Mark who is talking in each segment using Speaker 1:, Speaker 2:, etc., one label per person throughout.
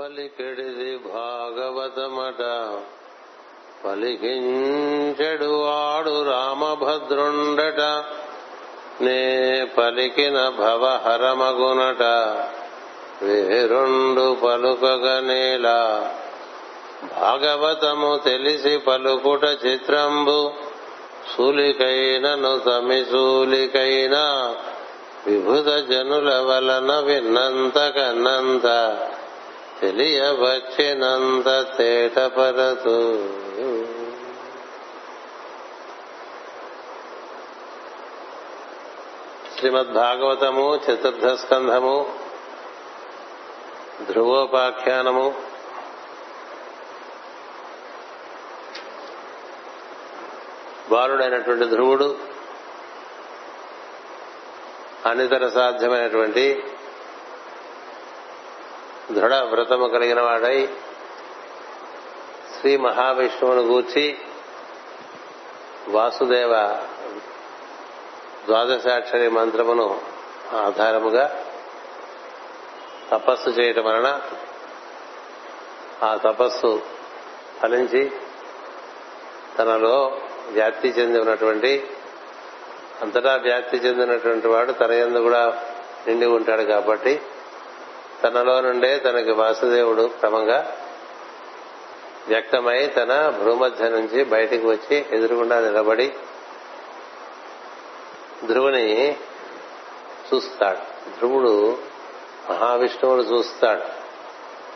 Speaker 1: పలికెడిది భాగవతమట. పలికించెడు వాడు రామభద్రుండట. నే పలికిన భవహరమగునట. వేరుండు పలుకగనేలా భాగవతము తెలిసి పలుకుట చిత్రంబు. సూలికైనను తమిసూలికైన విభుత జనుల వలన విన్నంత కన్నంత. తెలియవచ్చినంత తేటపరతు శ్రీమద్ భాగవతము చతుర్థ స్కంధము ధ్రువోపాఖ్యానము బాలుడైనటువంటి ధ్రువుడు అనితర సాధ్యమైనటువంటి దృఢ వ్రతము కలిగిన వాడై శ్రీ మహావిష్ణువును గూర్చి వాసుదేవ ద్వాదశాక్షరి మంత్రమును ఆధారముగా తపస్సు చేయటం వలన ఆ తపస్సు ఫలించి తనలో వ్యాప్తి చెంది ఉన్నటువంటి అంతటా వ్యాప్తి చెందినటువంటి వాడు తన ఎందు కూడా నిండి ఉంటాడు కాబట్టి తనలో నుండే తనకి వాసుదేవుడు క్రమంగా వ్యక్తమై తన భూమధ్య నుంచి బయటికి వచ్చి ఎదురుగుండా నిలబడి ధ్రువుని చూస్తాడు. ధ్రువుడు మహావిష్ణువుడు చూస్తాడు.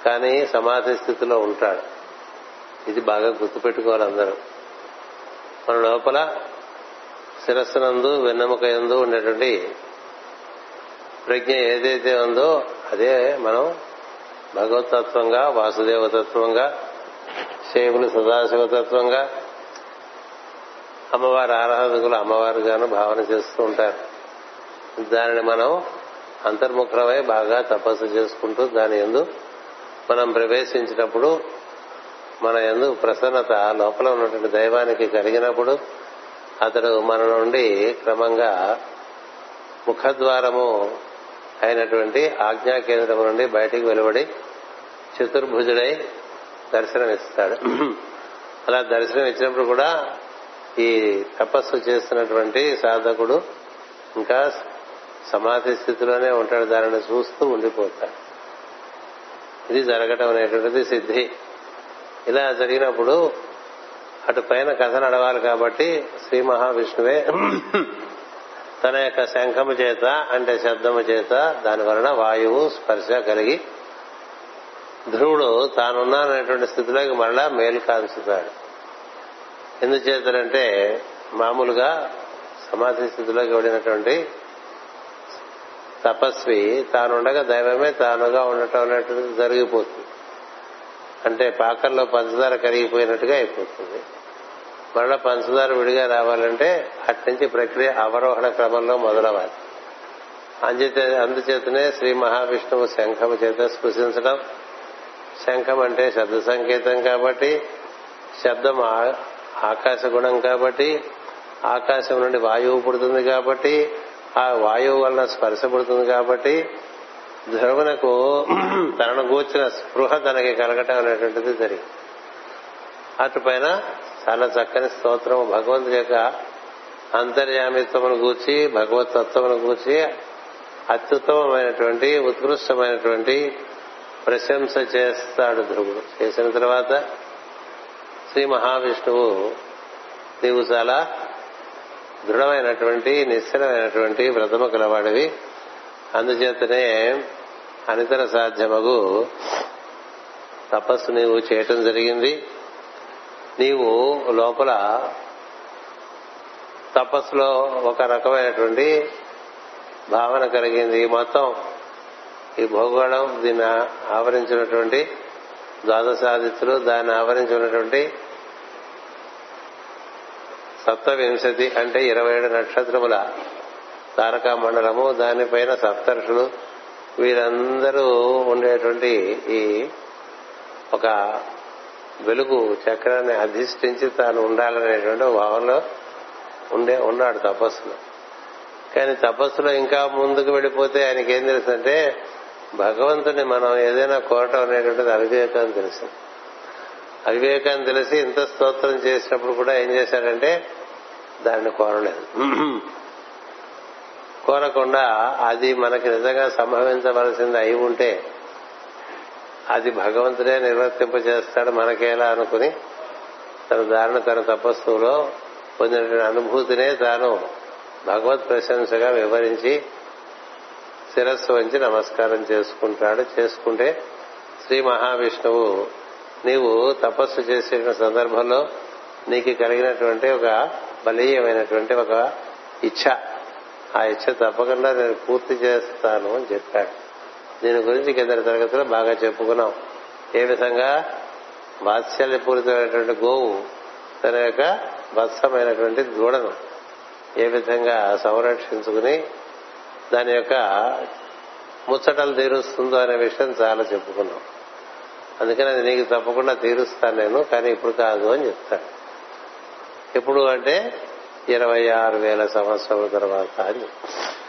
Speaker 1: కానీ సమాధి స్థితిలో ఉంటాడు. ఇది బాగా గుర్తుపెట్టుకోవాలి అందరూ. మన లోపల శిరస్సునందు వెన్నెముక ఎందు ఉండేటువంటి ప్రజ్ఞ ఏదైతే ఉందో అదే మనం భగవతత్వంగా వాసుదేవతత్వంగా శైవులు సదాశివతత్వంగా అమ్మవారి ఆరాధకులు అమ్మవారిగాను భావన చేస్తూ ఉంటారు. దానిని మనం అంతర్ముఖమై బాగా తపస్సు చేసుకుంటూ దాని ఎందు మనం ప్రవేశించినప్పుడు మన ఎందు ప్రసన్నత లోపల ఉన్నటువంటి దైవానికి కలిగినప్పుడు అతడు మన నుండి క్రమంగా ముఖద్వారము అయినటువంటి ఆజ్ఞా కేంద్రం నుండి బయటికి వెలువడి చతుర్భుజుడై దర్శనమిస్తాడు. అలా దర్శనం ఇచ్చినప్పుడు కూడా ఈ తపస్సు చేస్తున్నటువంటి సాధకుడు ఇంకా సమాధి స్థితిలోనే ఉంటాడు. దానిని చూస్తూ ఉండిపోతాడు. ఇది జరగటం అనేటువంటిది సిద్ధి. ఇలా జరిగినప్పుడు అటు పైన కథ నడవాలి కాబట్టి శ్రీ మహావిష్ణువే తన యొక్క శంఖము చేత అంటే శబ్దము చేత దాని వలన వాయువు స్పర్శ కలిగి ధ్రువుడు తానున్నాననేటువంటి స్థితిలోకి మరలా మేలు కాల్చుతాడు ఎందుచేతనంటే మామూలుగా సమాధి స్థితిలోకి వెళ్ళినటువంటి తపస్వి తానుండగా దైవమే తానుగా ఉండటం అనేటువంటిది జరిగిపోతుంది. అంటే పాకల్లో పంచదార కరిగిపోయినట్టుగా అయిపోతుంది. మరలా పంచదార విడిగా రావాలంటే అట్నుంచి ప్రక్రియ అవరోహణ క్రమంలో మొదలవ్వాలి. అంచేత అందుచేతనే శ్రీ మహావిష్ణువు శంఖము చేత స్పృశించడం. శంఖం అంటే శబ్ద సంకేతం కాబట్టి శబ్దం ఆకాశ గుణం కాబట్టి ఆకాశం నుండి వాయువు పుడుతుంది కాబట్టి ఆ వాయువు వలన స్పర్శ పుడుతుంది కాబట్టి ధ్రువునకు తనను గూర్చిన స్పృహ తనకి కలగటం అనేటువంటిది జరిగింది. అటు పైన చాలా చక్కని స్తోత్రం. భగవంతుడి యొక్క అంతర్యామిత్వమును గూర్చి భగవతత్వమును గూర్చి అత్యుత్తమమైనటువంటి ఉత్కృష్టమైనటువంటి ప్రశంస చేస్తాడు ధ్రువుడు. చేసిన తర్వాత శ్రీ మహావిష్ణువు నీవు చాలా దృఢమైనటువంటి నిశ్చలమైనటువంటి వ్రతము కలవాడివి అందుచేతనే అనితర సాధ్యమగు తపస్సు నీవు చేయటం జరిగింది. నీవు లోపల తపస్సులో ఒక రకమైనటువంటి భావన కలిగింది. మొత్తం ఈ భూగోళం దీన్ని ఆవరించినటువంటి ద్వాదశాదిత్యులు దాన్ని ఆవరించినటువంటి సప్తవింశతి అంటే ఇరవై ఏడు నక్షత్రముల తారకా మండలము దానిపైన సప్తర్షులు వీరందరూ ఉండేటువంటి ఈ ఒక వెలుగు చక్రాన్ని అధిష్ఠించి తాను ఉండాలనేటువంటి భావంలో ఉండే ఉన్నాడు తపస్సులో. కానీ తపస్సులో ఇంకా ముందుకు వెళ్ళిపోతే ఆయనకి ఏం తెలుసు అంటే భగవంతుని మనం ఏదైనా కోరటం అనేటువంటిది అవివేకం తెలుసు. అవివేకం తెలిసి ఇంత స్తోత్రం చేసినప్పుడు కూడా ఏం చేశాడంటే దాన్ని కోరలేదు. కోరకుండా అది మనకి నిజంగా సంభవించవలసింది అయి ఉంటే అది భగవంతుడే నిర్వర్తింపజేస్తాడు మనకేలా అనుకుని తన దారిని తన తపస్సులో పొందినటువంటి అనుభూతినే తాను భగవత్ ప్రశంసగా వివరించి శిరస్సు వంచి నమస్కారం చేసుకుంటాడు. చేసుకుంటే శ్రీ మహావిష్ణువు నీవు తపస్సు చేసే సందర్భంలో నీకు కలిగినటువంటి ఒక బలీయమైనటువంటి ఒక ఇచ్ఛ. ఆ ఇచ్ఛ తప్పకుండా నేను పూర్తి చేస్తాను అని చెప్పాడు. దీని గురించి కింద తరగతిలో బాగా చెప్పుకున్నాం. ఏ విధంగా వాత్సల్యపూరితమైనటువంటి గోవు తన యొక్క బత్సమైనటువంటి దూడను ఏ విధంగా సంరక్షించుకుని దాని యొక్క ముచ్చటలు తీరుస్తుందో అనే విషయం చాలా చెప్పుకున్నాం. అందుకని అది నీకు తప్పకుండా తీరుస్తాను నేను కానీ ఇప్పుడు కాదు అని చెప్తాను ఎప్పుడు అంటే ఇరవై ఆరు వేల సంవత్సరాల తర్వాత అని. చెప్తాను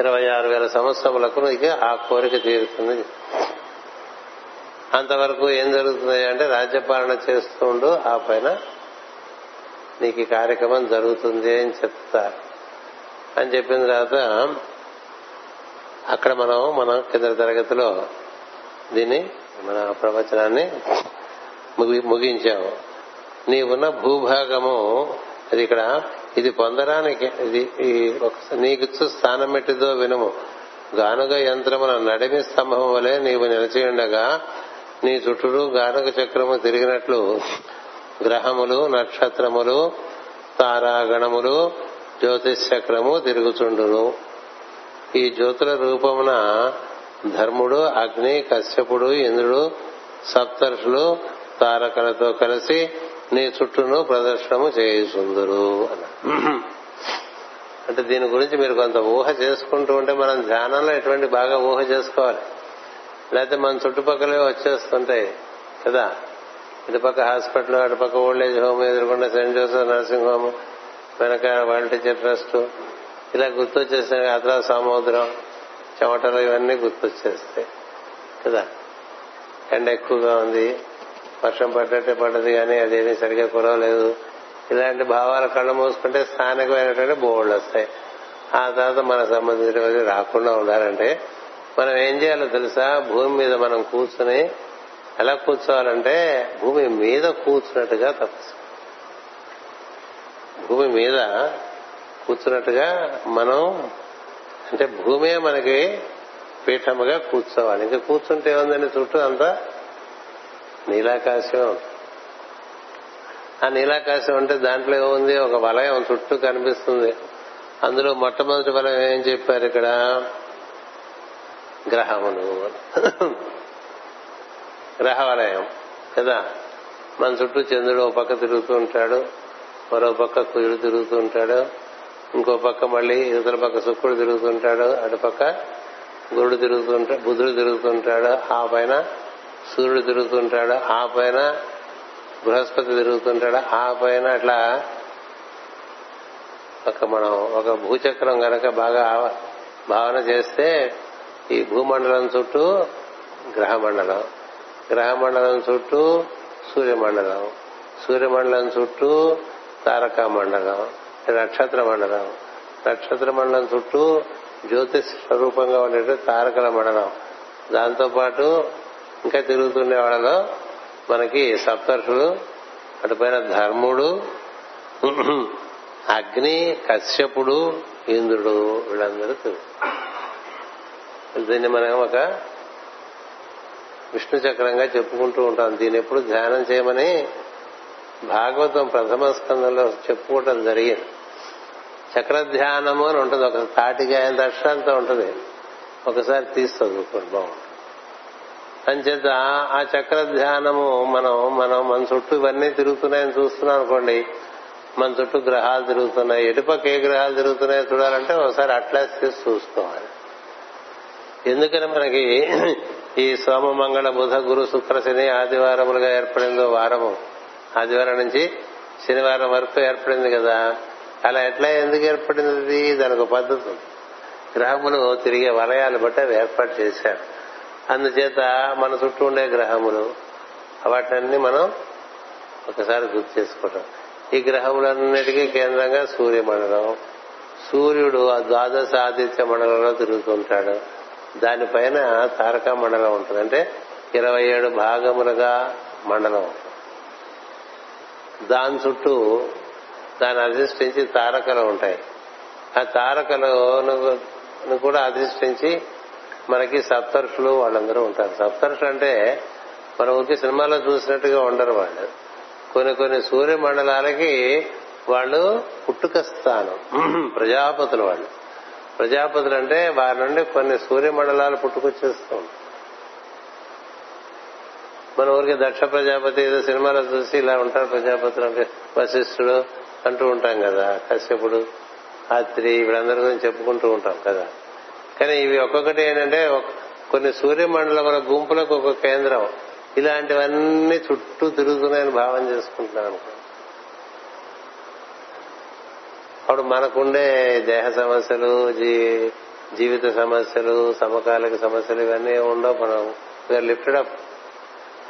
Speaker 1: ఇరవై ఆరు వేల సంవత్సరములకు నీకు ఆ కోరిక తీరుతుంది. అంతవరకు ఏం జరుగుతుంది అంటే రాజ్యపాలన చేస్తుండు ఆ పైన నీకు ఈ కార్యక్రమం జరుగుతుంది అని చెప్తారు. అని చెప్పిన తర్వాత అక్కడ మనం మన కింద తరగతిలో దీన్ని మన ప్రవచనాన్ని ముగించాము. నీవున్న భూభాగము అది ఇక్కడ ఇది పొందడానికి ఇది నీకు స్థానం ఎట్టిదో వినుము. గానుగ యంత్రమున నడిమి స్తంభం వలె నీవు నిలిచి ఉండగా నీ చుట్టూ గానుగ చక్రము తిరిగినట్లు గ్రహములు నక్షత్రములు తారాగణములు జ్యోతిష్ చక్రము తిరుగుచుండును. ఈ జ్యోతుల రూపమున ధర్ముడు అగ్ని కశ్యపుడు ఇంద్రుడు సప్తర్షులు తారకలతో కలిసి నీ చుట్టూను ప్రదర్శనము చేయుచుందురు అంటే దీని గురించి మీరు కొంత ఊహ చేసుకుంటూ ఉంటే మనం ధ్యానంలో ఎటువంటి బాగా ఊహ చేసుకోవాలి. లేకపోతే మన చుట్టుపక్కలే వచ్చేస్తుంటాయి కదా? ఇటుపక్క హాస్పిటల్ అటుపక్క ఓల్డేజ్ హోమ్ ఎదురుకుండా సెయింట్ జోసెఫ్ నర్సింగ్ హోమ్ వెనక వరల్డ్ టీచర్ ట్రస్ట్ ఇలా గుర్తొచ్చేసిన అద్రా సముద్రం చెమటలు ఇవన్నీ గుర్తొచ్చేస్తాయి కదా? ఎండ ఎక్కువగా ఉంది వర్షం పడ్డట్టే పడ్డది కానీ అదేమీ సరిగా కురవలేదు. ఇలాంటి భావాలు కళ్ళు మూసుకుంటే స్థానికమైనటువంటి బోర్డులు వస్తాయి. ఆ తర్వాత మన సంబంధించినవి రాకుండా ఉండాలంటే మనం ఏం చేయాలో తెలుసా? భూమి మీద మనం కూర్చుని ఎలా కూర్చోవాలంటే భూమి మీద కూర్చున్నట్టుగా తపస్సు. భూమి మీద కూర్చున్నట్టుగా మనం అంటే భూమే మనకి పీఠముగా కూర్చోవాలి. ఇంకా కూర్చుంటే ఏముందని చుట్టూ అంతా? నీలాకాశం. ఆ నీలాకాశం అంటే దాంట్లో ఏముంది? ఒక వలయం చుట్టూ కనిపిస్తుంది. అందులో మొట్టమొదటి వలయం ఏం చెప్పారు ఇక్కడ? గ్రహములు. గ్రహ వలయం కదా? మన చుట్టూ చంద్రుడు ఒక పక్క తిరుగుతూ ఉంటాడు మరో పక్క కుజుడు తిరుగుతూ ఉంటాడు ఇంకో పక్క మళ్ళీ ఇతర పక్క శుక్రుడు తిరుగుతుంటాడు అటు పక్క గురుడు తిరుగుతుంటాడు బుధుడు తిరుగుతుంటాడు ఆ పైన సూర్యుడు తిరుగుతుంటాడు ఆ పైన బృహస్పతి తిరుగుతుంటాడు ఆ పైన అట్లా ఒక మనం ఒక భూచక్రం గనక బాగా భావన చేస్తే ఈ భూమండలం చుట్టూ గ్రహమండలం గ్రహమండలం చుట్టూ సూర్యమండలం సూర్యమండలం చుట్టూ తారకా మండలం నక్షత్ర మండలం నక్షత్ర మండలం చుట్టూ జ్యోతిష్ స్వరూపంగా ఉండే తారకల మండలం. దాంతోపాటు ఇంకా తిరుగుతుండే వాళ్ళలో మనకి సప్తర్షులు అటుపైన ధర్ముడు అగ్ని కశ్యపుడు ఇంద్రుడు వీళ్ళందరూ దీన్ని మనం ఒక విష్ణు చక్రంగా చెప్పుకుంటూ ఉంటాం. దీన్ని ఎప్పుడు ధ్యానం చేయమని భాగవతం ప్రథమ స్కందంలో చెప్పుకోవటం జరిగింది. చక్ర ధ్యానము అని ఉంటుంది. ఒక తాటిగా ఆయన దర్శనంతో ఉంటుంది. ఒకసారి తీసి చదువుకోండి బాగుంటుంది. అంచేత ఆ చక్ర ధ్యానము మనం మనం మన చుట్టూ ఇవన్నీ తిరుగుతున్నాయని చూస్తున్నాం అనుకోండి మన చుట్టూ గ్రహాలు తిరుగుతున్నాయి ఎటుపక్క ఏ గ్రహాలు తిరుగుతున్నాయో చూడాలంటే ఒకసారి అట్లాస్ చేసి చూసుకోవాలి. ఎందుకని మనకి ఈ సోమ మంగళ బుధ గురు శుక్ర శని ఆదివారములుగా ఏర్పడిందో వారము. ఆదివారం నుంచి శనివారం వరకు ఏర్పడింది కదా. అలా ఎట్లా ఎందుకు ఏర్పడింది? దానికి ఒక పద్ధతి గ్రహములు తిరిగే వలయాలు బట్టి అవి ఏర్పాటు చేశారు. అందుచేత మన చుట్టూ ఉండే గ్రహములు వాటిని మనం ఒకసారి గుర్తు చేసుకోవటం. ఈ గ్రహములన్నిటికీ కేంద్రంగా సూర్యమండలం సూర్యుడు ఆ ద్వాదశ ఆదిత్య మండలంలో తిరుగుతుంటాడు దానిపైన తారక మండలం ఉంటుంది. అంటే ఇరవై ఏడు భాగములుగా మండలం దాని చుట్టూ దాన్ని అధిష్ఠించి తారకలు ఉంటాయి. ఆ తారకలను కూడా అధిష్ఠించి మనకి సప్తర్షులు వాళ్ళందరూ ఉంటారు. సప్తర్షులు అంటే మనం ఊరికి సినిమాలో చూసినట్టుగా ఉండరు వాళ్ళు. కొన్ని కొన్ని సూర్య మండలాలకి వాళ్ళు పుట్టుక స్థానం ప్రజాపతులు వాళ్ళు. ప్రజాపతులు అంటే వారి నుండి కొన్ని సూర్యమండలాలు పుట్టుకొచ్చేస్తూ పుట్టుకొచ్చేస్తాం మన ఊరికి దక్ష ప్రజాపతి ఏదో సినిమాలో చూసి ఇలా ఉంటారు ప్రజాపతులు అంటే వశిష్ఠుడు అంటూ ఉంటాం కదా కశ్యపుడు అత్రి వీళ్ళందరి గురించి చెప్పుకుంటూ ఉంటాం కదా. కానీ ఇవి ఒక్కొక్కటి ఏంటంటే కొన్ని సూర్యమండలముల గుంపులకు ఒక కేంద్రం. ఇలాంటివన్నీ చుట్టూ తిరుగుతున్నాయని భావం చేసుకుంటున్నాను అప్పుడు మనకుండే దేహ సమస్యలు జీవిత సమస్యలు సమకాలిక సమస్యలు ఇవన్నీ ఉండవు మనం. లిఫ్టెడ్ అప్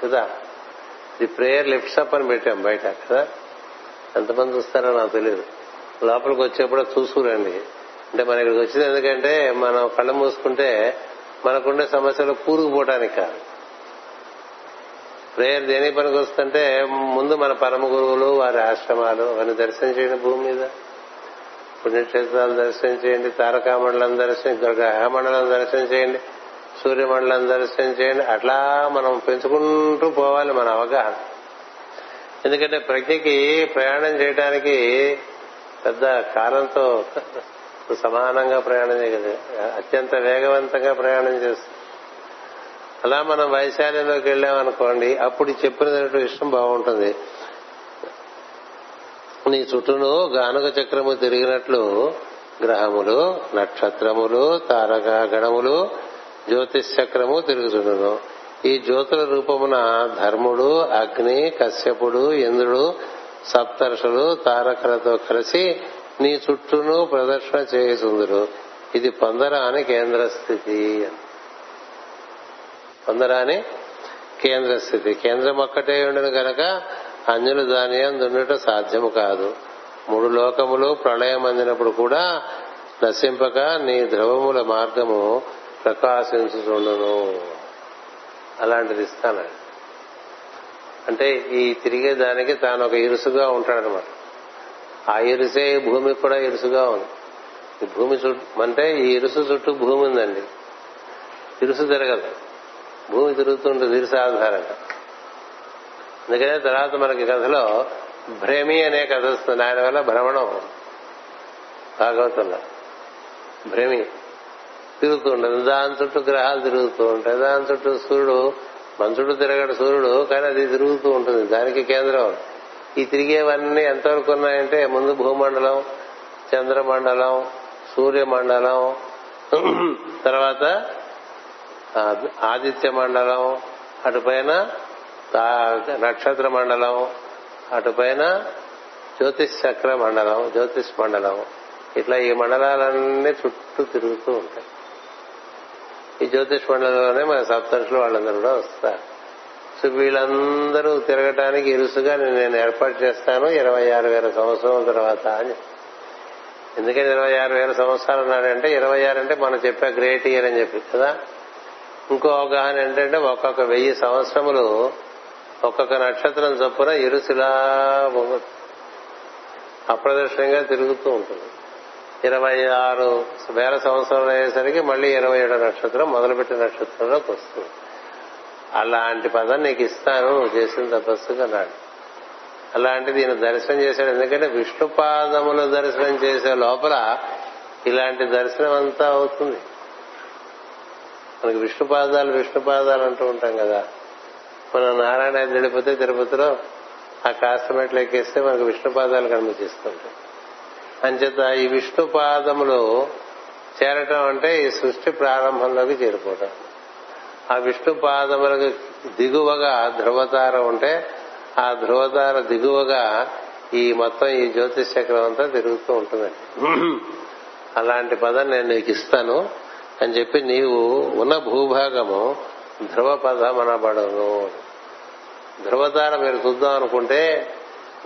Speaker 1: కదా? ది ప్రేయర్ లిఫ్ట్స్ అప్ అని పెట్టాం బయట కదా? ఎంతమంది చూస్తారో నాకు తెలియదు లోపలికి వచ్చేప్పుడు చూసుకురండి అంటే మన ఇక్కడికి వచ్చింది ఎందుకంటే మనం కళ్ళు మూసుకుంటే మనకుండే సమస్యలు కూరుకుపోవటానికి. కాదు ప్రేయర్ దేనికి పనికి వస్తుంటే ముందు మన పరమ గురువులు వారి ఆశ్రమాలు అవన్నీ దర్శనం చేయండి భూమి మీద. పుణ్యక్షేత్రాలు దర్శనం చేయండి తారకామండలం దర్శనం గ్రహమండలం దర్శనం చేయండి సూర్యమండలం దర్శనం చేయండి. అట్లా మనం పెంచుకుంటూ పోవాలి మన అవగాహన. ఎందుకంటే ప్రజ్ఞకి ప్రయాణం చేయడానికి పెద్ద కాలంతో సమానంగా ప్రయాణం చేయగలదు అత్యంత వేగవంతంగా ప్రయాణం చేస్తుంది అలా మనం వైశాల్యంలోకి వెళ్ళామనుకోండి అప్పుడు చెప్పినటువంటి విషయం బాగుంటుంది. నీ చుట్టూను గానుగ చక్రము తిరిగినట్లు గ్రహములు నక్షత్రములు తారకా గణములు జ్యోతిష్ చక్రము తిరుగుతుండను ఈ జ్యోతుల రూపమున ధర్ముడు అగ్ని కశ్యపుడు ఇంద్రుడు సప్తర్షులు తారకలతో కలిసి నీ చుట్టూను ప్రదర్శన చేయుతుందరు ఇది పొందరాని కేంద్ర స్థితి. పొందరాని కేంద్ర స్థితి. కేంద్రం ఒక్కటే ఉండను గనక అన్యులు దాని అందుండట సాధ్యము కాదు. మూడు లోకములు ప్రళయం అందినప్పుడు కూడా నశింపక నీ ద్రవముల మార్గము ప్రకాశించుతుండను అలాంటిది ఇస్తానండి అంటే ఈ తిరిగే దానికి తాను ఒక ఇరుసుగా ఉంటాడనమాట. ఆ ఇరుసే భూమి కూడా ఇరుసుగా ఉంది. ఈ భూమి చుట్టూ అంటే ఈ ఇరుసు చుట్టూ భూమి ఉందండి. ఇరుసు తిరగదు భూమి తిరుగుతుంటుంది ఇరుసు ఆధారంగా. అందుకనే తర్వాత మనకి కథలో భ్రమి అనే కథ వస్తుంది. ఆయన వల్ల భ్రమణం భాగవతంలో. భ్రమి తిరుగుతూ ఉంటుంది దాని చుట్టూ గ్రహాలు తిరుగుతూ ఉంటాయి. దాని చుట్టూ సూర్యుడు మన చుట్టూ తిరగడు సూర్యుడు కానీ అది తిరుగుతూ ఉంటుంది. దానికి కేంద్రం ఈ తిరిగేవన్నీ ఎంతవరకు ఉన్నాయంటే ముందు భూమండలం చంద్రమండలం సూర్యమండలం తర్వాత ఆదిత్య మండలం అటుపైన నక్షత్ర మండలం అటుపైన జ్యోతిష్ చక్ర మండలం జ్యోతిష్ మండలం. ఇట్లా ఈ మండలాలన్నీ చుట్టూ తిరుగుతూ ఉంటాయి. ఈ జ్యోతిష్ మండలంలోనే మన సప్తర్షులు వాళ్ళందరూ కూడా వస్తారు. సో వీళ్ళందరూ తిరగటానికి ఇరుసుగా నేను ఏర్పాటు చేస్తాను ఇరవై ఆరు వేల సంవత్సరం తర్వాత అని. ఎందుకని ఇరవై ఆరు వేల సంవత్సరాలు అన్నాడంటే ఇరవై ఆరు అంటే మనం చెప్పే గ్రేట్ ఇయర్ అని చెప్పి కదా? ఇంకో అవగాహన ఏంటంటే ఒక్కొక్క వెయ్యి సంవత్సరములు ఒక్కొక్క నక్షత్రం చొప్పున ఇరుసులా అప్రదర్శనంగా తిరుగుతూ ఉంటుంది. ఇరవై ఆరు వేల సంవత్సరాలు అయ్యేసరికి మళ్ళీ ఇరవై ఏడో నక్షత్రం మొదలుపెట్టిన నక్షత్రంలోకి వస్తుంది. అలాంటి పదం నీకు ఇస్తాను నువ్వు చేసిన తపస్సుగా అన్నాడు. అలాంటిది ఈయన దర్శనం చేశాడు. ఎందుకంటే విష్ణుపాదములు దర్శనం చేసే లోపల ఇలాంటి దర్శనం అంతా అవుతుంది. మనకి విష్ణుపాదాలు విష్ణుపాదాలు అంటూ ఉంటాం కదా. మనం నారాయణ వెళ్ళిపోతే తిరుపతిలో ఆ కాస్తమెట్లు ఎక్కేస్తే మనకు విష్ణుపాదాలు కనిపించేస్తుంటాయి. అంచేత ఈ విష్ణుపాదములు చేరటం అంటే ఈ సృష్టి ప్రారంభంలోకి చేరిపోవటం. ఆ విష్ణు పాదములకు దిగువగా ధ్రువతార ఉంటే ఆ ధ్రువతార దిగువగా ఈ మొత్తం ఈ జ్యోతిష్ చక్రం అంతా తిరుగుతూ ఉంటుందండి అలాంటి పదం నేను నీకు ఇస్తాను అని చెప్పి నీవు ఉన్న భూభాగము ధ్రువ పదం అనబడను ధ్రువతార మీరు చూద్దాం అనుకుంటే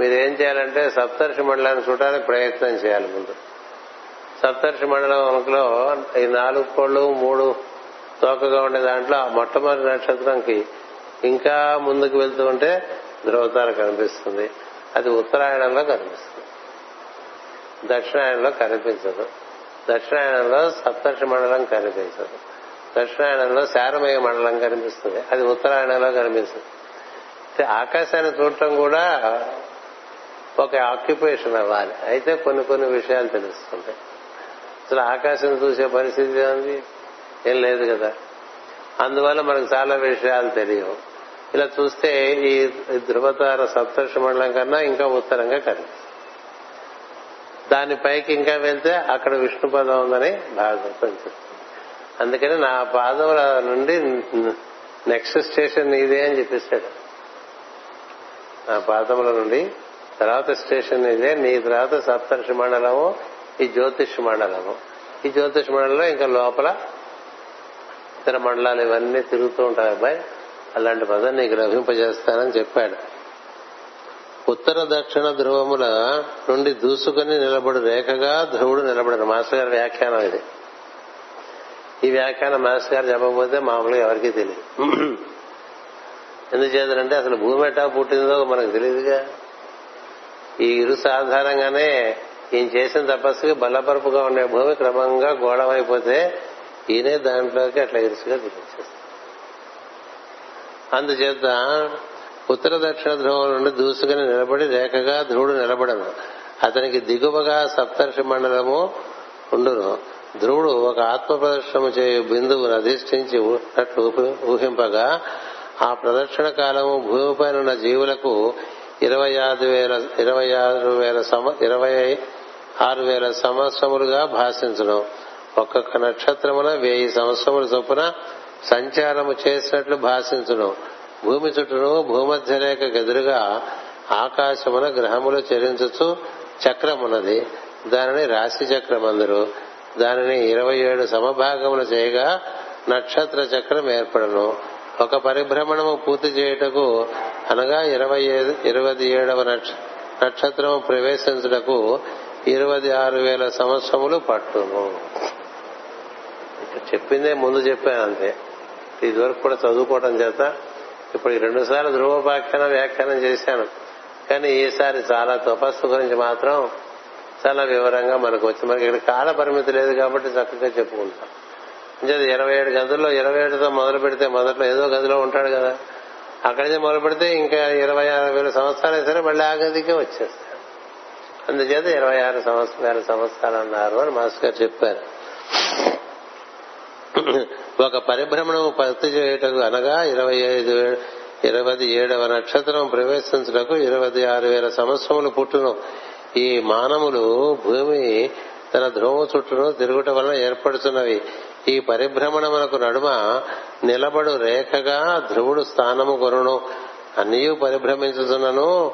Speaker 1: మీరేం చేయాలంటే సప్తర్షి మండలాన్ని చూడడానికి ప్రయత్నం చేయాలి ముందు. సప్తర్షి మండలంలో ఈ నాలుగు కోళ్ళు మూడు తోకగా ఉండే దాంట్లో ఆ మొట్టమొదటి నక్షత్రంకి ఇంకా ముందుకు వెళ్తూ ఉంటే ధ్రువతార కనిపిస్తుంది. అది ఉత్తరాయణంలో కనిపిస్తుంది. దక్షిణాయనంలో కనిపించదు. దక్షిణాయనంలో సప్తర్షి మండలం కనిపించదు. దక్షిణాయనంలో శారమయ మండలం కనిపిస్తుంది. అది ఉత్తరాయణంలో కనిపిస్తుంది. ఆకాశాన్ని చూడటం కూడా ఒక ఆక్యుపేషన్ అవ్వాలి. అయితే కొన్ని కొన్ని విషయాలు తెలుస్తుంటాయి. అసలు ఆకాశం చూసే పరిస్థితి ఉంది ఏం లేదు కదా. అందువల్ల మనకు చాలా విషయాలు తెలియవు. ఇలా చూస్తే ఈ ధృవతార సప్తర్షి మండలం కన్నా ఇంకా ఉత్తరంగా కనిపిస్తుంది. దానిపైకి ఇంకా వెళ్తే అక్కడ విష్ణు పదం ఉందని భాగవతం చెప్తుంది. అందుకని నా పాదముల నుండి నెక్స్ట్ స్టేషన్ ఇదే అని చెప్పేశాడు. నా పాదముల నుండి తర్వాత స్టేషన్ ఇదే నీ తర్వాత సప్తర్షి మండలము ఈ జ్యోతిష్ మండలము. ఈ జ్యోతిష్ మండలంలో ఇంకా లోపల ఇతర మండలాలు ఇవన్నీ తిరుగుతూ ఉంటాయి అబ్బాయి. అలాంటి పదం నీకు లభింపజేస్తానని చెప్పాడు. ఉత్తర దక్షిణ ధ్రువముల నుండి దూసుకుని నిలబడు రేఖగా ధ్రువుడు నిలబడిన మాస్టర్ గారి వ్యాఖ్యానం ఇది. ఈ వ్యాఖ్యానం మాస్టర్ గారు చెప్పకపోతే మామూలుగా ఎవరికీ తెలియదు. ఎందుచేతంటే అసలు భూమి ఎట్టా పుట్టిందో మనకు తెలియదుగా. ఈ ఇరు సాధారణంగానే ఈయన చేసిన తపస్సుకి బలపరుపుగా ఉండే భూమి క్రమంగా గోళమైపోతే ఈయనే దాంట్లోకి అట్లా ఇరుసుగా దిగించేస్తాడు అందుచేత ఉత్తర దక్షిణ ధ్రువం నుండి దూసుకుని నిలబడి రేఖగా ధ్రువుడు నిలబడను అతనికి దిగువగా సప్తర్షి మండలము ఉండును. ధ్రువుడు ఒక ఆత్మ ప్రదర్శన చేయు బిందువును అధిష్ఠించి ఉన్నట్లు ఊహింపగా ఆ ప్రదక్షిణ కాలము భూమిపైన ఉన్న జీవులకు ఇరవై ఆరు వేల ఇరవై ఆరు వేల ఇరవై ఆరు వేల సంవత్సరములుగా భాషించను. ఒక్కొక్క నక్షత్రమున వెయ్యి సంవత్సరముల చొప్పున సంచారము చేసినట్లు భాషించును. భూమి చుట్టూను భూమధ్య రేఖ ఎదురుగా ఆకాశమున గ్రహములు చెరించుచు చక్రమున్నది. దానిని రాశి చక్రమందరు. దానిని ఇరవై ఏడు సమభాగములు చేయగా నక్షత్ర చక్రం ఏర్పడను. ఒక పరిభ్రమణము పూర్తి చేయుటకు అనగా ఇరవై ఇరవై ఏడవ నక్షత్రము ప్రవేశించుటకు ఇరవై ఆరు వేల సంవత్సరములు పట్టును. చెప్పిందే ముందు చెప్పాను అంతే. ఇదివరకు కూడా చదువుకోవడం చేత ఇప్పుడు రెండు సార్లు ధ్రువోపాఖ్యానం వ్యాఖ్యానం చేశాను. కానీ ఈసారి చాలా తపస్సు గురించి మాత్రం చాలా వివరంగా మనకు వచ్చి మనకి ఇక్కడ కాల పరిమితి లేదు కాబట్టి చక్కగా చెప్పుకుంటాం. అంటే ఇరవై ఏడు గదుల్లో ఇరవై ఏడుతో మొదలు పెడితే మొదట్లో ఏదో గదిలో ఉంటాడు కదా. అక్కడి నుంచి మొదలు పెడితే ఇంకా ఇరవై ఆరు వేల సంవత్సరాలు సరే మళ్ళీ ఆ గదికే వచ్చేస్తాడు. అందుచేత ఇరవై ఆరు సంవత్సరాలు సంవత్సరాలు అన్నారు అని మాస్టర్ గారు చెప్పారు. ఒక పరిభ్రమణం పత్తి చేయుటకు అనగా ఇరవై ఐదు ఇరవై ఏడవ నక్షత్రం ప్రవేశించుటకు ఇరవై ఆరు వేల సంవత్సరములు పుట్టును. ఈ మానవులు భూమి తన ధ్రువ చుట్టూను తిరుగుట వలన ఏర్పడుతున్నవి ఈ పరిభ్రమణమునకు నడుమ నిలబడు రేఖగా ధ్రువుడు స్థానము కొరును అన్నీ పరిభ్రమించుతున్నను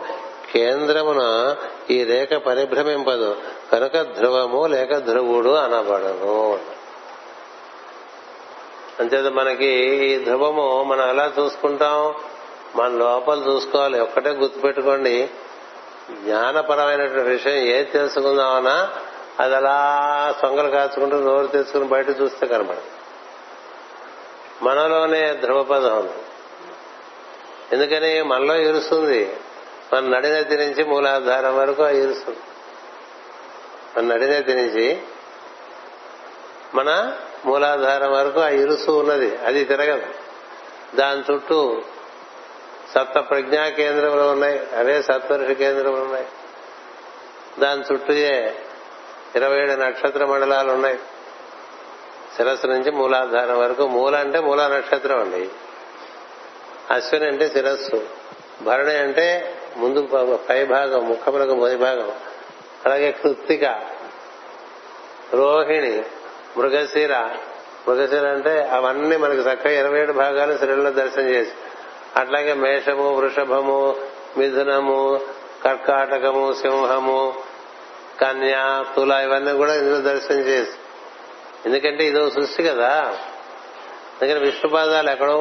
Speaker 1: కేంద్రమున ఈ రేఖ పరిభ్రమింపదు. కనుక ధ్రువము లేక ధ్రువుడు అనబడను. అంచేత మనకి ఈ ధ్రువము మనం ఎలా చూసుకుంటాం? మన లోపల చూసుకోవాలి. ఒక్కటే గుర్తుపెట్టుకోండి. జ్ఞానపరమైనటువంటి విషయం ఏది తెలుసుకుందామన్నా అది అలా సొంగలు కాచుకుంటూ నోరు తెచ్చుకుని బయట చూస్తే కనబడదు మనలోనే ధ్రువపదం ఉంది. ఎందుకని మనలో ఇరుస్తుంది. మన నడినెత్తి నుంచి మూలాధారం వరకు ఆ ఇరుస్తుంది. మన నడినెత్తి నుంచి మన మూలాధారం వరకు ఆ ఇరుసు ఉన్నది. అది తిరగదు. దాని చుట్టూ సప్త ప్రజ్ఞా కేంద్రములు ఉన్నాయి. అవే సప్తర్షి కేంద్రములు ఉన్నాయి. దాని చుట్టూయే ఇరవై ఏడు నక్షత్ర మండలాలు ఉన్నాయి. శిరస్సు నుంచి మూలాధారం వరకు మూల అంటే మూల నక్షత్రం అండి. అశ్విని అంటే శిరస్సు. భరణి అంటే ముందు పై భాగం ముఖములకు మొదటి భాగం. అలాగే కృత్తిక రోహిణి మృగశీర. మృగశీర అంటే అవన్నీ మనకి చక్కగా ఇరవై ఏడు భాగాలు శరీరంలో దర్శనం చేసి అట్లాగే మేషము వృషభము మిథునము కర్కాటకము సింహము కన్యా తుల ఇవన్నీ కూడా ఇందులో దర్శనం చేసి. ఎందుకంటే ఇదో సృష్టి కదా. అందుకని విష్ణు పాదాలు ఎక్కడో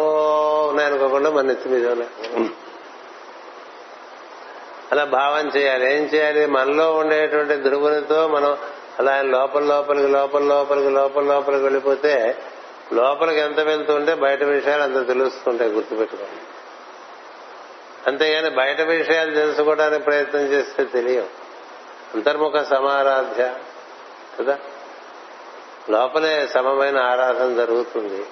Speaker 1: ఉన్నాయనుకోకుండా మన నెత్తి మీద అలా భావం చేయాలి. ఏం చేయాలి? మనలో ఉండేటువంటి ధ్రువునితో మనం అలా ఆయన లోపల లోపలికి లోపల లోపలికి లోపల లోపలికి వెళ్ళిపోతే లోపలికి ఎంత వెళ్తుంటే బయట విషయాలు అంత తెలుస్తుంటాయి గుర్తుపెట్టుకోండి. అంతేగాని బయట విషయాలు తెలుసుకోవడానికి ప్రయత్నం చేస్తే తెలియవు అంతర్ముఖ సమారాధ్య కదా? లోపలే సమమైన ఆరాధన జరుగుతుంది.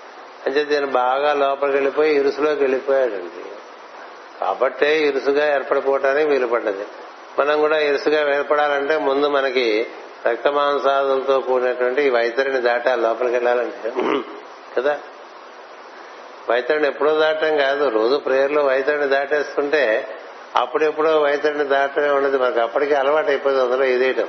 Speaker 1: అంటే దీన్ని బాగా లోపలికి వెళ్ళిపోయి ఇరుసులోకి వెళ్ళిపోయాడండి. కాబట్టే ఇరుసుగా ఏర్పడిపోవటానికి వీలు పడ్డది మనం కూడా ఇరుసుగా ఏర్పడాలంటే ముందు మనకి రక్త మాంసాదులతో కూడినటువంటి ఈ వైతరిని దాటాలి లోపలికి వెళ్ళాలంటే. కదా? వైతరిని ఎప్పుడో దాటం కాదు. రోజు ప్రేయర్లో వైతరిని దాటేస్తుంటే అప్పుడెప్పుడో వైతరిని దాటమే ఉండదు. మనకు అప్పటికే అలవాటు అయిపోతుంది అందులో ఇదేయటం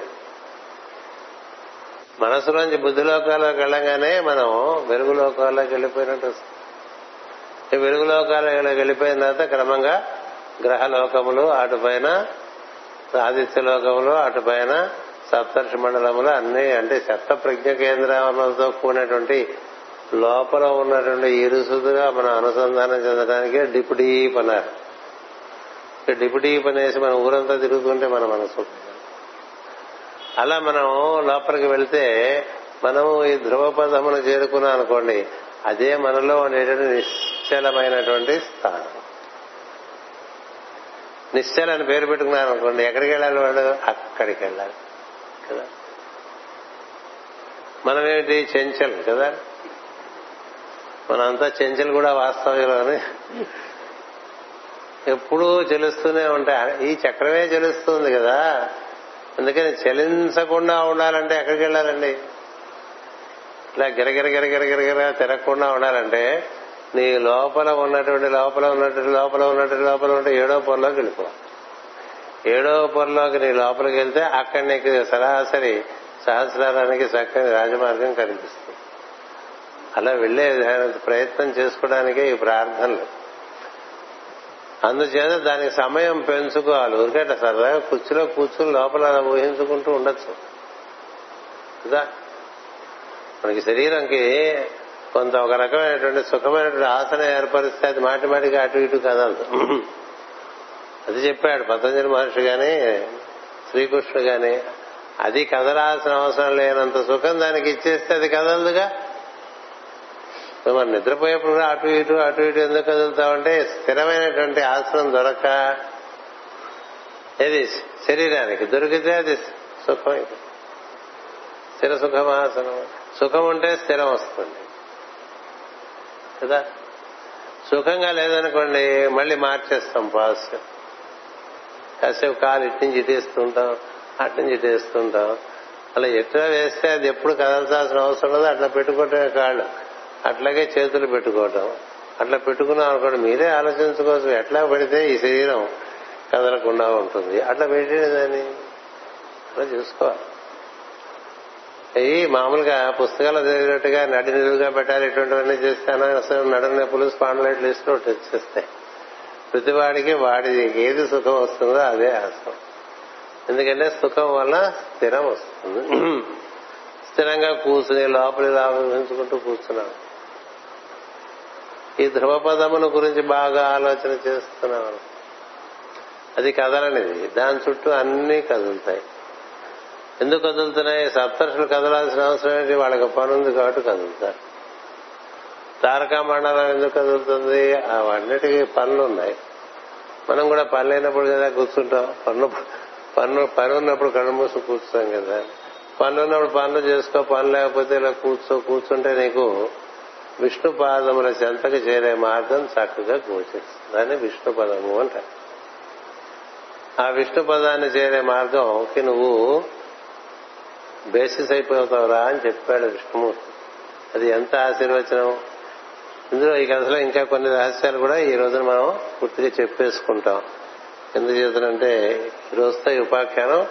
Speaker 1: మనసులోంచి బుద్ధి లోకాల్లోకి వెళ్ళగానే మనం వెలుగు లోకాల్లోకి వెళ్ళిపోయినట్టు వస్తుంది. వెలుగు లోకాల్లోకి వెళ్ళిపోయిన తర్వాత క్రమంగా గ్రహ లోకములు అటుపైన ఆదిత్య లోకములు అటుపైన సప్తర్షి మండలములు అన్ని అంటే సప్త ప్రజ్ఞ కేంద్రాలతో కూడినటువంటి లోపల ఉన్నటువంటి ఇరుసుగా మనం అనుసంధానం చెందడానికి డిప్ అన్నారు. డిప్ అనేసి మన ఊరంతా తిరుగుతుంటే మన మనసు అలా మనం లోపలికి వెళ్తే మనం ఈ ధ్రువ పదమును చేరుకున్నాం అనుకోండి అదే మనలో ఉండేటువంటి నిశ్చలమైనటువంటి స్థానం. నిశ్చల అని పేరు పెట్టుకున్నారు అనుకోండి ఎక్కడికి వెళ్ళాలి వాడు అక్కడికి వెళ్ళాలి. కదా. మనమేమిటి చెంచల్ కదా? మనంతా చెంచల్ కూడా వాస్తవంలోనే ఎప్పుడూ చెలుస్తూనే ఉంటాయి. ఈ చక్రమే చెలుస్తుంది కదా. అందుకని చలించకుండా ఉండాలంటే ఎక్కడికి వెళ్ళాలండి? ఇలా గిరగిర గిరగిర గిరగిర తిరగకుండా ఉండాలంటే నీ లోపల ఉన్నటువంటి లోపల ఉన్నటువంటి లోపల ఉన్నటువంటి లోపల ఉంటే ఏడో పొరలోకి వెళ్ళిపోవాలి. ఏడవ పొరలోకి నీ లోపలికి వెళ్తే అక్కడ నీకు సరాసరి సహస్రానికి చక్కని రాజమార్గం కనిపిస్తుంది. అలా వెళ్ళే ప్రయత్నం చేసుకోవడానికే ఈ ప్రార్థనలు. అందుచేత దానికి సమయం పెంచుకోవాలి. ఊరికేట సరదాగా కుర్చీలో కూర్చుని లోపల ఊహించుకుంటూ ఉండొచ్చు. కదా? మనకి శరీరంకి కొంత ఒక రకమైనటువంటి సుఖమైనటువంటి ఆసన ఏర్పరిస్తే అది మాటి మాటికి అటు ఇటు కదలదు. అది చెప్పాడు పతంజలి మహర్షి గాని శ్రీకృష్ణుడు గాని. అది కదలాల్సిన అవసరం లేనంత సుఖం దానికి ఇచ్చేస్తే అది కదలదుగా? మనం నిద్రపోయేప్పుడు కూడా అటు ఇటు అటు ఇటు ఎందుకు కదులుతామంటే స్థిరమైనటువంటి ఆసనం దొరక. ఏది? శరీరానికి దొరికితే అది సుఖం స్థిర సుఖమాసనం సుఖం ఉంటే స్థిరం వస్తుంది. కదా? సుఖంగా లేదనుకోండి మళ్ళీ మార్చేస్తాం పాజిటివ్ కాసేపు కాలు ఇటు నుంచి ఇటేస్తుంటాం అటు నుంచి ఇటేస్తుంటాం. అలా ఎట్లా వేస్తే అది ఎప్పుడు కదల్చాల్సిన అవసరం లేదు అట్లా పెట్టుకోవటమే కాళ్ళు. అట్లాగే చేతులు పెట్టుకోవటం. అట్లా పెట్టుకున్నాం అనుకోండి మీరే ఆలోచించుకోవచ్చు ఎట్లా పెడితే ఈ శరీరం కదలకుండా ఉంటుంది. అట్లా పెట్టేది దాన్ని అలా చూసుకోవాలి. ఈ మామూలుగా పుస్తకాలు జరిగినట్టుగా నడి నిలువుగా పెట్టాలి ఇటువంటివన్నీ చేస్తే అనవసరం. నడు నొప్పులు స్పాండ్లైట్లు ఇస్తూ వచ్చేస్తాయి ప్రతివాడికి వాడి ఏది సుఖం వస్తుందో అదే ఆసం ఎందుకంటే సుఖం వల్ల స్థిరం వస్తుంది. స్థిరంగా కూర్చుని లోపలి లాభించుకుంటూ కూర్చున్నాం. ఈ ధ్రువపదమును గురించి బాగా ఆలోచన చేస్తున్నాం. అది కదలనిది. దాని చుట్టూ అన్ని కదులుతాయి. ఎందుకు కదులుతున్నాయి? సప్తర్షులు కదలాల్సిన అవసరం ఏంటి? వాళ్ళకి పనుంది కాబట్టి కదులుతారు. తారకా మండలం ఎందుకు కదులుతుంది? అవన్నిటికీ పనులు ఉన్నాయి. మనం కూడా పని లేనప్పుడు కదా కూర్చుంటాం. పన్ను పన్ను పని ఉన్నప్పుడు కళ్ళు మూసి కూర్చుంటాం కదా. పనులు ఉన్నప్పుడు పనులు చేసుకో పని లేకపోతే ఇలా కూర్చో కూర్చుంటే నీకు విష్ణు పాదముల చెంతకు చేరే మార్గం చక్కగా గోచరిస్తుంది. దాన్ని విష్ణు పదము అంటారు. ఆ విష్ణు పదాన్ని చేరే మార్గంకి నువ్వు బేసిస్ అయిపోతావురా అని చెప్పాడు విష్ణుమూర్తి. అది ఎంత ఆశీర్వచనం? ఇందులో ఈ కథలో ఇంకా కొన్ని రహస్యాలు కూడా ఈ రోజున మనం పూర్తిగా చెప్పేసుకుంటాం. ఎందుకు చేతునంటే ఈ రోజుతో ఈ ఉపాఖ్యానం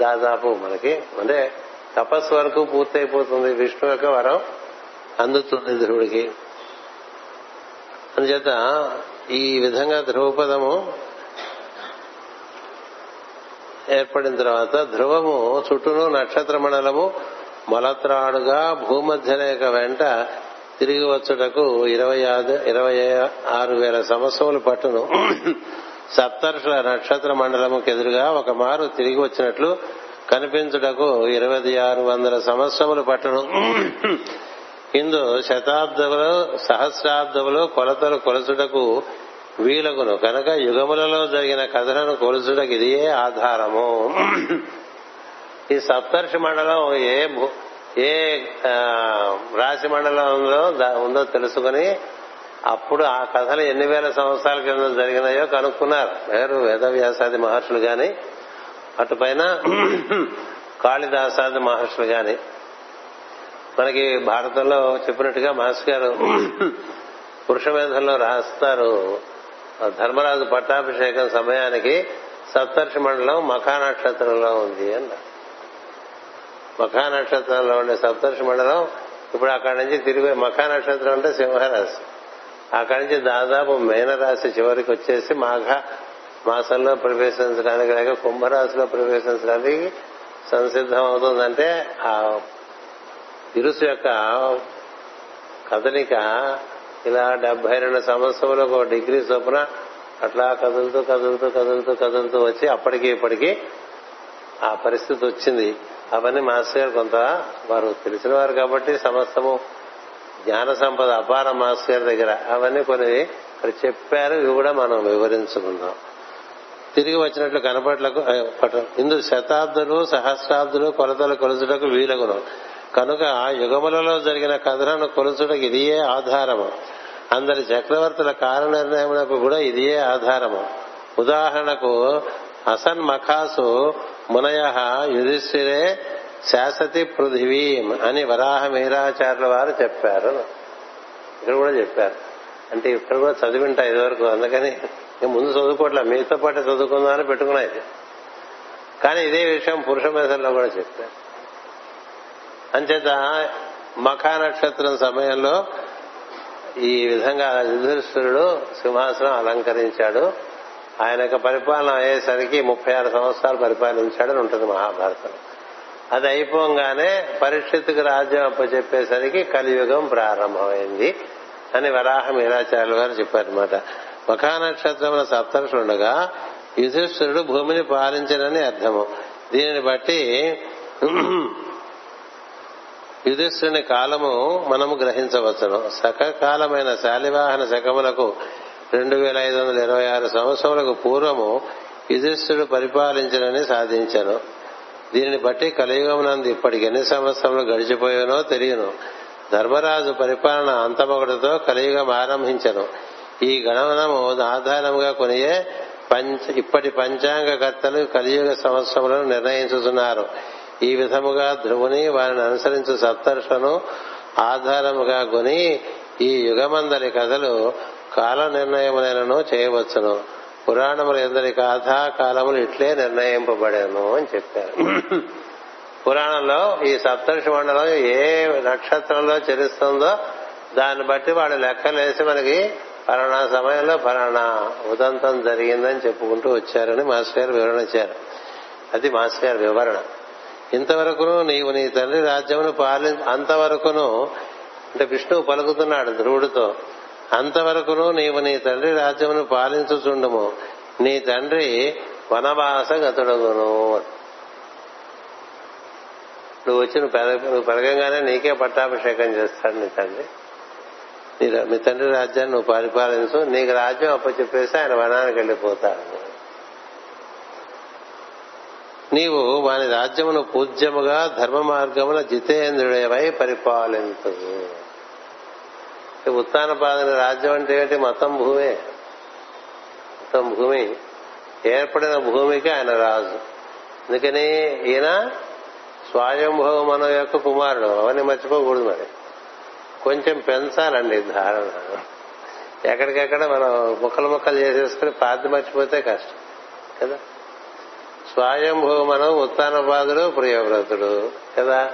Speaker 1: దాదాపు మనకి అంటే తపస్సు వరకు పూర్తయిపోతుంది విష్ణు యొక్క వరం అందుతుంది ధ్రువుడికి. అందుచేత ఈ విధంగా ధ్రువపదము ఏర్పడిన తర్వాత ధ్రువము చుట్టూను నక్షత్ర మండలము మొలత్రాడుగా యొక్క వెంట తిరిగి వచ్చుటకు ఇరవై ఇరవై ఆరు వేల సంవత్సరములు పట్టును. సప్తర్షుల నక్షత్ర మండలముకు ఎదురుగా ఒక మారు తిరిగి వచ్చినట్లు కనిపించుటకు ఇరవై ఆరు వందల సంవత్సరములు పట్టును. ఇందు శతాబ్దములు సహస్రాబ్దములు కొలతలు కొలుచుటకు వీలగును. కనుక యుగములలో జరిగిన కథలను కొలుచుటకు ఇదియే ఆధారము. ఈ సప్తర్షి మండలం ఏ ఏ రాశి మండలంలో ఉందో తెలుసుకుని అప్పుడు ఆ కథలు ఎన్ని వేల సంవత్సరాల కింద జరిగినాయో కనుక్కున్నారు. వేరు వేదవ్యాసాది మహర్షులు గాని అటుపైన కాళిదాసాది మహర్షులు గాని. మనకి భారతంలో చెప్పినట్టుగా మహర్షి గారు పురుషమేధంలో రాస్తారు. ధర్మరాజు పట్టాభిషేకం సమయానికి సప్తర్షి మండలం మఖా నక్షత్రంలో ఉంది అన్నారు మఖా నక్షత్రంలో ఉండే సప్తర్షి మండలం ఇప్పుడు అక్కడి నుంచి తిరిగి మఖా నక్షత్రం అంటే సింహరాశి. అక్కడి నుంచి దాదాపు మేనరాశి చివరికి వచ్చేసి మాఘ మాసంలో ప్రవేశించడానికి లేక కుంభరాశిలో ప్రవేశించడానికి సంసిద్ధం అవుతుందంటే ఆ ఇరుసు యొక్క కదలిక ఇలా డెబ్బై రెండు సంవత్సరంలో ఒక డిగ్రీ చొప్పున అట్లా కదులుతూ కదులుతూ కదులుతూ కదులుతూ వచ్చి అప్పటికి ఇప్పటికి ఆ పరిస్థితి వచ్చింది. అవన్నీ మాస్టర్ గారు కొంత వారు తెలిసిన వారు కాబట్టి సమస్తము జ్ఞాన సంపద అపార మాస్టర్ గారి దగ్గర అవన్నీ కొన్ని ఇక్కడ చెప్పారు. ఇవి కూడా మనం వివరించుకుందాం. తిరిగి వచ్చినట్లు కనపట్లకు ఇందు శతాబ్దులు సహస్రాబ్దులు కొలతలు కొలుచుటకు వీలగును. కనుక యుగములలో జరిగిన కథలను కొలుచుటకు ఇదియే ఆధారము. అందరి చక్రవర్తుల కారణనిర్ణయములకు కూడా ఇదియే ఆధారము. ఉదాహరణకు అసన్ మఖాసు మునయ యుధిష్ఠిరే శాసతి పృథివీ అని వరాహ మీరాచార్యుల వారు చెప్పారు. ఇక్కడ కూడా చెప్పారు. అంటే ఇక్కడ కూడా చదివింటా ఇదివరకు. అందుకని ముందు చదువుకోవట్లే. మీతో పాటు చదువుకుందామని పెట్టుకున్నాయి కానీ ఇదే విషయం పురుష మేధల్లో కూడా చెప్పారు. అంచేత మఖా నక్షత్రం సమయంలో ఈ విధంగా యుధిష్ఠిరుడు సింహాసనం అలంకరించాడు. ఆయన యొక్క పరిపాలన అయ్యేసరికి ముప్పై ఆరు సంవత్సరాలు పరిపాలించాడని ఉంటుంది మహాభారతం. అది అయిపోగానే పరీక్షిత్తుకు రాజ్యం అప్పచెప్పేసరికి కలియుగం ప్రారంభమైంది అని వరాహ మీరాచార్యులు గారు చెప్పారనమాట మఖానక్షత్రముల సప్తర్షులుండగా యుధిష్ఠిరుడు భూమిని పాలించనని అర్థము. దీనిని బట్టి యుధిష్ఠుని కాలము మనము గ్రహించవచ్చును. సకకాలమైన శాలివాహన శకములకు రెండు వేల ఐదు వందల ఇరవై ఆరు సంవత్సరములకు పూర్వము యుధిష్ఠుడు పరిపాలించనని సాధించను. దీనిని బట్టి కలియుగమునందు ఇప్పటికి ఎన్ని సంవత్సరములు గడిచిపోయానో తెలియను. ధర్మరాజు పరిపాలన అంతమొకటితో కలియుగం ఆరంభించను. ఈ గణనము ఆధారముగా కొనియే పంచ ఇప్పటి పంచాంగకర్తలు కలియుగ సంవత్సరములను నిర్ణయించుతున్నారు ఈ విధముగా ధ్రువుని వారిని అనుసరించు సప్తర్షను ఆధారముగా కొని ఈ యుగమందరి కథలు కాల నిర్ణయములైనను చేయవచ్చును. పురాణములు ఎందరి కాథా కాలములు ఇట్లే నిర్ణయింపబడాను అని చెప్పారు. పురాణంలో ఈ సప్తర్షి మండలం ఏ నక్షత్రంలో చరిస్తుందో దాన్ని బట్టి వాళ్ళు లెక్కలేసి మనకి పలానా సమయంలో పలానా ఉదంతం జరిగిందని చెప్పుకుంటూ వచ్చారని మాస్టర్ గారు వివరణ ఇచ్చారు. అది మాస్టర్ గారి వివరణ. ఇంతవరకును నీవు నీ తండ్రి రాజ్యమును పాలి అంతవరకును అంటే విష్ణువు పలుకుతున్నాడు ధ్రువుడితో. అంతవరకును నీవు నీ తండ్రి రాజ్యమును పాలించుచుండము. నీ తండ్రి వనవాస గతుడగును నువ్వు వచ్చి నువ్వు నువ్వు పెరగంగానే నీకే పట్టాభిషేకం చేస్తాడు నీ తండ్రి. మీ తండ్రి రాజ్యాన్ని నువ్వు పరిపాలించు నీకు రాజ్యం అప్పచెప్పేసి ఆయన వనానికి వెళ్ళిపోతాడు. నీవు వాని రాజ్యమును పూజ్యముగా ధర్మ మార్గమున జితేంద్రుడేవై పరిపాలించు ఉత్తాన పాదని రాజ్యం అంటే ఏంటి? మొత్తం భూమే. మొత్తం భూమి. ఏర్పడిన భూమికి ఆయన రాజు. అందుకని ఈయన స్వయంభవ మన యొక్క కుమారుడు. అవన్నీ మర్చిపోకూడదు మరి. కొంచెం పెంచాలండి ధారణ. ఎక్కడికెక్కడ మనం ముక్కలు ముక్కలు చేసేసుకుని పాతి మర్చిపోతే కష్టం. కదా? స్వయంభవ మనం ఉత్తానపాదుడు ప్రియవ్రతుడు. కదా?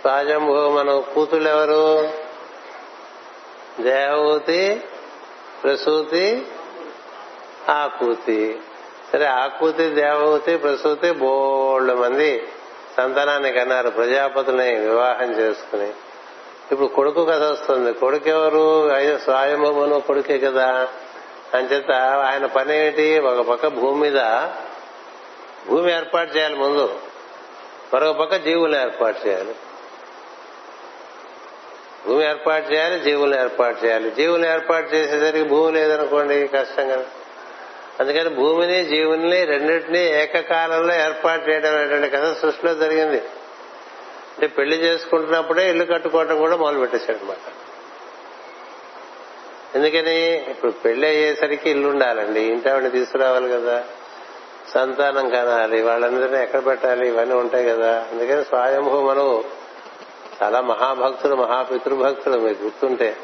Speaker 1: స్వయంభవ మనం కూతుళ్ళు ఎవరు దేవూతి ప్రసూతి ఆకూతి. సరే ఆకూతి దేవహూతి ప్రసూతి బోళ్ళు మంది సంతానాన్ని కన్నారు ప్రజాపతుల్ని వివాహం చేసుకుని. ఇప్పుడు కొడుకు కథ వస్తుంది. కొడుకు ఎవరు అయ్యో కొడుకే కదా. అంచేత ఆయన పని ఏమిటి ఒక పక్క భూమి మీద భూమి ఏర్పాటు చేయాలి ముందు. మరొక పక్క జీవులు ఏర్పాటు చేయాలి. భూమి ఏర్పాటు చేయాలి జీవులు ఏర్పాటు చేయాలి. జీవులు ఏర్పాటు చేసేసరికి భూమి లేదనుకోండి కష్టం కదా. అందుకని భూమిని జీవుల్ని రెండింటినీ ఏకకాలంలో ఏర్పాటు చేయడం అనేటువంటి కథ సృష్టిలో జరిగింది. అంటే పెళ్ళి చేసుకుంటున్నప్పుడే ఇల్లు కట్టుకోవడం కూడా మొదలు పెట్టేశాడు అనమాట ఎందుకని? ఇప్పుడు పెళ్ళి అయ్యేసరికి ఇల్లు ఉండాలండి. ఇంటావిని తీసుకురావాలి కదా. సంతానం కనాలి. వాళ్ళందరినీ ఎక్కడ పెట్టాలి? ఇవన్నీ ఉంటాయి కదా. అందుకని స్వయంభూ మనవు చాలా మహాభక్తుడు మహాపితృభక్తుడు మీకు గుర్తుంటే.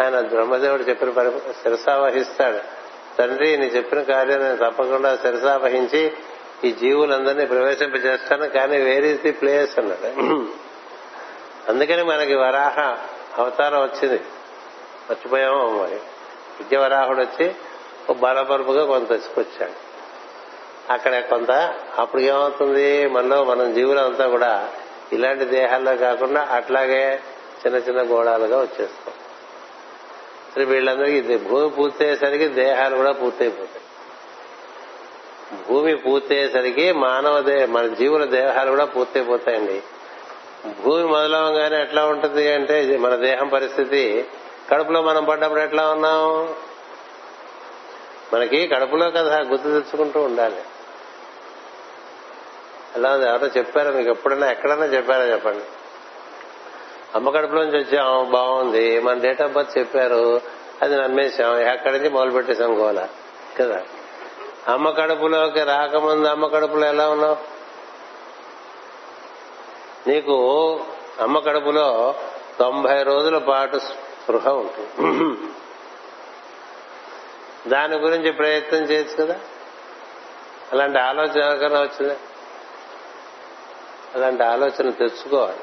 Speaker 1: ఆయన బ్రహ్మదేవుడు చెప్పిన పరి శిరసావహిస్తాడు తండ్రి నీ చెప్పిన కార్యం నేను తప్పకుండా శిరసావహించి ఈ జీవులందరినీ ప్రవేశింపజేస్తాను కానీ వేర్ ఈస్ ది ప్లేస్ అన్నాడు. అందుకని మనకి వరాహ అవతారం వచ్చింది. మర్చిపోయాము మరి. విద్యవరాహుడు వచ్చి ఒక బలపరుపుగా కొంత తెచ్చుకొచ్చాడు అక్కడ కొంత అప్పుడు ఏమవుతుంది? మనలో మనం జీవులంతా కూడా ఇలాంటి దేహాల్లో కాకుండా అట్లాగే చిన్న చిన్న గోళాలుగా వచ్చేస్తాం. సరే వీళ్ళందరికీ భూమి పూర్తయ్యేసరికి దేహాలు కూడా పూర్తయిపోతాయి. భూమి పూర్తయ్యేసరికి మానవ దేహ మన జీవుల దేహాలు కూడా పూర్తయిపోతాయండి. భూమి మొదలవగానే ఎట్లా ఉంటుంది అంటే మన దేహం పరిస్థితి కడుపులో మనం పడ్డప్పుడు ఎట్లా ఉన్నాం? మనకి కడుపులో కదా గుర్తు తెచ్చుకుంటూ ఉండాలి. అలా ఎవరో చెప్పారా మీకు ఎప్పుడైనా ఎక్కడైనా చెప్పారా చెప్పండి. అమ్మ కడుపులోంచి వచ్చాం బాగుంది మన డేట్ ఆఫ్ బర్త్ చెప్పారు అది నమ్మేశాం ఎక్కడి నుంచి మొదలు పెట్టేశాం గోల. కదా? అమ్మ కడుపులోకి రాకముందు అమ్మ కడుపులో ఎలా ఉన్నావు? నీకు అమ్మ కడుపులో తొంభై రోజుల పాటు స్పృహ ఉంటుంది. దాని గురించి ప్రయత్నం చేయొచ్చు కదా? అలాంటి ఆలోచన ఎవరికైనా వచ్చిందా? అలాంటి ఆలోచన తెచ్చుకోవాలి.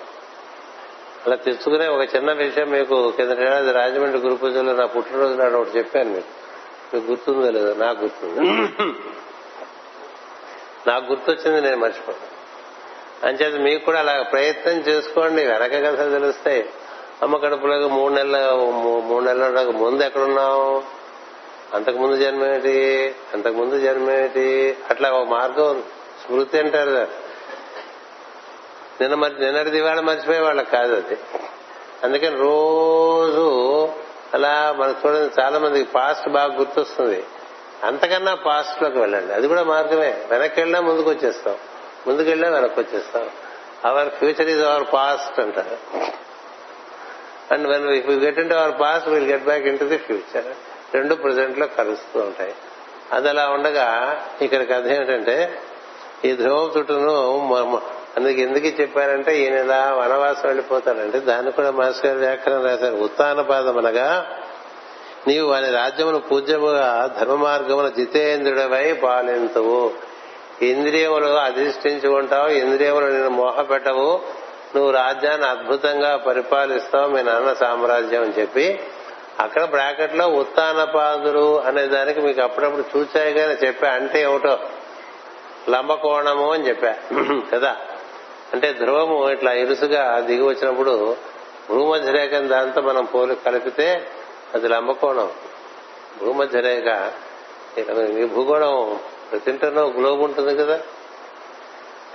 Speaker 1: అలా తెచ్చుకునే ఒక చిన్న విషయం మీకు కిందటేడాది రాజమండ్రి గురు పూజలో నా పుట్టినరోజు నాడు ఒకటి చెప్పాను మీకు. మీకు గుర్తుందో లేదో? నాకు గుర్తుంది. నాకు గుర్తొచ్చింది నేను మర్చిపోతాను అంచేత మీకు కూడా అలా ప్రయత్నం చేసుకోండి. వెనక కథలు తెలుస్తాయి అమ్మ కడుపులోకి మూడు నెలల మూడు నెలల ముందు ఎక్కడున్నావు? అంతకు ముందు జన్మేమిటి అంతకు ముందు జన్మేమిటి అట్లా ఒక మార్గం స్మృతి అంటారు దాన్ని. నిన్న మరి నిన్నటి దివాళ మర్చిపోయే వాళ్ళకి కాదు అది. అందుకని రోజు అలా మనకు చూడండి చాలా మందికి పాస్ట్ బాగా గుర్తొస్తుంది. అంతకన్నా పాస్ట్లోకి వెళ్ళండి. అది కూడా మార్గమే. వెనక్కి వెళ్ళినా ముందుకు వచ్చేస్తాం ముందుకు వెళ్ళినా వెనక్కి వచ్చేస్తాం our future is our past అంటారు and when if get in our past will get back into the future రెండు ప్రజెంట్లో కలుస్తూ ఉంటాయి. అది అలా ఉండగా ఇక్కడ కథ ఏమిటంటే ఈ ధ్రువ చుట్టూను అందుకు ఎందుకు చెప్పారంటే ఈయన ఇలా వనవాసం వెళ్ళిపోతాడంటే దాన్ని కూడా మాస్టర్ గారు వ్యాఖ్యానం రాశారు. ఉత్తాన పాదం అనగా నీవు వాని రాజ్యమును పూజ్యముగా ధర్మ మార్గమున జితేంద్రుడవై పాలింతువు. ఇంద్రియములు అధిష్ఠించుకుంటావు ఇంద్రియములు నేను మోహపెట్టవు. నువ్వు రాజ్యాన్ని అద్భుతంగా పరిపాలిస్తావు మీ నాన్న సామ్రాజ్యం అని చెప్పి. అక్కడ బ్రాకెట్లో ఉత్తానపాదులు అనే దానికి మీకు అప్పుడప్పుడు చూచాయిగానే చెప్పా. అంటే ఏమిటో? లంబకోణము అని చెప్పా. కదా? అంటే ధ్రువము ఇట్లా ఇరుసుగా దిగి వచ్చినప్పుడు భూమధ్యరేఖను దాంతో మనం పోలి కలిపితే అది లంబకోణం. భూమధ్యరేఖ ఈ భూగోళం ప్రతింటనో గ్లోబ్ ఉంటుంది కదా?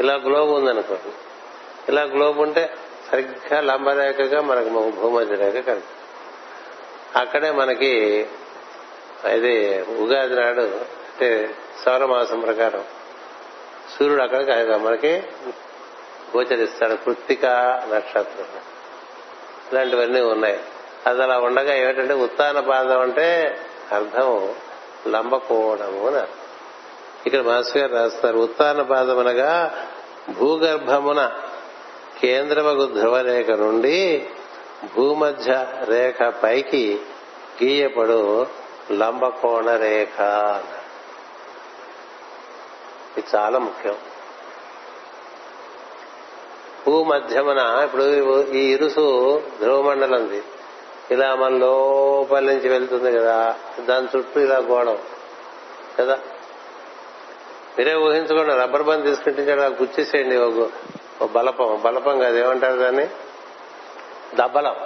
Speaker 1: ఇలా గ్లోబ్ ఉందనుకోండి ఇలా గ్లోబ్ ఉంటే సరిగ్గా లంబరేఖగా మనకు భూమధ్యరేఖ కలిపి కనిపిస్తుంది. అక్కడే మనకి ఇది ఉగాది నాడు అంటే సౌరమాసం ప్రకారం సూర్యుడు అక్కడ మనకి గోచరిస్తాడు కృత్తిక నక్షత్రం. ఇలాంటివన్నీ ఉన్నాయి. అది అలా ఉండగా ఏమిటంటే ఉత్తాన పాదం అంటే అర్థం లంబకోవడము అని అర్థం. ఇక్కడ మాస్టర్ గారు రాస్తారు ఉత్తాన పాదం అనగా భూగర్భమున కేంద్రమగు ధ్రువరేఖ నుండి భూమధ్య రేఖ పైకి గీయపడు లంబకోణ రేఖ ఇది చాలా ముఖ్యం. భూమధ్యమున ఇప్పుడు ఈ ఇరుసు ధ్రువమండలంది. ఇలా మన లోపల నుంచి వెళ్తుంది కదా దాని చుట్టూ ఇలా గోడం కదా? మీరే ఊహించుకోండి రబ్బర్ బంద్ తీసుకుంటే గుచ్చేసేయండి ఒక ఒక బలపం. బలపం కాదు ఏమంటారు దాన్ని? దబ్బలం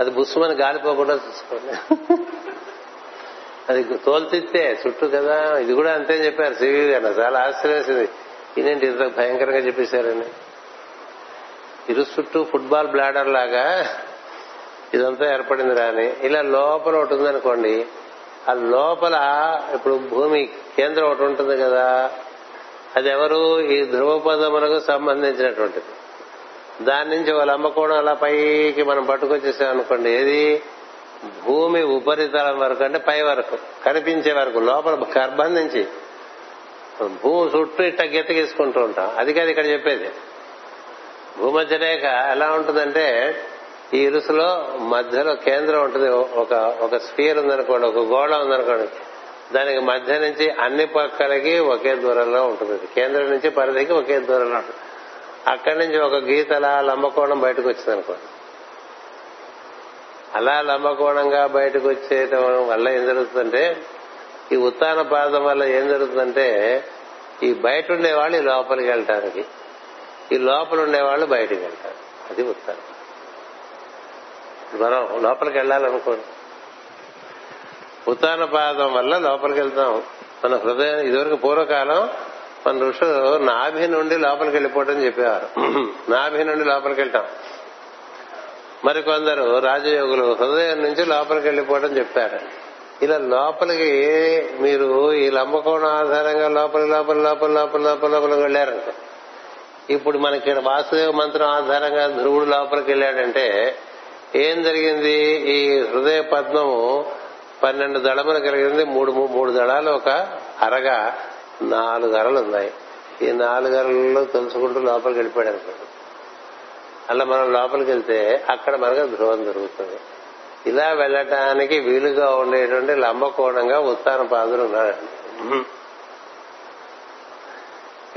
Speaker 1: అది బుస్సుమని గాలిపోకుండా చూసుకోండి. అది తోల్చిస్తే చుట్టూ కదా ఇది కూడా అంతే చెప్పారు సివి గారు చాలా ఆశ్చర్యం వేసింది. ఇదేంటి ఇంత భయంకరంగా చెప్పేశారని? ఇరు చుట్టూ ఫుట్బాల్ బ్లాడర్ లాగా ఇదంతా ఏర్పడింది రాని. ఇలా లోపల ఒకటి ఉందనుకోండి ఆ లోపల ఇప్పుడు భూమి కేంద్రం ఒకటి ఉంటుంది కదా అది ఎవరు? ఈ ధ్రువపదములకు సంబంధించినటువంటిది. దాని నుంచి ఒక లంబకోణం అలా పైకి మనం పట్టుకొచ్చేసాం అనుకోండి ఏది? భూమి ఉపరితలం వరకు అంటే పై వరకు కనిపించే వరకు లోపల గర్భం నుంచి భూమి చుట్టూ ఇట్లా గీత గీసుకుంటూ ఉంటాం. అది కాదు ఇక్కడ చెప్పేది. భూమధ్య రేఖ ఎలా ఉంటుందంటే ఈ ఇరుసులో మధ్యలో కేంద్రం ఉంటుంది. ఒక ఒక స్ఫియర్ ఉందనుకోండి ఒక గోళ ఉందనుకోండి దానికి మధ్య నుంచి అన్ని పక్కలకి ఒకే దూరంలో ఉంటుంది. కేంద్రం నుంచి పరిధికి ఒకే దూరంలో ఉంటుంది. అక్కడి నుంచి ఒక గీత అలా లంబకోణం బయటకు వచ్చింది అనుకోండి అలా లంబకోణంగా బయటకు వచ్చేయటం వల్ల ఏం జరుగుతుందంటే ఈ ఉత్తాన పాదం వల్ల ఏం జరుగుతుందంటే ఈ బయట ఉండేవాళ్ళు ఈ లోపలికి వెళ్ళటానికి ఈ లోపల ఉండేవాళ్ళు బయటికి వెళ్తారు. అది ఉత్తాన. మనం లోపలికి వెళ్ళాలనుకోండి ఉత్తాన పాదం వల్ల లోపలికి వెళ్తాం. మన హృదయం ఇదివరకు పూర్వకాలం మన ఋషులు నాభి నుండి లోపలికి వెళ్ళిపోవటం చెప్పేవారు. నాభి నుండి లోపలికి వెళ్తాం. మరికొందరు రాజయోగులు హృదయం నుంచి లోపలికి వెళ్ళిపోవటం చెప్పారు. ఇలా లోపలికి మీరు ఈ లంబకోణం ఆధారంగా లోపలి లోపల లోపల లోపల లోపల లోపలికి వెళ్ళారంట. ఇప్పుడు మనకి ఇక్కడ వాసుదేవ మంత్రం ఆధారంగా ధ్రువుడు లోపలికి వెళ్ళాడంటే ఏం జరిగింది? ఈ హృదయ పద్మము పన్నెండు దళములు కలిగింది మూడు మూడు దళాలు ఒక అరగా నాలుగు అరలు ఉన్నాయి. ఈ నాలుగు అరలలో తెలుసుకుంటూ లోపలికి వెళ్ళిపోయాడు అనుకోండి. అలా మనం లోపలికి వెళ్తే అక్కడ మనకు ధ్రువం జరుగుతుంది ఇలా వెళ్ళటానికి వీలుగా ఉండేటువంటి లంబకోణంగా ఉత్తాన పాదులు ఉన్నాడండి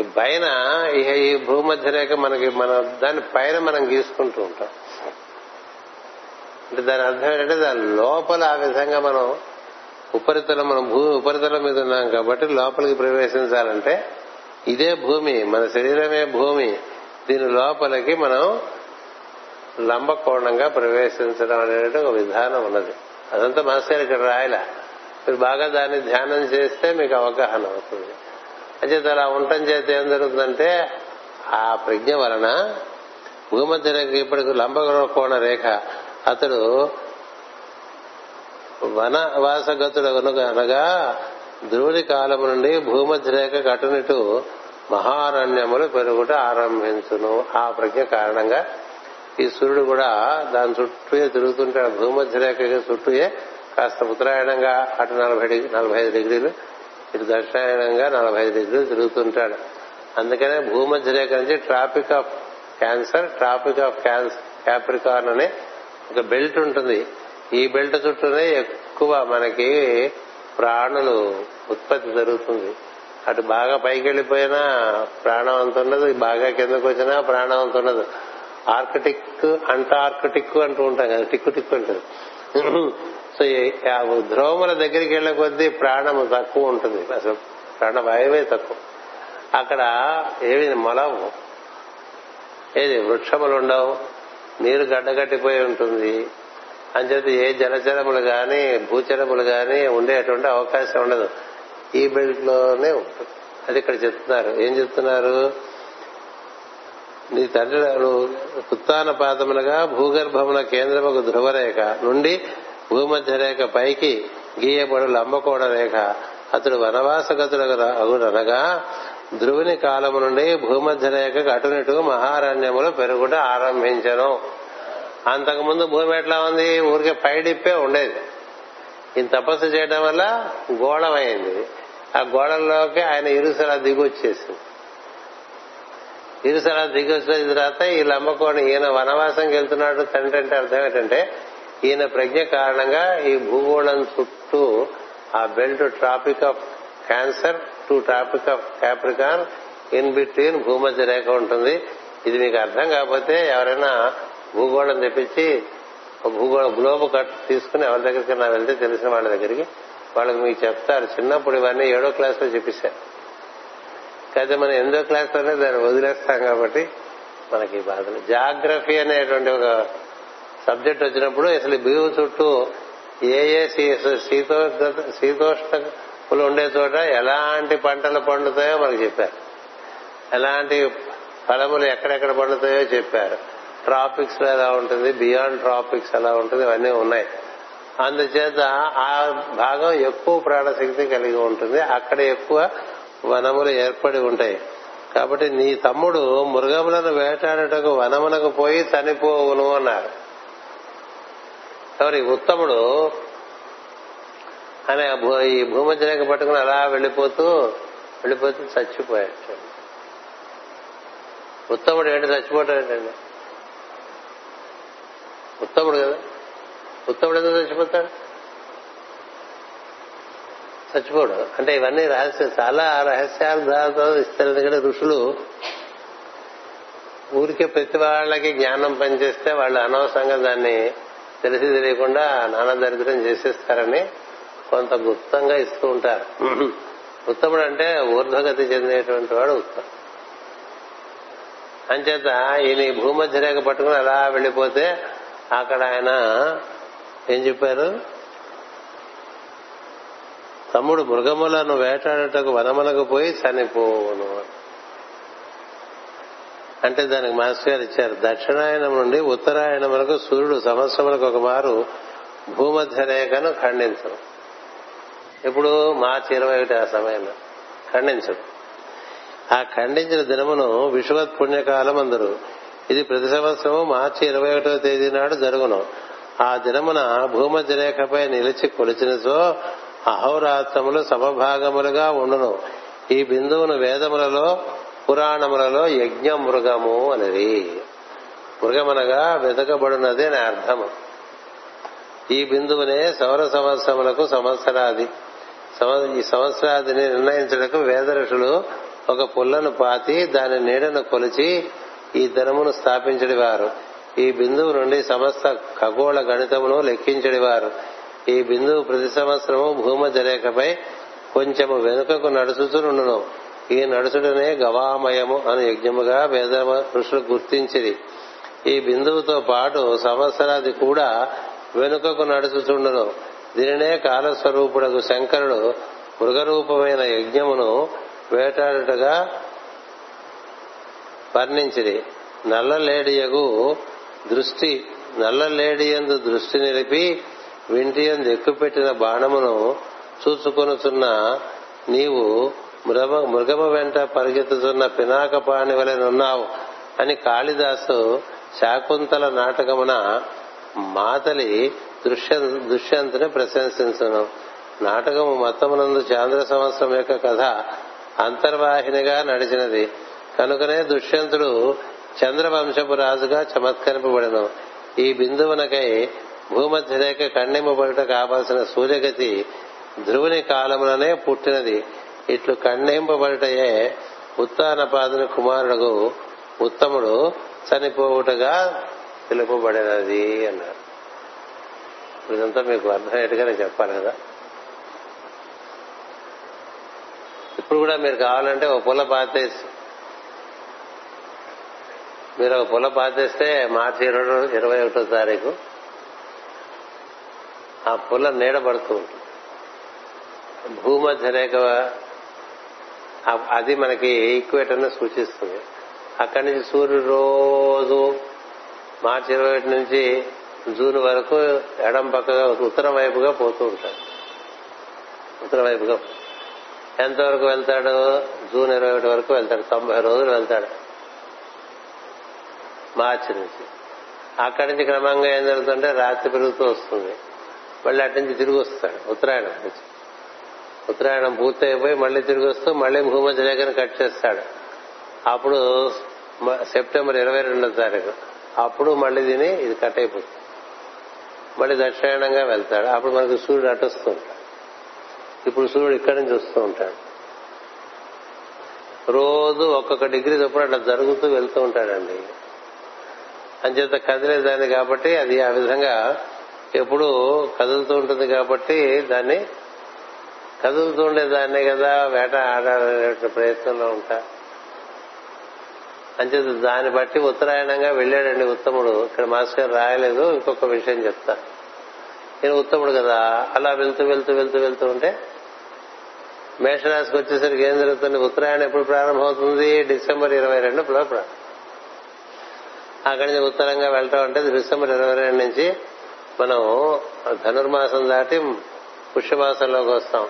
Speaker 1: పైన ఇక ఈ భూమధ్య రేఖ మనకి మన దాని పైన మనం గీసుకుంటూ ఉంటాం. అంటే దాని అర్థం ఏంటంటే దాని లోపల ఆ విధంగా మనం ఉపరితలం మనం భూమి ఉపరితలం మీద ఉన్నాం కాబట్టి లోపలికి ప్రవేశించాలంటే ఇదే భూమి మన శరీరమే భూమి. దీని లోపలికి మనం లంబకోణంగా ప్రవేశించడం అనేది ఒక విధానం ఉన్నది. అదంతా మనసు ఇక్కడ రాయల. మీరు బాగా దాన్ని ధ్యానం చేస్తే మీకు అవగాహన అవుతుంది. అంచేత అలా ఉండటం చేత ఏం జరుగుతుందంటే ఆ ప్రజ్ఞ వలన భూమధ్య రేఖ ఇప్పటికి లంబకోణ రేఖ. అతడు వనవాసగతుడు అనగా ధ్రువుడి కాలము నుండి భూమధ్య రేఖ కటునిటు మహారణ్యములు పెరుగుట ఆరంభించును. ఆ ప్రజ్ఞ కారణంగా ఈ సూర్యుడు కూడా దాని చుట్టూ తిరుగుతుంటాడు. భూమధ్య రేఖ చుట్టూయే కాస్త ఉత్తరాయణంగా అటు నలభై డిగ్రీ నలభై ఐదు డిగ్రీలు ఇటు దక్షిణాయనంగా నలభై ఐదు డిగ్రీలు తిరుగుతుంటాడు. అందుకనే భూమధ్య రేఖ నుంచి Tropic of Cancer Tropic of Capricorn అనే ఒక బెల్ట్ ఉంటుంది. ఈ బెల్ట్ చుట్టూనే ఎక్కువ మనకి ప్రాణులు ఉత్పత్తి జరుగుతుంది. అటు బాగా పైకి వెళ్ళిపోయినా ప్రాణం అంత ఉండదు బాగా కిందకు వచ్చినా ప్రాణం అంత ఉండదు. ఆర్కిటిక్ అంటార్కిటిక్ అంటూ ఉంటాం కదా టిక్కు టిక్కు అంటారు. సో ఆ ధ్రువముల దగ్గరికి వెళ్ళే కొద్దీ ప్రాణం తక్కువ ఉంటుంది. అసలు ప్రాణవాయువే తక్కువ. అక్కడ ఏమి మొలవు? ఏది వృక్షములు ఉండవు? నీరు గడ్డగట్టిపోయి ఉంటుంది. అంచేత ఏ జలచరములు గాని భూచరములు గాని ఉండేటువంటి అవకాశం ఉండదు. ఈ బెల్ట్లోనే ఉంటుంది. అది ఇక్కడ చెప్తున్నారు. ఏం చెప్తున్నారు? నీ తండ్రి ఉత్తాన పాదములుగా భూగర్భముల కేంద్రముకు ధ్రువరేఖ నుండి భూమధ్య రేఖ పైకి గీయబడు లంబకోడ రేఖ. అతడు వనవాసగతుడు అగుడనగా ధ్రువుని కాలము నుండి భూమధ్య రేఖకు అటునిటు మహారణ్యములు పెరుగుట ఆరంభించను. అంతకుముందు భూమి ఎట్లా ఉంది? ఊరికే పైడిప్పే ఉండేది. ఈయన తపస్సు చేయడం వల్ల గోళమైంది ఆ గోడల్లోకి ఆయన ఇరుసలా దిగొచ్చేసింది. ఇరుసలా దిగొచ్చిన తర్వాత ఈ లంబకోణి ఈయన వనవాసంకి వెళ్తున్నాడు తండ్రి అంటే అర్థం ఏంటంటే ఈయన ప్రజ్ఞ కారణంగా ఈ భూగోళం చుట్టూ ఆ belt Tropic of Cancer to Tropic of Capricorn in between భూమధ్య రేఖ ఉంటుంది. ఇది మీకు అర్థం కాకపోతే ఎవరైనా భూగోళం తెప్పించి భూగోళ గ్లోబ్ కట్ తీసుకుని ఎవరి దగ్గరికి నా వెళ్తే తెలిసిన వాళ్ళ దగ్గరికి వాళ్ళకి మీకు చెప్తారు. చిన్నప్పుడు ఇవన్నీ ఏడో క్లాస్లో చెప్పేశారు. కాకపోతే మనం ఎనిమిదో క్లాస్లోనే దాన్ని వదిలేస్తాం కాబట్టి మనకి బాధ బాధలు జాగ్రఫీ అనేటువంటి ఒక సబ్జెక్ట్ వచ్చినప్పుడు అసలు ఈ చుట్టూ ఏ ఏ శీతోష్ణ శీతోష్ణములు ఉండే చోట ఎలాంటి పంటలు పండుతాయో మనకు చెప్పారు. ఎలాంటి ఫలములు ఎక్కడెక్కడ పండుతాయో చెప్పారు. ట్రాపిక్స్లో ఎలా ఉంటుంది బియాండ్ ట్రాపిక్స్ ఎలా ఉంటుంది ఇవన్నీ ఉన్నాయి. అందుచేత ఆ భాగం ఎక్కువ ప్రాణశక్తి కలిగి ఉంటుంది. అక్కడ ఎక్కువ వనములు ఏర్పడి ఉంటాయి. కాబట్టి నీ తమ్ముడు మృగములను వేటాడటకు వనమునకు పోయి చనిపోవును అన్నారు ఎవరి ఉత్తముడు అనే ఈ భూమధ్యరేఖ పట్టుకుని అలా వెళ్ళిపోతూ వెళ్ళిపోతూ చచ్చిపోయాడు. ఉత్తముడు ఏంటి? చచ్చిపోవటం ఏంటండి? ఉత్తముడు కదా? ఉత్తముడు ఎందుకు చచ్చిపోతాడు? చచ్చిపోడు. అంటే ఇవన్నీ రహస్యం. చాలా రహస్యార్థాలతో ఇస్తారు ఎందుకంటే ఋషులు ఊరికే ప్రతి వాళ్ళకి జ్ఞానం పనిచేస్తే వాళ్ళు అనవసరంగా దాన్ని తెలిసి తెలియకుండా నానా దరిద్రం చేసేస్తారని కొంత గుప్తంగా ఇస్తూ ఉంటారు. ఉత్తముడు అంటే ఊర్ధ్వగతి చెందేటువంటి వాడు ఉత్తముడు అంచేత ఈయన ఈ భూమధ్యరేఖ పట్టుకుని అలా వెళ్ళిపోతే అక్కడ ఆయన ఏం చెప్పారు? తమ్ముడు మృగములను వేటాడటకు వనములకు పోయి చనిపోవును. అంటే దానికి మాస్టర్ గారు ఇచ్చారు దక్షిణాయనం నుండి ఉత్తరాయణం వరకు సూర్యుడు సంవత్సరములకు ఒక మారు భూమధ్య రేఖను ఖండించడు ఇప్పుడు మార్చి ఇరవై ఒకటి ఆ సమయంలో ఖండించడు ఆ ఖండించిన దినమును విశ్వత్ పుణ్యకాలం అందరు. ఇది ప్రతి సంవత్సరము మార్చి ఇరవై ఒకటో తేదీ నాడు జరుగును. ఆ దినమున భూమధ్య రేఖపై నిలిచి కొలిచినచో అహోరాత్రములు సమభాగములుగా ఉండును. ఈ బిందువును వేదములలో పురాణములలో యజ్ఞ మృగము అనేది మృగమనగా వెతకబడినది అని అర్థము. ఈ బిందువునే సౌర సంవత్సరములకు సంవత్సరాది ఈ సంవత్సరాదిని నిర్ణయించడానికి వేద ఋషులు ఒక పుల్లను పాతి దాని నీడను కొలిచి ఈ ధనమును స్థాపించడివారు. ఈ బిందువు నుండి సమస్త ఖగోళ గణితమును లెక్కించడివారు. ఈ బిందువు ప్రతి సంవత్సరము భూమధ్యరేఖపై కొంచెము వెనుకకు నడుచుచునుండును ఈ నడుచుడనే గవామయము అని యజ్ఞముగా వేద ఋషులు గుర్తించిది ఈ బిందువుతో పాటు సంవత్సరాది కూడా వెనుకకు నడుచుచుండును దీనినే కాలస్వరూపుడకు శంకరుడు మృగరూపమైన యజ్ఞమును వేటాడుటగా వర్ణించిది నల్లలేడియగు దృష్టి నల్లలేడియందు దృష్టి నిలిపి వింటియందు ఎక్కుపెట్టిన బాణమును చూసుకొనుచున్న నీవు మృగ మృగము వెంట పరిగెత్తుతున్న పినాక పాణి వలెనున్నావు అని కాళిదాసు శాకుంతల నాటకమున మాతలి దృశ్య దుష్యంతుని ప్రశంసించను. నాటకము మొత్తమునందు చాంద్ర సంవత్సరం యొక్క కథ అంతర్వాహినిగా నడిచినది. కనుకనే దుష్యంతుడు చంద్రవంశపు రాజుగా చమత్కరింపబడను. ఈ బిందువునకై భూమధ్య రేఖ ఖండింపబడుట కావలసిన సూర్యగతి ధ్రువుని కాలముననే పుట్టినది. ఇట్లు ఖండింపబడుటయే ఉత్తానపాదుని కుమారుడు ఉత్తముడు చనిపోవుటగా తెలుపబడినది అన్నారు. ఇదంతా మీకు అర్థమయ్యేట్టుగా నేను చెప్పాలి కదా. ఇప్పుడు కూడా మీరు కావాలంటే ఒక పుల్ల పాతేసి మీరు ఒక పుల్ల పాతేస్తే మార్చి ఇరవై ఇరవై ఒకటో తారీఖు ఆ పుల్ల నీడబడుతూ ఉంటుంది. భూమధ్య రేఖ అది మనకి ఈక్వేటర్ని సూచిస్తుంది. అక్కడి నుంచి సూర్యుడు రోజు మార్చి ఇరవై ఒకటి నుంచి జూన్ వరకు ఎడం పక్కగా ఉత్తరం వైపుగా పోతూ ఉంటాడు. ఉత్తరం వైపుగా ఎంతవరకు వెళ్తాడు? జూన్ ఇరవై ఒకటి వరకు వెళ్తాడు. తొంభై రోజులు వెళ్తాడు. మార్చి నుంచి. అక్కడి నుంచి క్రమంగా ఏం జరుగుతుంటే రాత్రి పెరుగుతూ వస్తుంది. మళ్ళీ అటు నుంచి తిరిగి వస్తాడు. ఉత్తరాయణం నుంచి. ఉత్తరాయణం పూర్తయిపోయి మళ్ళీ తిరిగి వస్తూ మళ్ళీ భూమధ్య రేఖను కట్ చేస్తాడు. అప్పుడు సెప్టెంబర్ ఇరవై రెండో తారీఖు. అప్పుడు మళ్ళీ తిని ఇది కట్ అయిపోతుంది. మళ్ళీ దక్షిణాయనంగా వెళ్తాడు. అప్పుడు మనకు సూర్యుడు అటు వస్తూ ఉంటాడు. ఇప్పుడు సూర్యుడు ఇక్కడి నుంచి వస్తూ ఉంటాడు. రోజు ఒక్కొక్క డిగ్రీ చొప్పున అట్లా జరుగుతూ వెళ్తూ ఉంటాడండి. అంచేత కదిలేదాన్ని కాబట్టి అది ఆ విధంగా ఎప్పుడు కదులుతూ ఉంటుంది కాబట్టి దాన్ని కదులుతూ ఉండేదాన్నే కదా వేట ఆడాలనే ప్రయత్నంలో ఉంటా. అంచేత దాన్ని బట్టి ఉత్తరాయణంగా వెళ్ళాడండి ఉత్తముడు. ఇక్కడ మాస్టర్ రాయలేదు ఇంకొక విషయం చెప్తా. నేను ఉత్తముడు కదా అలా వెళ్తూ వెళ్తూ వెళ్తూ వెళ్తూ ఉంటే మేషరాశికి వచ్చేసరికి ఏం జరుగుతుంది? ఉత్తరాయణం ఎప్పుడు ప్రారంభమవుతుంది? డిసెంబర్ ఇరవై రెండు ప్రారంభం అక్కడి నుంచి ఉత్తరంగా వెళ్తాం అంటే డిసెంబర్ ఇరవై రెండు నుంచి మనం ధనుర్మాసం దాటి పుష్యమాసంలోకి వస్తాం.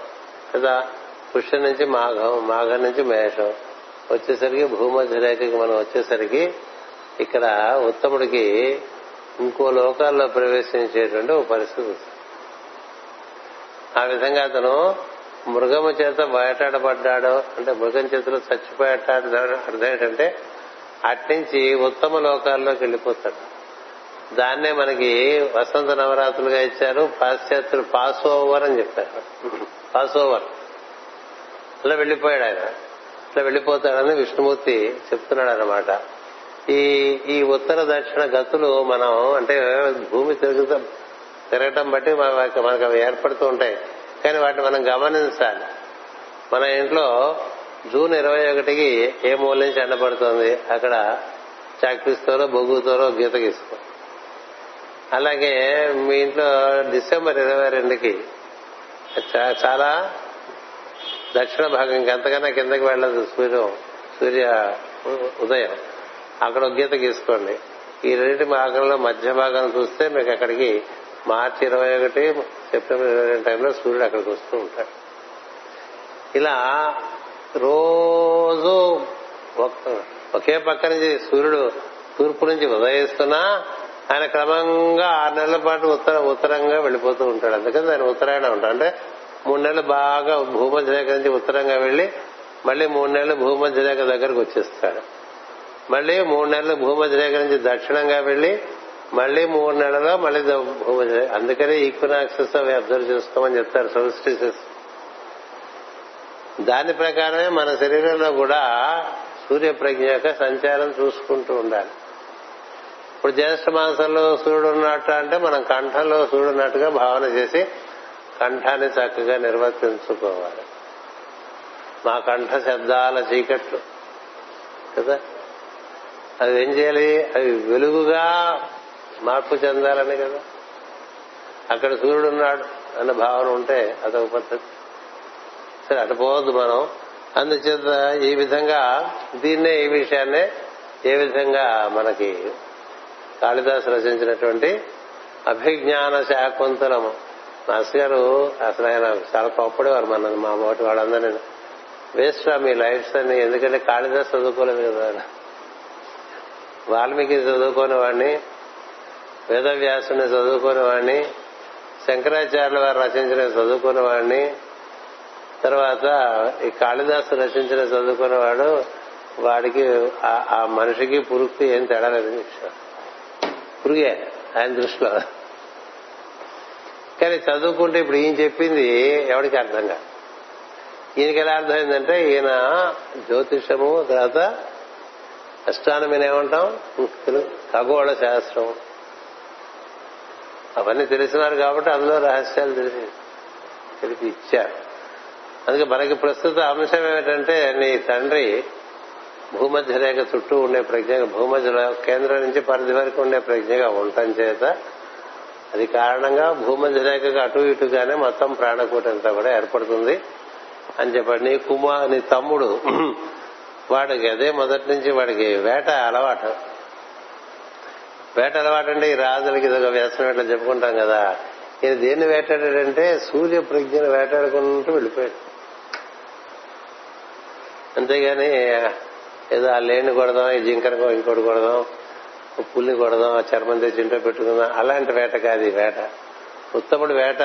Speaker 1: కదా? పుష్యం నుంచి మాఘం మాఘం నుంచి మేషం. వచ్చేసరికి భూమధ్య రేఖకి మనం వచ్చేసరికి ఇక్కడ ఉత్తముడికి ఇంకో లోకాల్లో ప్రవేశించేటువంటి ఒక పరిస్థితి వస్తుంది. ఆ విధంగా అతను మృగము చేత బయటాడబడ్డాడు అంటే మృగం చేతిలో చచ్చిపోయాడు అర్థం ఏంటంటే అట్నుంచి ఉత్తమ లోకాల్లోకి వెళ్ళిపోతాడు. దాన్నే మనకి వసంత నవరాత్రులుగా ఇచ్చారు పాశ్చాత్యులు పాస్ ఓవర్ అని చెప్పారు. పాస్ ఓవర్ అలా వెళ్ళిపోయాడు ఆయన. అట్లా వెళ్ళిపోతాడని విష్ణుమూర్తి చెప్తున్నాడు అనమాట ఈ ఈ ఉత్తర దక్షిణ గతులు మనం అంటే భూమి తిరుగుతా తిరగటం బట్టి మనకు అవి ఏర్పడుతూ ఉంటాయి. కానీ వాటిని మనం గమనించాలి. మన ఇంట్లో జూన్ ఇరవై ఒకటికి ఏ మూల నుంచి ఎండబడుతోంది? అక్కడ చాక్పిస్తోరో బొగ్గుతోరో గీత గీసుకో. అలాగే మీ ఇంట్లో డిసెంబర్ ఇరవై రెండుకి చాలా దక్షిణ భాగం ఇంకెంతకన్నా కిందకి వెళ్ళదు సూర్యం సూర్య ఉదయం. అక్కడ ఒక గీత గీసుకోండి. ఈ రెండింటి మార్గంలో మధ్య భాగం చూస్తే మీకు అక్కడికి మార్చి ఇరవై ఒకటి సెప్టెంబర్ ఇరవై రెండు టైంలో సూర్యుడు అక్కడికి వస్తూ ఉంటాడు. ఇలా రోజు ఒకే పక్క నుంచి సూర్యుడు తూర్పు నుంచి ఉదయిస్తున్నా ఆయన క్రమంగా ఆరు నెలల పాటు ఉత్తర ఉత్తరంగా వెళ్ళిపోతూ ఉంటాడు. అందుకని దాని ఉత్తరాయణ ఉంటాడు అంటే మూడు నెలలు బాగా భూమధ్య రేఖ నుంచి ఉత్తరంగా వెళ్ళి మళ్ళీ మూడు నెలలు భూమధ్య రేఖ దగ్గరకు వచ్చేస్తాడు. మళ్ళీ మూడు నెలలు భూమధ్య రేఖ నుంచి దక్షిణంగా వెళ్ళి మళ్ళీ మూడు నెలలో మళ్ళీ భూమధ్య అందుకనే ఈక్వినాక్సెస్ అవి అబ్జర్వ్ చేసుకోమని చెప్తారు సోల్స్టిసెస్. దాని ప్రకారమే మన శరీరంలో కూడా సూర్యప్రజ్ఞ యొక్క సంచారం చూసుకుంటూ ఉండాలి. ఇప్పుడు జ్యేష్ఠ మాసంలో సూర్యుడు ఉన్నట్టు అంటే మనం కంఠంలో సూర్యుడు ఉన్నట్టుగా భావన చేసి కంఠాన్ని చక్కగా నిర్వర్తించుకోవాలి. మా కంఠ శబ్దాల చీకట్లు. కదా? అది ఏం చేయాలి? అవి వెలుగుగా మార్పు చెందాలని కదా? అక్కడ సూర్యుడు ఉన్నాడు అన్న భావన ఉంటే అదొక పద్ధతి. సరే అటుపోవద్దు మనం. అందుచేత ఈ విధంగా దీన్నే ఈ విషయాన్నే ఏ విధంగా మనకి కాళిదాసు రచించినటువంటి అభిజ్ఞాన శాకుంతలము. మాస్ గారు అసలు ఆయన చాలా గొప్పడేవారు మన మా మొదటి వాళ్ళందరినీ. వేస్ట్ మీ లైఫ్స్ అని ఎందుకంటే కాళిదాస్ చదువుకోలేదు కదా వాల్మీకి చదువుకోని వాడిని వేదవ్యాసుని చదువుకోని వాడిని శంకరాచార్యుల వారు రచించిన చదువుకున్న వాడిని తర్వాత ఈ కాళిదాసు రచించిన చదువుకున్నవాడు వాడికి ఆ మనిషికి పురుక్తి ఏం తేడా లేదని పురుగే ఆయన దృష్టిలో. కానీ చదువుకుంటే ఇప్పుడు ఈయన చెప్పింది ఎవరికి అర్థం కాదు. ఈయనకి ఎలా అర్థమైందంటే ఈయన జ్యోతిషము తర్వాత అస్ట్రానమీని ఏమంటాం? ఖగోళ శాస్త్రం. అవన్నీ తెలిసినారు కాబట్టి అందులో రహస్యాలు తెలిసి తెలిపి ఇచ్చారు. అందుకే మనకి ప్రస్తుత అంశం ఏమిటంటే నీ తండ్రి భూమధ్య రేఖ చుట్టూ ఉండే ప్రజ్ఞగా భూమధ్య కేంద్రం నుంచి పరిధి వరకు ఉండే ప్రజ్ఞగా ఉండటం చేత అది కారణంగా భూమధ్య రేఖకు అటు ఇటుగానే మొత్తం ప్రాణకూట అంతా కూడా ఏర్పడుతుంది. అని చెప్పండి నీ కుమార్ నీ తమ్ముడు వాడికి అదే మొదటి నుంచి వాడికి వేట అలవాటు. వేట అలవాటు అంటే ఈ రాజులకి ఇది ఒక వ్యసనం ఎట్లా చెప్పుకుంటాం కదా. ఈయన దేన్ని వేటాడాడంటే సూర్య ప్రజ్ఞను వేటాడుకుంటూ వెళ్ళిపోయాడు. అంతేగాని ఏదో ఆ లేని కొడదాం ఈ జింకను ఇంకోటి కొడదాం పుల్ని కొడదాం ఆ చర్మం తెచ్చి ఇంట్లో పెట్టుకుందాం. అలాంటి వేట కాదు ఈ వేట. ఉత్తముడు వేట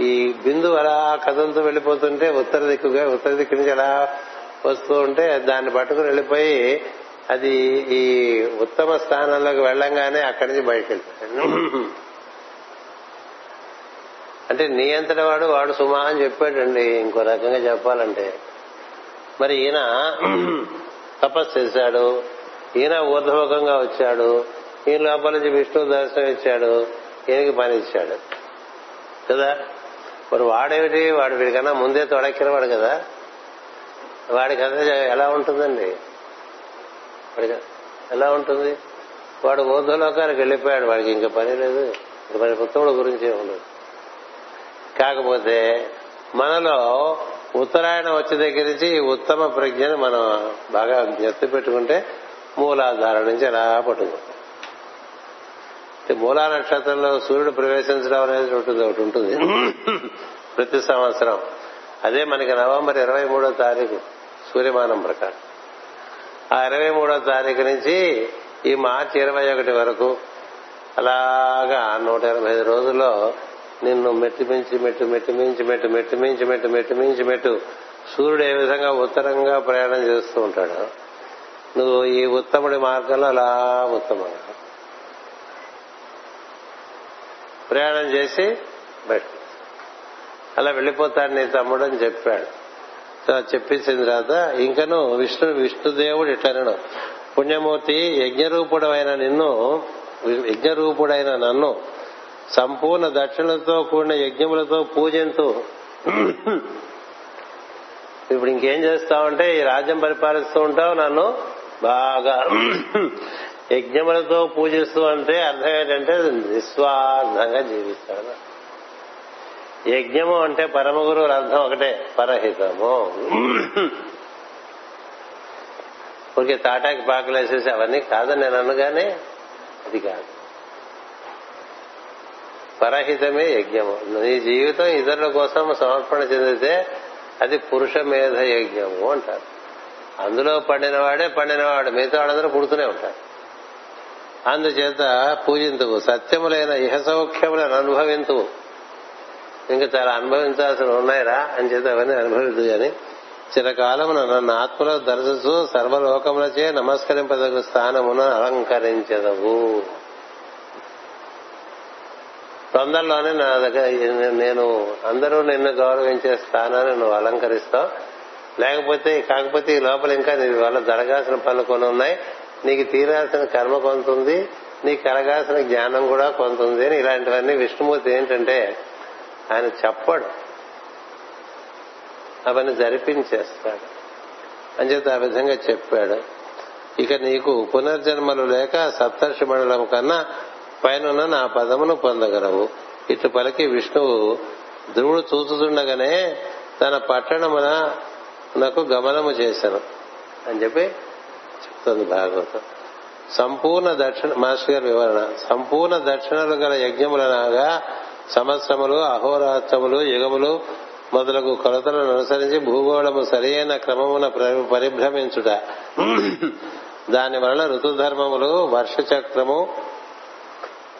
Speaker 1: ఈ బిందు అలా కదులుతూ వెళ్ళిపోతుంటే ఉత్తర దిక్కుగా ఉత్తర దిక్కు నుంచి అలా వస్తూ ఉంటే దాన్ని పట్టుకుని వెళ్ళిపోయి అది ఈ ఉత్తమ స్థానంలోకి వెళ్ళంగానే అక్కడి నుంచి బయటకు వెళ్తాడు. అంటే నీ అంతటి వాడు వాడు సుమా అని చెప్పాడండి. ఇంకో రకంగా చెప్పాలంటే. మరి ఈయన తపస్సు చేశాడు. ఈయన ఊర్ధముఖంగా వచ్చాడు. ఈయన లోపల నుంచి విష్ణు దర్శనం ఇచ్చాడు. ఈయనకి పని ఇచ్చాడు. కదా? మరి వాడేమిటి? వాడు వీడికన్నా ముందే తొడక్కినవాడు కదా? వాడికి కథ ఎలా ఉంటుందండి? ఎలా ఉంటుంది? వాడు ఊర్ధలోకానికి వెళ్ళిపోయాడు. వాడికి ఇంకా పని లేదు. ఇంకా మరి ఉత్తముడు గురించి ఉండదు కాకపోతే మనలో ఉత్తరాయణం వచ్చే దగ్గర నుంచి ఈ ఉత్తమ ప్రజ్ఞను మనం బాగా ఎత్తు పెట్టుకుంటే మూలాధార నుంచి ఎలా పట్టుకుంటాం. మూలా నక్షత్రంలో సూర్యుడు ప్రవేశించడం అనేది ఉంటుంది ఒకటి ఉంటుంది. ప్రతి సంవత్సరం. అదే మనకి నవంబర్ ఇరవై మూడో తారీఖు సూర్యమానం ప్రకారం. ఆ ఇరవై మూడో తారీఖు నుంచి ఈ మార్చి ఇరవై ఒకటి వరకు అలాగా నూట ఎనభై ఐదు రోజుల్లో నిన్ను మెట్టు మించి మెట్టు మెట్టు మించి మెట్టు మెట్టు మించి మెట్టు మెట్టు మించి మెట్టు. సూర్యుడు ఏ విధంగా ఉత్తరంగా ప్రయాణం చేస్తూ ఉంటాడు నువ్వు ఈ ఉత్తముడి మార్గంలో అలా ఉత్తమంగా ప్రయాణం చేసి బయట. అలా వెళ్ళిపోతాడు నీ తమ్ముడు అని చెప్పాడు. సో చెప్పించిన తర్వాత ఇంకను విష్ణు విష్ణుదేవుడు ఇట్లనను పుణ్యమూర్తి యజ్ఞరూపుడమైన నిన్ను యజ్ఞరూపుడైన నన్ను సంపూర్ణ దక్షిణలతో కూడిన యజ్ఞములతో పూజంతో. ఇప్పుడు ఇంకేం చేస్తావంటే ఈ రాజ్యం పరిపాలిస్తూ ఉంటావు నన్ను బాగా యజ్ఞములతో పూజిస్తూ అంటే అర్థం ఏంటంటే నిస్వార్థంగా జీవిస్తాడు యజ్ఞము అంటే పరమ గురువుల అర్థం ఒకటే పరహితము. ఊరికే తాటాకి పాకలు వేసేసి అవన్నీ కాదని నేను అన్నగానే అది కాదు. పరహితమే యజ్ఞము. నీ జీవితం ఇతరుల కోసం సమర్పణ చెందితే అది పురుష మేధ యజ్ఞము అంటారు. అందులో పండినవాడే పండినవాడు మిగతా వాళ్ళందరూ పుడుతూనే ఉంటారు. అందుచేత పూజింతువు సత్యములైన ఇహ సౌఖ్యములను అనుభవింతువు. ఇంకా చాలా అనుభవించాల్సిన ఉన్నాయిరా అని చేత అవన్నీ అనుభవిద్దు అని చిరకాలమున నన్ను ఆత్మలో దర్శిస్తూ సర్వలోకములచే నమస్కరింపదగు స్థానమును అలంకరించదవు. తొందరలోనే నా దగ్గర నేను అందరూ నిన్ను గౌరవించే స్థానాన్ని నువ్వు అలంకరిస్తావు. లేకపోతే కాకపోతే ఈ లోపల ఇంకా నీ వల్ల జరగాల్సిన పనులు కొన్ని ఉన్నాయి. నీకు తీరాల్సిన కర్మ కొంత ఉంది. నీకు కలగాల్సిన జ్ఞానం కూడా కొంత ఉంది అని ఇలాంటివన్నీ విష్ణుమూర్తి ఏంటంటే ఆయన చెప్పడు. అవన్నీ జరిపించేస్తాడు. అని చేత ఆ విధంగా చెప్పాడు. ఇక నీకు పునర్జన్మలు లేక సప్తర్షి మండలం కన్నా పైన నా పదమును పొందగలవు. ఇటు పలికి విష్ణువు ధ్రువుడు చూచుతుండగానే తన పట్టణమున నాకు గమనము చేశాను అని చెప్పి చెప్తుంది భాగవతం. సంపూర్ణ దక్షిణ మాస్టర్ గారి వివరణ. సంపూర్ణ దక్షిణలు గల యజ్ఞములనగా సంవత్సరములు అహోరాత్రములు యుగములు మొదలగు కొలతలను అనుసరించి భూగోళము సరియైన క్రమమున పరిభ్రమించుట. దాని వలన ఋతుధర్మములు వర్షచక్రము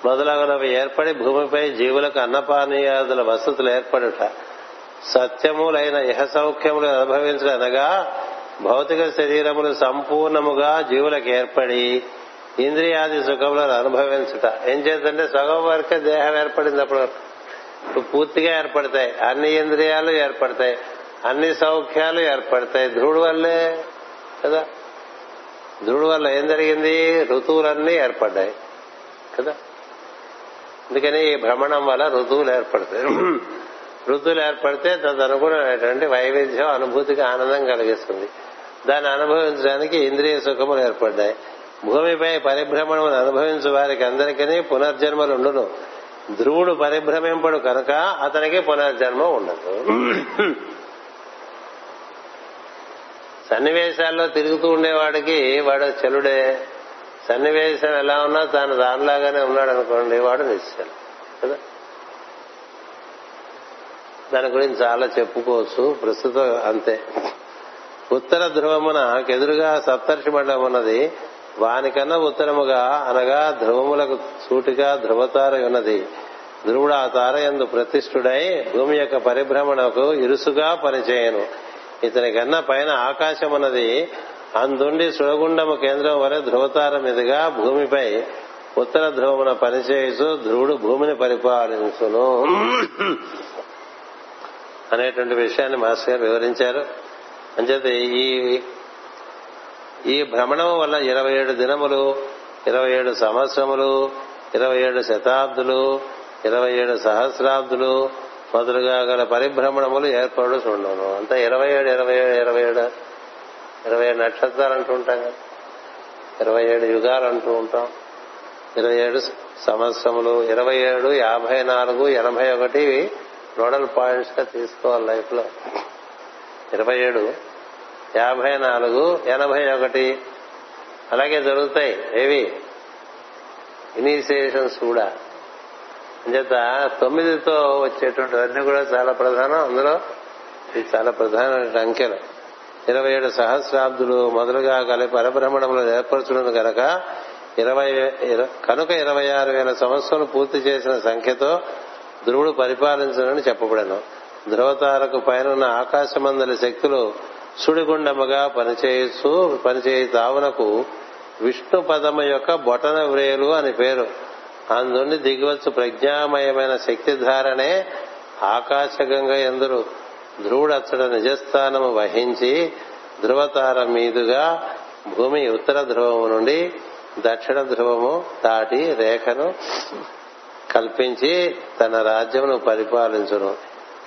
Speaker 1: మొదలగునవి ఏర్పడి భూమిపై జీవులకు అన్నపానీయాదుల వసతులు ఏర్పడుట. సత్యములైన ఇహ సౌఖ్యములు అనుభవించడం అనగా భౌతిక శరీరములు సంపూర్ణముగా జీవులకు ఏర్పడి ఇంద్రియాది సుఖములను అనుభవించుట. ఏం చేద్దంటే సగం వరకే దేహం ఏర్పడింది అప్పుడు పూర్తిగా ఏర్పడతాయి. అన్ని ఇంద్రియాలు ఏర్పడతాయి. అన్ని సౌఖ్యాలు ఏర్పడతాయి. ధ్రువుడు వల్లే కదా? ధ్రువుడు వల్ల ఏం జరిగింది? ఋతువులన్నీ ఏర్పడ్డాయి కదా? అందుకని ఈ భ్రమణం వల్ల ఋతువులు ఏర్పడతాయి. ఋతువులు ఏర్పడితే తదనుగుణమైనటువంటి వైవిధ్యం అనుభూతికి ఆనందం కలిగిస్తుంది. దాన్ని అనుభవించడానికి ఇంద్రియ సుఖములు ఏర్పడ్డాయి. భూమిపై పరిభ్రమణం అనుభవించే వారికి అందరికీ పునర్జన్మలు ఉండును. ధ్రువుడు పరిభ్రమింపడు కనుక అతనికి పునర్జన్మ ఉండదు. సన్నివేశాల్లో తిరుగుతూ ఉండేవాడికి వాడు చెలుడే. సన్నివేశం ఎలా ఉన్నా తాను దానిలాగానే ఉన్నాడు అనుకోండి వాడు నిశ్చలం కదా? దాని గురించి చాలా చెప్పుకోవచ్చు ప్రస్తుతం అంతే. ఉత్తర ధ్రువమున ఎదురుగా సప్తర్షి మండలం ఉన్నది వానికన్నా ఉత్తరముగా అనగా ధ్రువములకు సూటిగా ధ్రువతార ఉన్నది. ధ్రువుడు ఆ తార ఎందు ప్రతిష్ఠుడై భూమి యొక్క పరిభ్రమణకు ఇరుసుగా పనిచేయను. ఇతనికన్నా పైన ఆకాశం అన్నది అందుండి సుడగుండము కేంద్రం వరే ధ్రువతార మీదుగా భూమిపై ఉత్తర ధ్రువమున పనిచేయుచు ధ్రువుడు భూమిని పరిపాలించును. అనేటువంటి విషయాన్ని మాస్టర్ గారు వివరించారు. అంచేత ఈ ఈ భ్రమణం వల్ల ఇరవై ఏడు దినములు ఇరవై ఏడు సంవత్సరములు ఇరవై ఏడు శతాబ్దులు ఇరవై ఏడు సహస్రాబ్దులు మొదలుగా గల పరిభ్రమణములు ఏర్పడు చూడను అంతా ఇరవై ఏడు ఇరవై ఏడు ఇరవై ఏడు ఇరవై ఏడు నక్షత్రాలు అంటూ ఉంటాం కదా. ఇరవై ఏడు యుగాలు అంటూ ఉంటాం. ఇరవై ఏడు సంవత్సరములు ఇరవై ఏడు యాభై నాలుగు ఎనభై ఒకటి నోడల్ పాయింట్స్గా తీసుకోవాలి లైఫ్లో. ఇరవై ఏడు యాభై నాలుగు ఎనభై ఒకటి. అలాగే జరుగుతాయి ఏవి? ఇనిషియేషన్స్ కూడా. అంచేత తొమ్మిదితో వచ్చేటువంటివన్నీ కూడా చాలా ప్రధానం. అందులో ఇది చాలా ప్రధానమైన అంకెలు ఇరవై ఏడు సహస్రాబ్దులు మొదలుగా కలిపి పరబ్రహ్మణములు ఏర్పరచులను గనక ఇరవై కనుక ఇరవై ఆరు వేల సంవత్సరాలు పూర్తి చేసిన సంఖ్యతో ధ్రువుడు పరిపాలించనని చెప్పబడను. ధ్రువతారకు పైన ఉన్న ఆకాశమందలి శక్తులు సుడిగుండముగా పనిచేయచ్చు పనిచేయ తావునకు విష్ణు పదము యొక్క బొటన వ్రేలు అని పేరు. అందుండి దిగివచ్చు ప్రజ్ఞామయమైన శక్తిధారనే ఆకాశగంగ ఎందరు. ధ్రువుడచ్చడ నిజస్థానము వహించి ధ్రువతార మీదుగా భూమి ఉత్తర ధ్రువము నుండి దక్షిణ ధ్రువము దాటి రేఖను కల్పించి తన రాజ్యమును పరిపాలించును.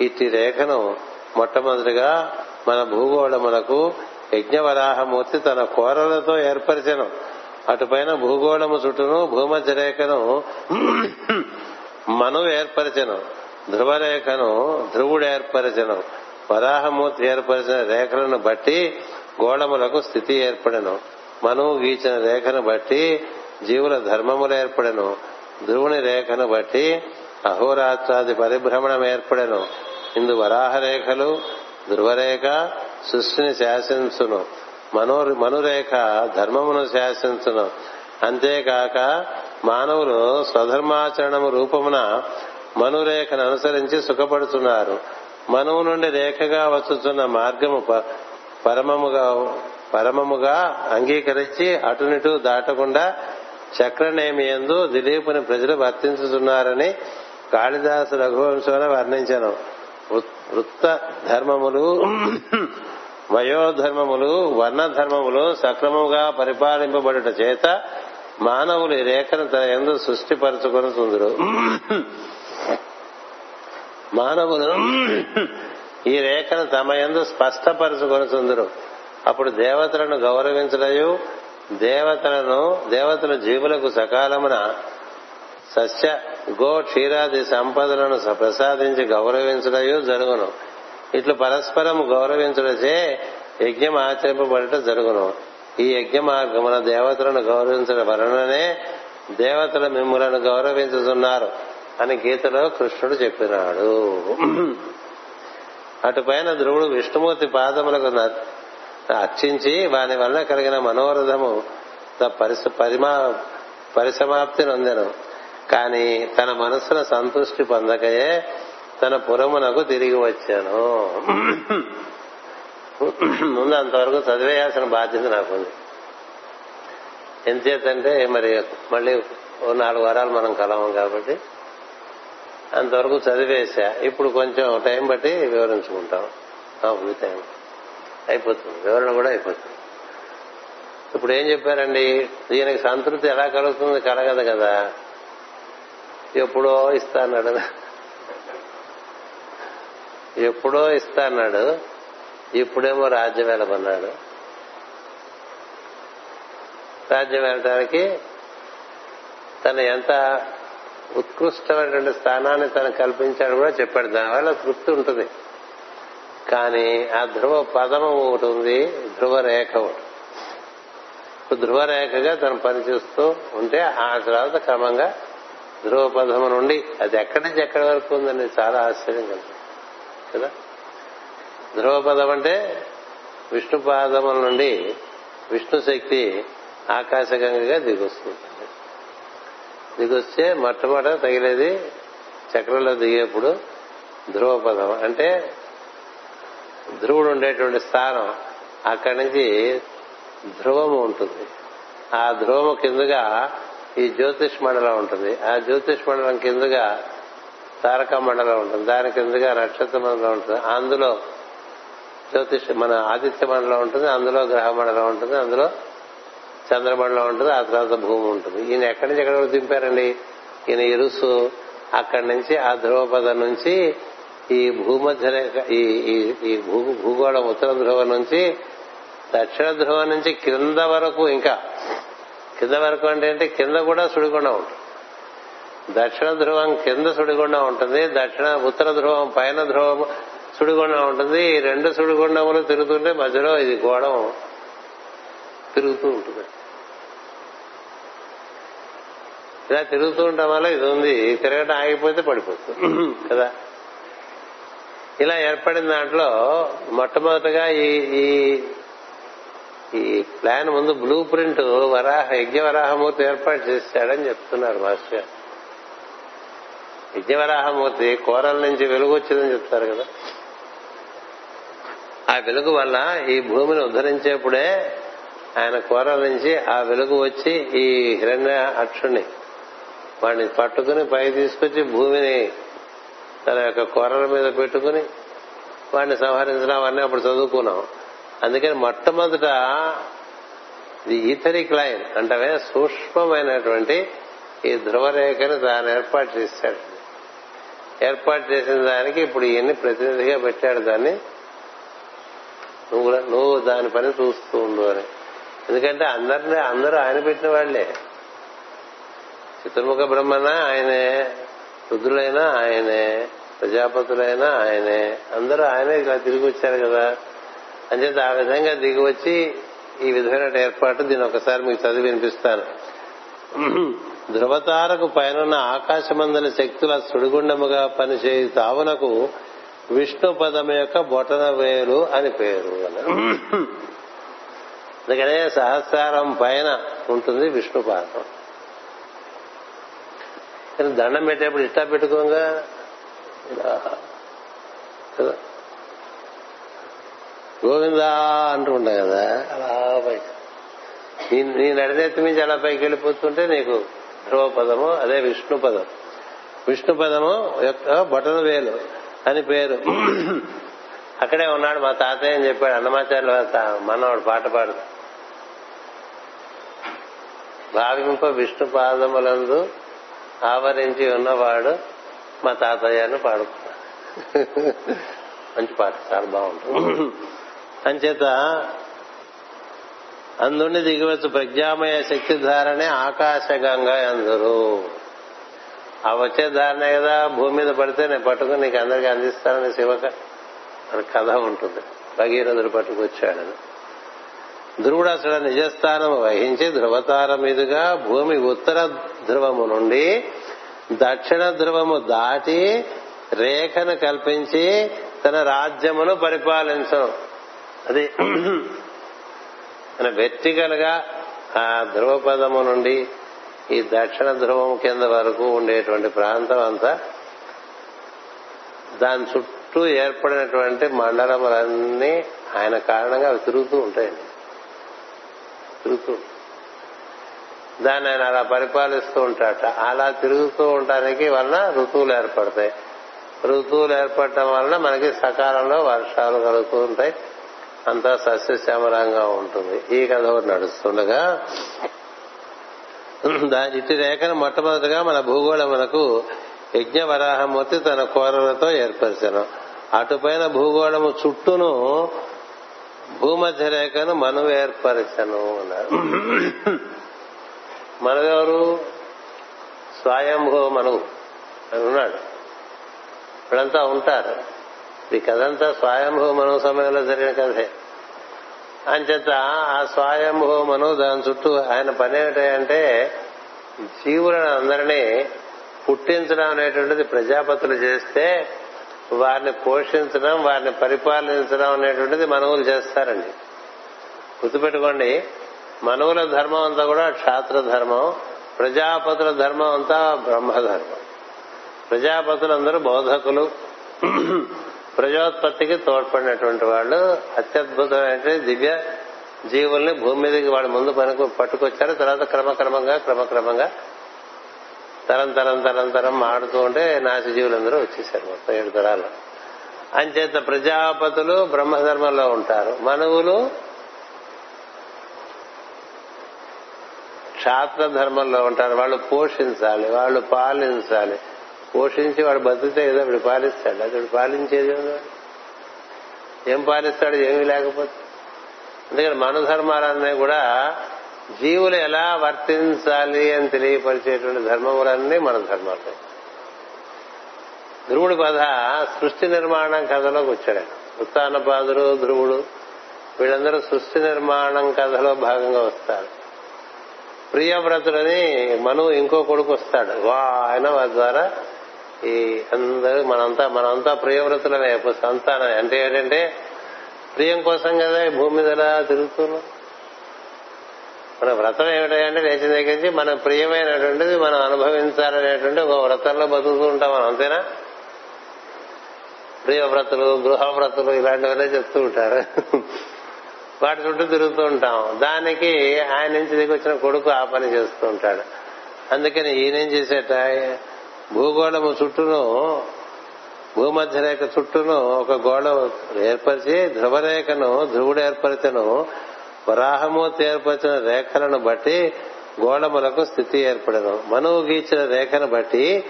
Speaker 1: ఇట్టి రేఖను మొట్టమొదటిగా మన భూగోళమునకు యజ్ఞవరాహమూర్తి తన కోరలతో ఏర్పరిచను. అటుపైన భూగోళము చుట్టూను భూమధ్య రేఖను మను ఏర్పరిచను. ధ్రువరేఖను ధ్రువుడు ఏర్పరిచను వరాహమూర్తి ఏర్పరిచిన రేఖలను బట్టి గోళములకు స్థితి ఏర్పడను. మనువు గీచిన రేఖను బట్టి జీవుల ధర్మములు ఏర్పడను. ధ్రువుని రేఖను బట్టి అహోరాత్రాది పరిభ్రమణం ఏర్పడను. ఇందు వరాహ రేఖలు ధ్రువరేఖ సృష్టిని శాసించును. మనో మనురేఖ ధర్మమును శాసించును. అంతేకాక మానవులు స్వధర్మాచరణము రూపమున మనురేఖను అనుసరించి సుఖపడుతున్నారు. మనువు నుండి రేఖగా వస్తున్న మార్గము పరమముగా పరమముగా అంగీకరించి అటునిటు దాటకుండా చక్రనేమి ఎందు దిలీపుని ప్రజలు వర్తించుతున్నారని కాళిదాసు రఘువంశంలో వర్ణించను. వృత్త ధర్మములు వయోధర్మములు వర్ణధర్మములు సక్రమముగా పరిపాలింపబడుట చేత మానవులు ఈ రేఖను తన ఎందు సృష్టిపరచుకుని మానవులు ఈ రేఖను తమ ఎందు స్పష్టపరచుకొని తుందురు అప్పుడు దేవతలను గౌరవించడయు దేవతలను దేవతల జీవులకు సకాలమున సస్య గో క్షీరాది సంపదలను ప్రసాదించి గౌరవించడయు జరుగును. ఇట్లు పరస్పరం గౌరవించడచే యజ్ఞం ఆచరింపబడట జరుగును. ఈ యజ్ఞ మార్గమున దేవతలను గౌరవించడం వలననే దేవతలు మిమ్ములను గౌరవించుతున్నారు అని గీతలో కృష్ణుడు చెప్పినాడు. అటుపైన ధ్రువుడు విష్ణుమూర్తి పాదములకు అర్చించి వాని వల్ల కలిగిన మనోరథము పరిమా పరిసమాప్తి నొందెను. కాని తన మనసున సంతృష్టి పొందకయే తన పురమునకు తిరిగి వచ్చాను. ముందు అంతవరకు చదివేయాల్సిన బాధ్యత నాకుంది. ఎంతేతంటే మరి మళ్ళీ ఓ నాలుగు వారాలు మనం కలవం కాబట్టి అంతవరకు చదివేశా. ఇప్పుడు కొంచెం టైం బట్టి వివరించుకుంటాం. Full time. అయిపోతుంది. వివరణ కూడా అయిపోతుంది. ఇప్పుడు ఏం చెప్పారండి? దీనికి సంతృప్తి ఎలా కలుగుతుంది? కలగదు కదా. ఎప్పుడో ఇస్తా అన్నాడు. ఎప్పుడో ఇస్తా అన్నాడు. ఇప్పుడేమో రాజ్యం వెళ్ళమన్నాడు రాజ్యం వెళ్ళటానికి తను ఎంత ఉత్కృష్టమైనటువంటి స్థానాన్ని తను కల్పించాడు కూడా చెప్పాడు. దానివల్ల తృప్తి ఉంటుంది. కానీ ఆ ధ్రువ పదము ఒకటి ఉంది ధ్రువ రేఖ ఒకటి. ధ్రువ రేఖగా తను పనిచేస్తూ ఉంటే ఆ తర్వాత క్రమంగా ధ్రువ పదము నుండి అది ఎక్కడి నుంచి ఎక్కడి వరకు ఉందని చాలా ఆశ్చర్యం కలుగుతుంది కదా? ధ్రువ పదం అంటే విష్ణు పాదముల నుండి విష్ణు శక్తి ఆకాశగంగగా దిగొస్తుంది. దిగొస్తే మొట్టమొదట తగిలేది చక్రంలో దిగేప్పుడు ధ్రువ పదం అంటే ధ్రువుడు ఉండేటువంటి స్థానం అక్కడి నుంచి ధ్రువము ఉంటుంది. ఆ ధ్రువము కిందగా ఈ జ్యోతిష్ మండలం ఉంటుంది. ఆ జ్యోతిష్ మండలం కిందగా తారక మండలం ఉంటుంది. దాని కిందగా నక్షత్ర మండలం ఉంటుంది. అందులో జ్యోతిష్ మన ఆదిత్య మండలం ఉంటుంది. అందులో గ్రహ మండలం ఉంటుంది. అందులో చంద్రమండలం ఉంటుంది ఆ తర్వాత భూమి ఉంటుంది. ఈయన ఎక్కడి నుంచి ఎక్కడ దింపారండి? ఈయన ఇరుసు అక్కడి నుంచి ఆ ధ్రువపదం నుంచి ఈ భూమధ్య ఈ ఈ- భూ భూగోళం ఉత్తర ధ్రువం నుంచి దక్షిణ ధ్రువం నుంచి కింద వరకు ఇంకా. కింద వరకు అంటే ఏంటి? కింద కూడా సుడిగుండం ఉంటుంది. దక్షిణ ధ్రువం కింద సుడిగుండం ఉంటుంది దక్షిణ ఉత్తర ధ్రువం పైన ధ్రువం సుడిగుండం ఉంటుంది. ఈ రెండు సుడిగుండములు తిరుగుతుంటే మధ్యలో ఇది గోడం తిరుగుతూ ఉంటుంది. ఇలా తిరుగుతూ ఉండడం వల్ల ఇది ఉంది. తిరగడం ఆగిపోతే పడిపోతుంది. కదా? ఇలా ఏర్పడిన దాంట్లో మొట్టమొదటగా ఈ ఈ ఈ ప్లాన్ ముందు బ్లూ ప్రింట్ వరాహ యజ్ఞ వరాహమూర్తి ఏర్పాటు చేశాడని చెప్తున్నారు మాస్టర్ గారు. యజ్ఞవరాహమూర్తి కోరల నుంచి వెలుగు వచ్చిందని చెప్తారు కదా? ఆ వెలుగు వల్ల ఈ భూమిని ఉద్ధరించేప్పుడే ఆయన కోరల నుంచి ఆ వెలుగు వచ్చి ఈ హిరణ్య అక్షుణ్ణి వాడిని పట్టుకుని పై తీసుకొచ్చి భూమిని తన యొక్క కొర్రల మీద పెట్టుకుని వాడిని సంహరించడం అవన్నీ అప్పుడు చదువుకున్నాం. అందుకని మొట్టమొదట ది ఈథరిక్ లైన్ అంటే సూక్ష్మమైనటువంటి ఈ ధ్రువరేఖను తాను ఏర్పాటు చేశాడు. ఏర్పాటు చేసిన దానికి ఇప్పుడు ఈయన్ని ప్రతినిధిగా పెట్టాడు దాన్ని. నువ్వు నువ్వు దాని పని చూస్తూ ఉండు అని. ఎందుకంటే అందరినీ అందరూ ఆయన పెట్టిన వాళ్ళే చతుర్ముఖ బ్రహ్మన ఆయనే? రుద్రులైనా ఆయనే? ప్రజాపతులైనా ఆయనే? అందరూ ఆయనే ఇలా తిరిగి వచ్చారు కదా. అంచేత ఆ విధంగా దిగి వచ్చి ఈ విధమైన ఏర్పాటు దీని ఒకసారి మీకు చదివి వినిపిస్తాను. ధ్రువతారకు పైన ఆకాశమందల శక్తుల సుడిగుండముగా పనిచేయి తావునకు విష్ణు పదం యొక్క బొటన వేలు అని పేరు అందుకనే సహస్రం పైన ఉంటుంది విష్ణు పాదం కానీ దండం పెట్టేప్పుడు ఇట్టా పెట్టుకోగా ఇలా కదా గోవిందా అంటూ ఉంటాం కదా. అలా పైకి నీ నీ నడినెత్తి మించి అలా పైకి వెళ్ళిపోతుంటే నీకు ధ్రువ పదము అదే విష్ణు పదం. విష్ణు పదము యొక్క బొటన వేలు అని పేరు. అక్కడే ఉన్నాడు మా తాతయ్య అని చెప్పాడు. అన్నమాచార్యుల మనవాడు పాట పాడు భావింప విష్ణు పాదములందు ఆవరించి ఉన్నవాడు మా తాతయ్యను పాడుకున్నాడు. మంచి పాట చాలా బాగుంటుంది. అంచేత అందుండి దిగివచ్చు ప్రజ్ఞామయ శక్తి ధారణే ఆకాశగంగా అందరు ఆ వచ్చే ధారణే కదా భూమి మీద పడితే నేను పట్టుకుని నీకు అందరికి అందిస్తానని శివక అని కథ ఉంటుంది. భగీరథుడు పట్టుకొచ్చాడని ధ్రువుడు అసలు నిజస్థానం వహించి ధ్రువతార మీదుగా భూమి ఉత్తర ధ్రువము నుండి దక్షిణ ధ్రువము దాటి రేఖను కల్పించి తన రాజ్యమును పరిపాలించను అది మన వెర్టికల్గా ఆ ధ్రువపదము నుండి ఈ దక్షిణ ధ్రువం కింద వరకు ఉండేటువంటి ప్రాంతం అంతా దాని చుట్టూ ఏర్పడినటువంటి మండలములన్నీ ఆయన కారణంగా అవి తిరుగుతూ ఉంటాయండి. తిరుగుతూ. దాన్ని ఆయన అలా పరిపాలిస్తూ ఉంటాట. అలా తిరుగుతూ ఉండటానికి వలన ఋతువులు ఏర్పడతాయి. ఋతువులు ఏర్పడటం వలన మనకి సకాలంలో వర్షాలు కలుగుతూ ఉంటాయి. అంతా సస్యశ్యామలంగా ఉంటుంది. ఈ కథ నడుస్తుండగా దాని ఇటు రేఖను మొట్టమొదటిగా మన భూగోళమునకు యజ్ఞ వరాహమూర్తి తన కోరలతో ఏర్పరిచను. అటుపైన భూగోళము చుట్టూను భూమధ్య రేఖను మనువు ఏర్పరచను అన్నారు. మనవెవరు? స్వయంభూ మనవు అని ఉన్నాడు. ఇప్పుడంతా ఉంటారు. ఈ కథంతా స్వయంభూ మనువు సమయంలో జరిగిన కథే. అంచేత ఆ స్వయంభూ మనవు దాని చుట్టూ ఆయన పని ఏమిటంటే జీవులను అందరినీ పుట్టించడం అనేటువంటిది ప్రజాపతులు చేస్తే వారిని పోషించడం వారిని పరిపాలించడం అనేటువంటిది మనవులు చేస్తారండి. గుర్తుపెట్టుకోండి మనవుల ధర్మం అంతా కూడా క్షాత్ర ధర్మం ప్రజాపతుల ధర్మం అంతా బ్రహ్మధర్మం. ప్రజాపతులందరూ బోధకులు. ప్రజోత్పత్తికి తోడ్పడినటువంటి వాళ్ళు అత్యద్భుతమైన దివ్య జీవుల్ని భూమి మీదకి వాళ్ళు ముందు పనికి పట్టుకొచ్చారు తర్వాత క్రమక్రమంగా క్రమక్రమంగా తరం తరం తరం తరం మాడుతూ ఉంటే నాశ జీవులందరూ వచ్చేసారు మొత్తం ఏడు తరాలు. అంచేత ప్రజాపతులు బ్రహ్మధర్మంలో ఉంటారు. మనువులు క్షాత్ర ధర్మంలో ఉంటారు. వాళ్ళు పోషించాలి వాళ్ళు పాలించాలి. పోషించి వాడు బతికితే ఏదో వాడు పాలిస్తాడు. అతడు పాలించేది ఏం పాలిస్తాడు ఏమీ లేకపోతే. అందుకని మనధర్మాలన్నీ కూడా జీవులు ఎలా వర్తించాలి అని తెలియపరిచేటువంటి ధర్మములన్నీ మన ధర్మాలు ధ్రువుడి కథ సృష్టి నిర్మాణం కథలోకి వచ్చాడు. ఆయన. ఉత్తానపాదుడు ధ్రువుడు వీళ్ళందరూ సృష్టి నిర్మాణం కథలో భాగంగా వస్తారు. ప్రియవ్రతుడని మను ఇంకో కొడుకు వస్తాడు. వా ఆయన వారి ద్వారా ఈ అందరూ మనంతా మనంతా ప్రియవ్రతులమే సంతానం అంటే ఏంటంటే ప్రియం కోసం కదా ఈ భూమి మీద తిరుగుతున్నాం. మన వ్రతం ఏమిటంటే లేచిన దగ్గర నుంచి మన ప్రియమైనటువంటిది మనం అనుభవించాలనేటువంటి ఒక వ్రతంలో బతుకుతూ ఉంటాం మనం అంతేనా? ప్రియవ్రతులు గృహవ్రతులు ఇలాంటివన్నీ చెప్తూ ఉంటారు. వాటి చుట్టూ తిరుగుతూ ఉంటాం. దానికి ఆయన నుంచి దిగి వచ్చిన కొడుకు ఆ పని చేస్తూ ఉంటాడు. అందుకని ఈయనేం చేసేట? భూగోళము చుట్టూను భూమధ్య రేఖ చుట్టూను ఒక గోళం ఏర్పరిచి ధ్రువరేఖను ధ్రువుడు ఏర్పరిచను వరాహమూర్తి ఏర్పరిచిన రేఖలను బట్టి గోళములకు స్థితి ఏర్పడను మనువు గీచిన రేఖను బట్టి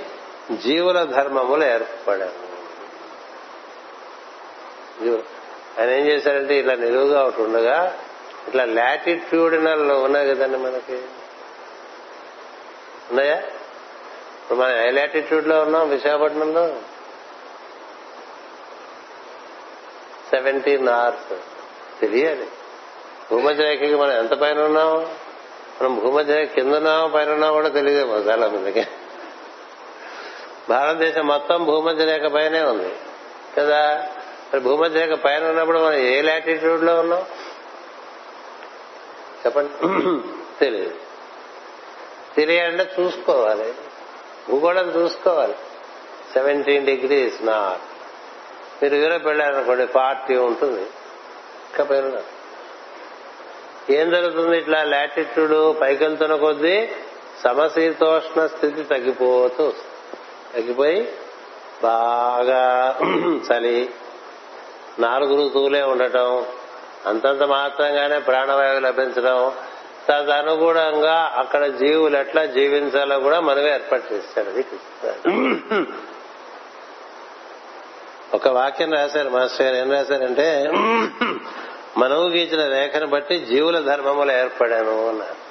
Speaker 1: జీవుల ధర్మములు ఏర్పడను ఆయన ఏం చేశారంటే ఇట్లా నిలువుగా ఒకటి ఉండగా ఇట్లా లాటిట్యూడినల్ ఉన్నాయి కదండి మనకి. ఉన్నాయా? ఇప్పుడు మనం ఏ లాటిట్యూడ్లో ఉన్నాం? విశాఖపట్నంలో? సెవెంటీ నార్త్ తెలియాలి. భూమధ్య రేఖకి మనం ఎంత పైన ఉన్నాం? మనం భూమధ్య రేఖ కింద ఉన్నామో పైన ఉన్నామో కూడా తెలియదేమో చాలా మందికి. భారతదేశం మొత్తం భూమధ్య రేఖ పైనే ఉంది. కదా? మరి భూమధ్య రేఖ పైన ఉన్నప్పుడు మనం ఏ లాటిట్యూడ్లో ఉన్నాం? చెప్పండి. తెలియదు. తెలియాలంటే చూసుకోవాలి. భూగోళం చూసుకోవాలి. సెవెంటీన్ డిగ్రీస్ నార్త్ మీరు యూరోప్ వెళ్ళారనుకోండి పార్టీ ఉంటుంది. ఇంకా పైన ఏం జరుగుతుంది? ఇట్లా లాటిట్యూడ్ పైకెళ్తున్న కొద్దీ సమశీతోష్ణ స్థితి తగ్గిపోతూ తగ్గిపోయి బాగా చలి నాలుగు ఋతువులే ఉండటం అంతంత మాత్రంగానే ప్రాణవాయువు లభించడం తదనుగుణంగా అక్కడ జీవులు ఎట్లా జీవించాలో కూడా మనమే ఏర్పాటు చేస్తాడు అది ఒక వాక్యం రాశారు మాస్టర్ గారు. ఏం రాశారంటే మనవు గీచిన రేఖను బట్టి జీవుల ధర్మములు ఏర్పడాను అన్నారు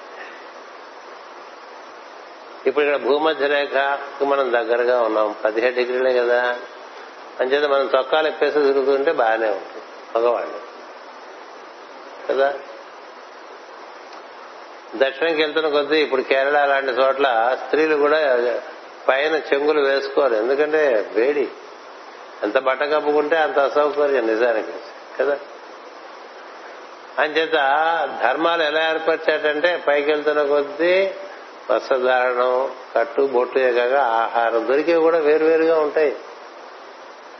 Speaker 1: ఇప్పుడు ఇక్కడ భూమధ్య రేఖకు మనం దగ్గరగా ఉన్నాం. పదిహేడు డిగ్రీలే కదా. అంచేత మనం చొక్కాలు ఎప్పేసి తిరుగుతుంటే బాగానే ఉంటుంది. మగవాళ్ళు కదా? దక్షిణంకి వెళ్తున్న కొద్దీ ఇప్పుడు కేరళ లాంటి చోట్ల స్త్రీలు కూడా పైన చెంగులు వేసుకోరు. ఎందుకంటే వేడి. ఎంత బట్ట కప్పుకుంటే అంత అసౌకర్యం నిజానికి. కదా? అంచేత ధర్మాలు ఎలా ఏర్పరిచాడంటే పైకి వెళ్తున్న కొద్దీ వస్త్రధారణం కట్టు బొట్టు కాక ఆహారం దొరికేవి కూడా వేరువేరుగా ఉంటాయి.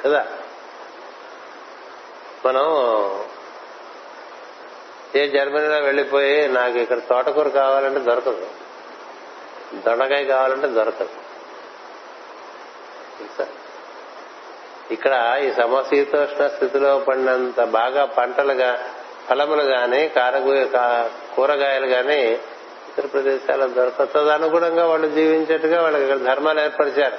Speaker 1: కదా? మనం ఏ జర్మనీలో వెళ్ళిపోయి నాకు ఇక్కడ తోటకూర కావాలంటే దొరకదు. దొండకాయ కావాలంటే దొరకదు. ఇక్కడ ఈ సమశీతోష్ణ స్థితిలో పడినంత బాగా పంటలుగా ఫలములు గాని కారగు కూరగాయలు గాని ఇతర ప్రదేశాల్లో దొరకదు అనుగుణంగా వాళ్ళు జీవించేట్టుగా వాళ్ళకి ఇక్కడ ధర్మాలు ఏర్పరిచారు.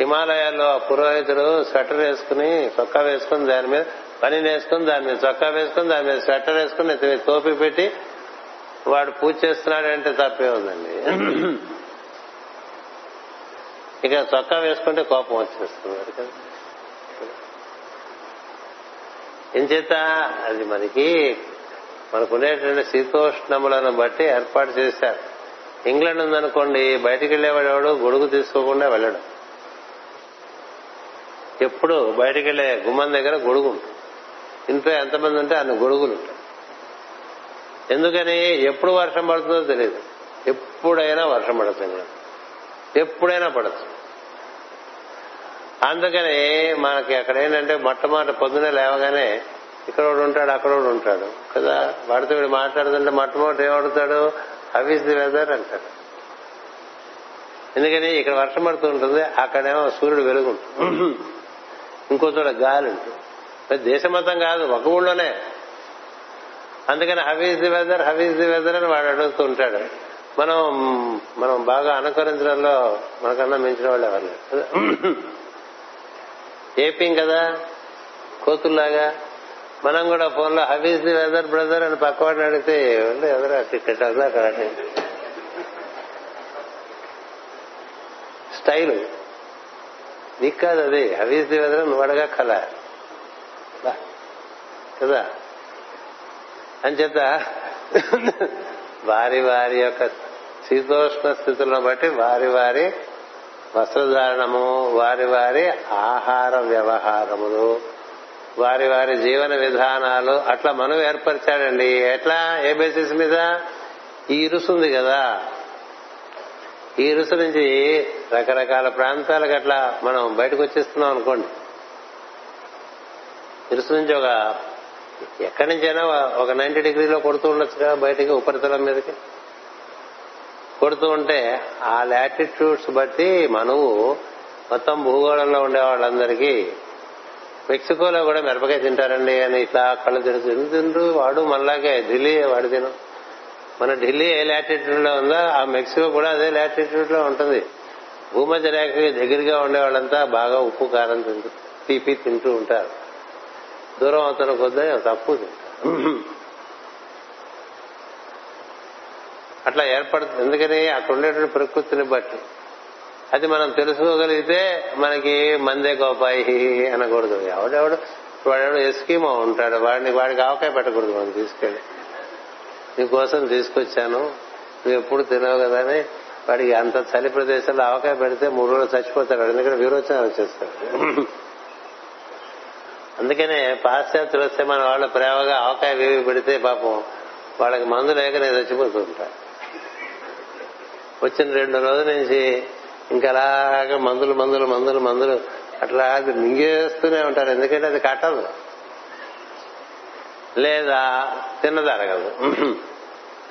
Speaker 1: హిమాలయాల్లో ఆ పురోహితుడు స్వెటర్ వేసుకుని చొక్కా వేసుకుని దాని మీద పని వేసుకుని దాని మీద చొక్కా వేసుకుని దాని మీద స్వెటర్ వేసుకుని మీద టోపీ పెట్టి వాడు పూజ చేస్తున్నాడంటే తప్పే ఉందండి. ఇక చొక్కా వేసుకుంటే కోపం వచ్చేస్తుంది వాడికి. ఎంచేత అది మనకి మనకునేటువంటి శీతోష్ణములను బట్టి ఏర్పాటు చేశారు. ఇంగ్లాండ్ ఉందనుకోండి బయటికి వెళ్ళేవాడు గొడుగు తీసుకోకుండా వెళ్ళడం. ఎప్పుడు బయటికి వెళ్ళే గుమ్మం దగ్గర గొడుగు ఉంటుంది. ఇంట్లో ఎంతమంది ఉంటే అన్ని గొడుగులు ఉంటాయి. ఎందుకని? ఎప్పుడు వర్షం పడుతుందో తెలియదు. ఎప్పుడైనా వర్షం పడుతుంది ఎప్పుడైనా పడుతుంది అందుకని మనకి అక్కడ ఏంటంటే మొట్టమొదటి పొద్దునే లేవగానే ఇక్కడ ఉంటాడు అక్కడ ఉంటాడు. కదా? వాడితో వీడు మాట్లాడుతుంటే మొట్టమొదటి ఏమడుతాడు అవిస్ ది వెదర్ అంటాడు. ఎందుకని? ఇక్కడ వర్షం పడుతూ ఉంటుంది అక్కడేమో సూర్యుడు వెలుగు ఇంకో చోట గాలి ఉంటుంది. దేశమతం దేశం కాదు ఒక ఊళ్ళోనే. అందుకని how is the weather how is the weather అని వాడు అడుగుతూ ఉంటాడు. మనం మనం బాగా అనుకరించడంలో మనకన్నా మించిన వాళ్ళు ఎవరు లేదు ఏపీ కదా? కోతుల్లాగా? మనం కూడా ఫోన్లో హవీస్ ది వెదర్ బ్రదర్ అని పక్కవాడిని అడిగితే ఏమండి ఎదరా క్రికెట్ అదా కరాటే స్టైల్. నీకు కాదు అది. హవీస్ ది వెదర్ నువ్వు అడగా కల కదా? అంచేత వారి వారి యొక్క శీతోష్ణ స్థితులను బట్టి వారి వారి వస్త్రధారణము వారి వారి ఆహార వ్యవహారములు వారి వారి జీవన విధానాలు అట్లా మనం ఏర్పరిచాడండి. ఎట్లా? ఏ బేసిస్ మీద? ఈ ఇరుసుంది కదా. ఈ ఇరుసు నుంచి రకరకాల ప్రాంతాలకు అట్లా మనం బయటకు వచ్చేస్తున్నాం అనుకోండి. ఇరుసు నుంచి ఒక ఎక్కడి నుంచైనా ఒక నైన్టీ డిగ్రీలో కొడుతూ ఉండొచ్చు కదా బయటికి ఉపరితలం మీదకి. కొడుతూ ఉంటే ఆ లాటిట్యూడ్స్ బట్టి మనవు మొత్తం భూగోళంలో ఉండే వాళ్ళందరికీ మెక్సికోలో కూడా మిరపకాయ తింటారండి అని ఇట్లా కళ్ళు తెలుసు ఎందుకు తింటూ వాడు మనలాగే ఢిల్లీ వాడు తిను. మన ఢిల్లీ ఏ లాటిట్యూడ్లో ఉందో ఆ మెక్సికో కూడా అదే లాటిట్యూడ్లో ఉంటుంది. భూమధ్య రేఖకి దగ్గరగా ఉండే వాళ్ళంతా బాగా ఉప్పు కారం తింటూ తీపి తింటూ ఉంటారు. దూరం అవుతున్న కొద్దీ తప్పు తింటారు. అట్లా ఏర్పడుతుంది. ఎందుకని? అక్కడ ఉండేటువంటి ప్రకృతిని బట్టి. అది మనం తెలుసుకోగలిగితే మనకి మందే గోపాయి అనకూడదు. ఎవడెవడు? వాడెవడు ఎస్కీమో ఉంటాడు. వాడిని వాడికి ఆవకాయ పెట్టకూడదు మనం తీసుకెళ్ళి. నీకోసం తీసుకొచ్చాను. నువ్వు ఎప్పుడు తినవు కదా అని వాడికి అంత చలి ప్రదేశంలో ఆవకాయ పెడితే మూడు రోజులు చచ్చిపోతాడు. ఎందుకంటే విరోచన వచ్చేస్తాడు అందుకనే పాశ్చాత్యులు వస్తే మన వాళ్ళ ప్రేమగా ఆవకాయ వేవి పెడితే పాపం వాళ్ళకి మందు లేకనే చచ్చిపోతూ ఉంటారు. వచ్చిన రెండు రోజుల నుంచి ఇంకా అలాగా మందులు మందులు మందులు మందులు. అట్లా మింగేస్తూనే ఉంటారు. ఎందుకంటే అది కట్టదు. లేదా తిన్నది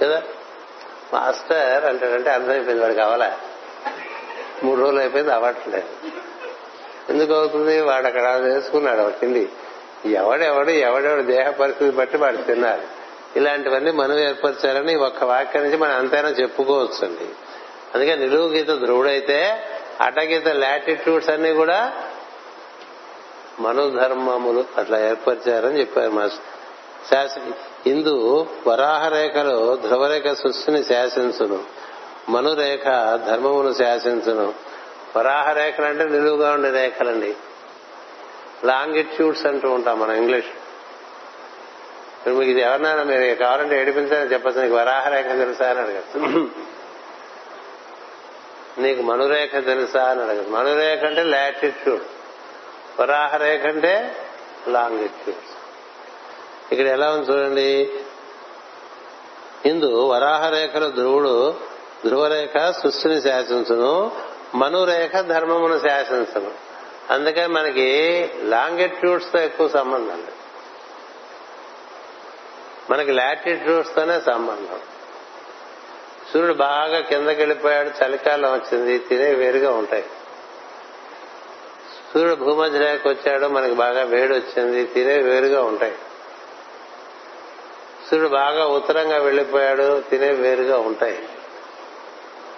Speaker 1: కదా? మాస్టర్ అంటాడంటే అర్థమైపోయింది వాడికి అవలే. మూడు రోజులు అయిపోయింది అవ్వట్లేదు. ఎందుకు అవుతుంది? వాడు అక్కడ వేసుకున్నాడు తిండి. ఎవడెవడు ఎవడెవడు దేహ పరిస్థితి బట్టి వాడు తిన్నారు ఇలాంటివన్నీ మనం ఏర్పరచాలని ఒక్క వాక్యం నుంచి మనం అంతైనా చెప్పుకోవచ్చండి. అందుకే నిలువు గీత ధ్రువుడైతే అటగీత లాటిట్యూడ్స్ అన్ని కూడా మనుధర్మములు అట్లా ఏర్పరిచారని చెప్పారు మాస్టర్. శాస ఇందు వరాహరేఖలు ధ్రువరేఖ సృష్టిని శాసించును. మనురేఖ ధర్మమును శాసించును. వరాహరేఖలు అంటే నిలువుగా ఉండే రేఖలండి. లాంగిట్యూడ్స్ అంటూ ఉంటాం మనం ఇంగ్లీష్. మీకు ఇది ఎవరినైనా మీరు కావాలంటే ఏడిపించాలని చెప్పచ్చు. నీకు వరాహరేఖ తెలుసా అని అడగచ్చు. నీకు మనురేఖ తెలుసా అని అడగదు. మనురేఖ అంటే లాటిట్యూడ్ వరాహరేఖ అంటే లాంగిట్యూడ్ ఇక్కడ ఎలా ఉంది చూడండి. ఇందు వరాహరేఖలు ధ్రువుడు ధ్రువరేఖ సృష్టిని శాసించును మనురేఖ ధర్మమును శాసించను. అందుకే మనకి లాంగిట్యూడ్స్తో ఎక్కువ సంబంధం లేదు. మనకి లాటిట్యూడ్స్ తోనే సంబంధం. సూర్యుడు బాగా కిందకి వెళ్ళిపోయాడు చలికాలం వచ్చింది తినే వేరుగా ఉంటాయి. సూర్యుడు భూమధ్య రేఖకు వచ్చాడు మనకి బాగా వేడి వచ్చింది తినే వేరుగా ఉంటాయి. సూర్యుడు బాగా ఉత్తరంగా వెళ్ళిపోయాడు తినే వేరుగా ఉంటాయి.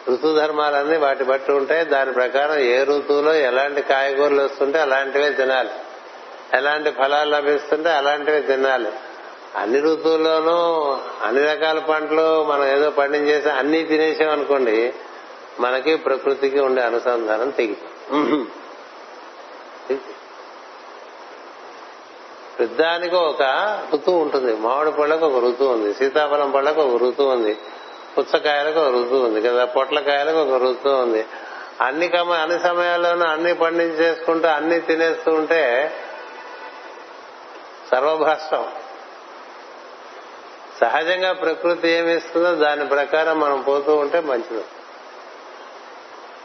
Speaker 1: ఋతు ధర్మాలన్నీ వాటి బట్టి ఉంటాయి. దాని ప్రకారం ఏ ఋతువులో ఎలాంటి కాయగూరలు వస్తుంటే అలాంటివే తినాలి. ఎలాంటి ఫలాలు లభిస్తుంటే అలాంటివే తినాలి. అన్ని ఋతువుల్లోనూ అన్ని రకాల పంటలు మనం ఏదో పండించేసి అన్ని తినేసాం అనుకోండి మనకి ప్రకృతికి ఉండే అనుసంధానం తెగి పెద్దానికి ఒక ఋతువు ఉంటుంది మామిడి పళ్ళకు ఒక ఋతువు ఉంది సీతాఫలం పళ్ళకు ఒక ఋతువు ఉంది పుచ్చకాయలకు ఒక ఋతువు ఉంది కదా పొట్లకాయలకు ఒక ఋతువు ఉంది. అన్ని కమ అన్ని సమయాల్లోనూ అన్ని పండించేసుకుంటూ అన్ని తినేస్తూ ఉంటే సర్వభాష్టం. సహజంగా ప్రకృతి ఏమిస్తుందో దాని ప్రకారం మనం పోతూ ఉంటే మంచిది.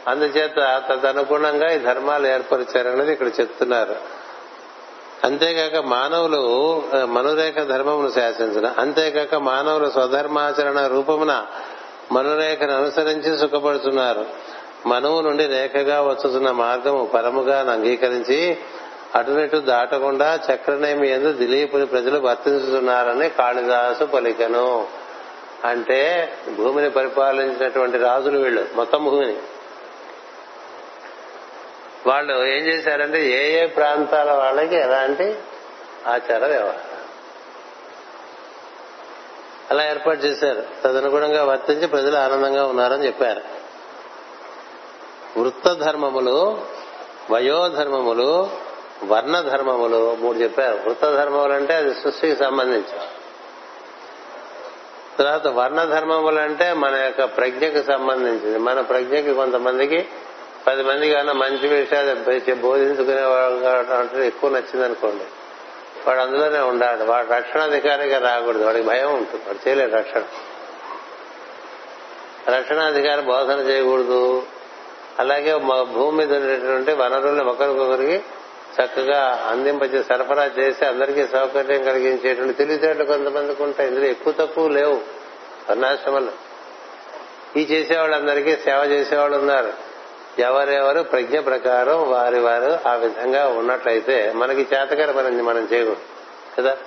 Speaker 1: అందుచేత తదనుగుణంగా ఈ ధర్మాలు ఏర్పరిచారనేది ఇక్కడ చెప్తున్నారు. అంతేకాక మానవులు మనురేఖ ధర్మమును శాసించిన అంతేకాక మానవులు స్వధర్మాచరణ రూపమున మనురేఖను అనుసరించి సుఖపడుతున్నారు. మనువు నుండి రేఖగా వచ్చుతున్న మార్గము పరముగా అంగీకరించి అటునిటు దాటకుండా చక్రనేమి ఎందు దిలీపుని ప్రజలు వర్తించుతున్నారని కాళిదాసు పలికను. అంటే భూమిని పరిపాలించినటువంటి రాజులు వీళ్ళు మొత్తం భూమిని. వాళ్ళు ఏం చేశారంటే ఏ ఏ ప్రాంతాల వాళ్ళకి ఎలాంటి ఆచార వ్యవహారం. అలా ఏర్పాటు చేశారు. తదనుగుణంగా వర్తించి ప్రజలు ఆనందంగా ఉన్నారని చెప్పారు. వృత్త ధర్మములు వయోధర్మములు వర్ణ ధర్మములు మూడు చెప్పారు. వృత్త ధర్మములు అంటే అది సృష్టికి సంబంధించి. తర్వాత వర్ణ ధర్మములు అంటే మన యొక్క ప్రజ్ఞకు సంబంధించింది. మన ప్రజ్ఞకి కొంతమందికి పది మంది కన్నా మంచి విషయాలు బోధించుకునే వాళ్ళు ఎక్కువ నచ్చింది అనుకోండి వాడు అందులోనే ఉండాలి. వాడు రక్షణాధికారిగా రాకూడదు. వాడికి భయం ఉంటుంది. వాడు చేయలేదు రక్షణ. రక్షణాధికారి బోధన చేయకూడదు. అలాగే భూమి మీద ఉండేటువంటి వనరుల్ని ఒకరికొకరికి చక్కగా అందింపజే సరఫరా చేసి అందరికీ సౌకర్యం కలిగించేటువంటి తెలివితేటలు కొంతమందికి ఉంటాయి. ఇందులో ఎక్కువ తక్కువ లేవు. వర్ణాశ్రమంలో ఈ చేసేవాళ్ళందరికీ సేవ చేసేవాళ్ళు ఉన్నారు. ఎవరెవరు ప్రజ్ఞ ప్రకారం వారి వారు ఆ విధంగా ఉన్నట్లయితే మనకి చేతకరమైనది మనం చేయకూడదు. కదా?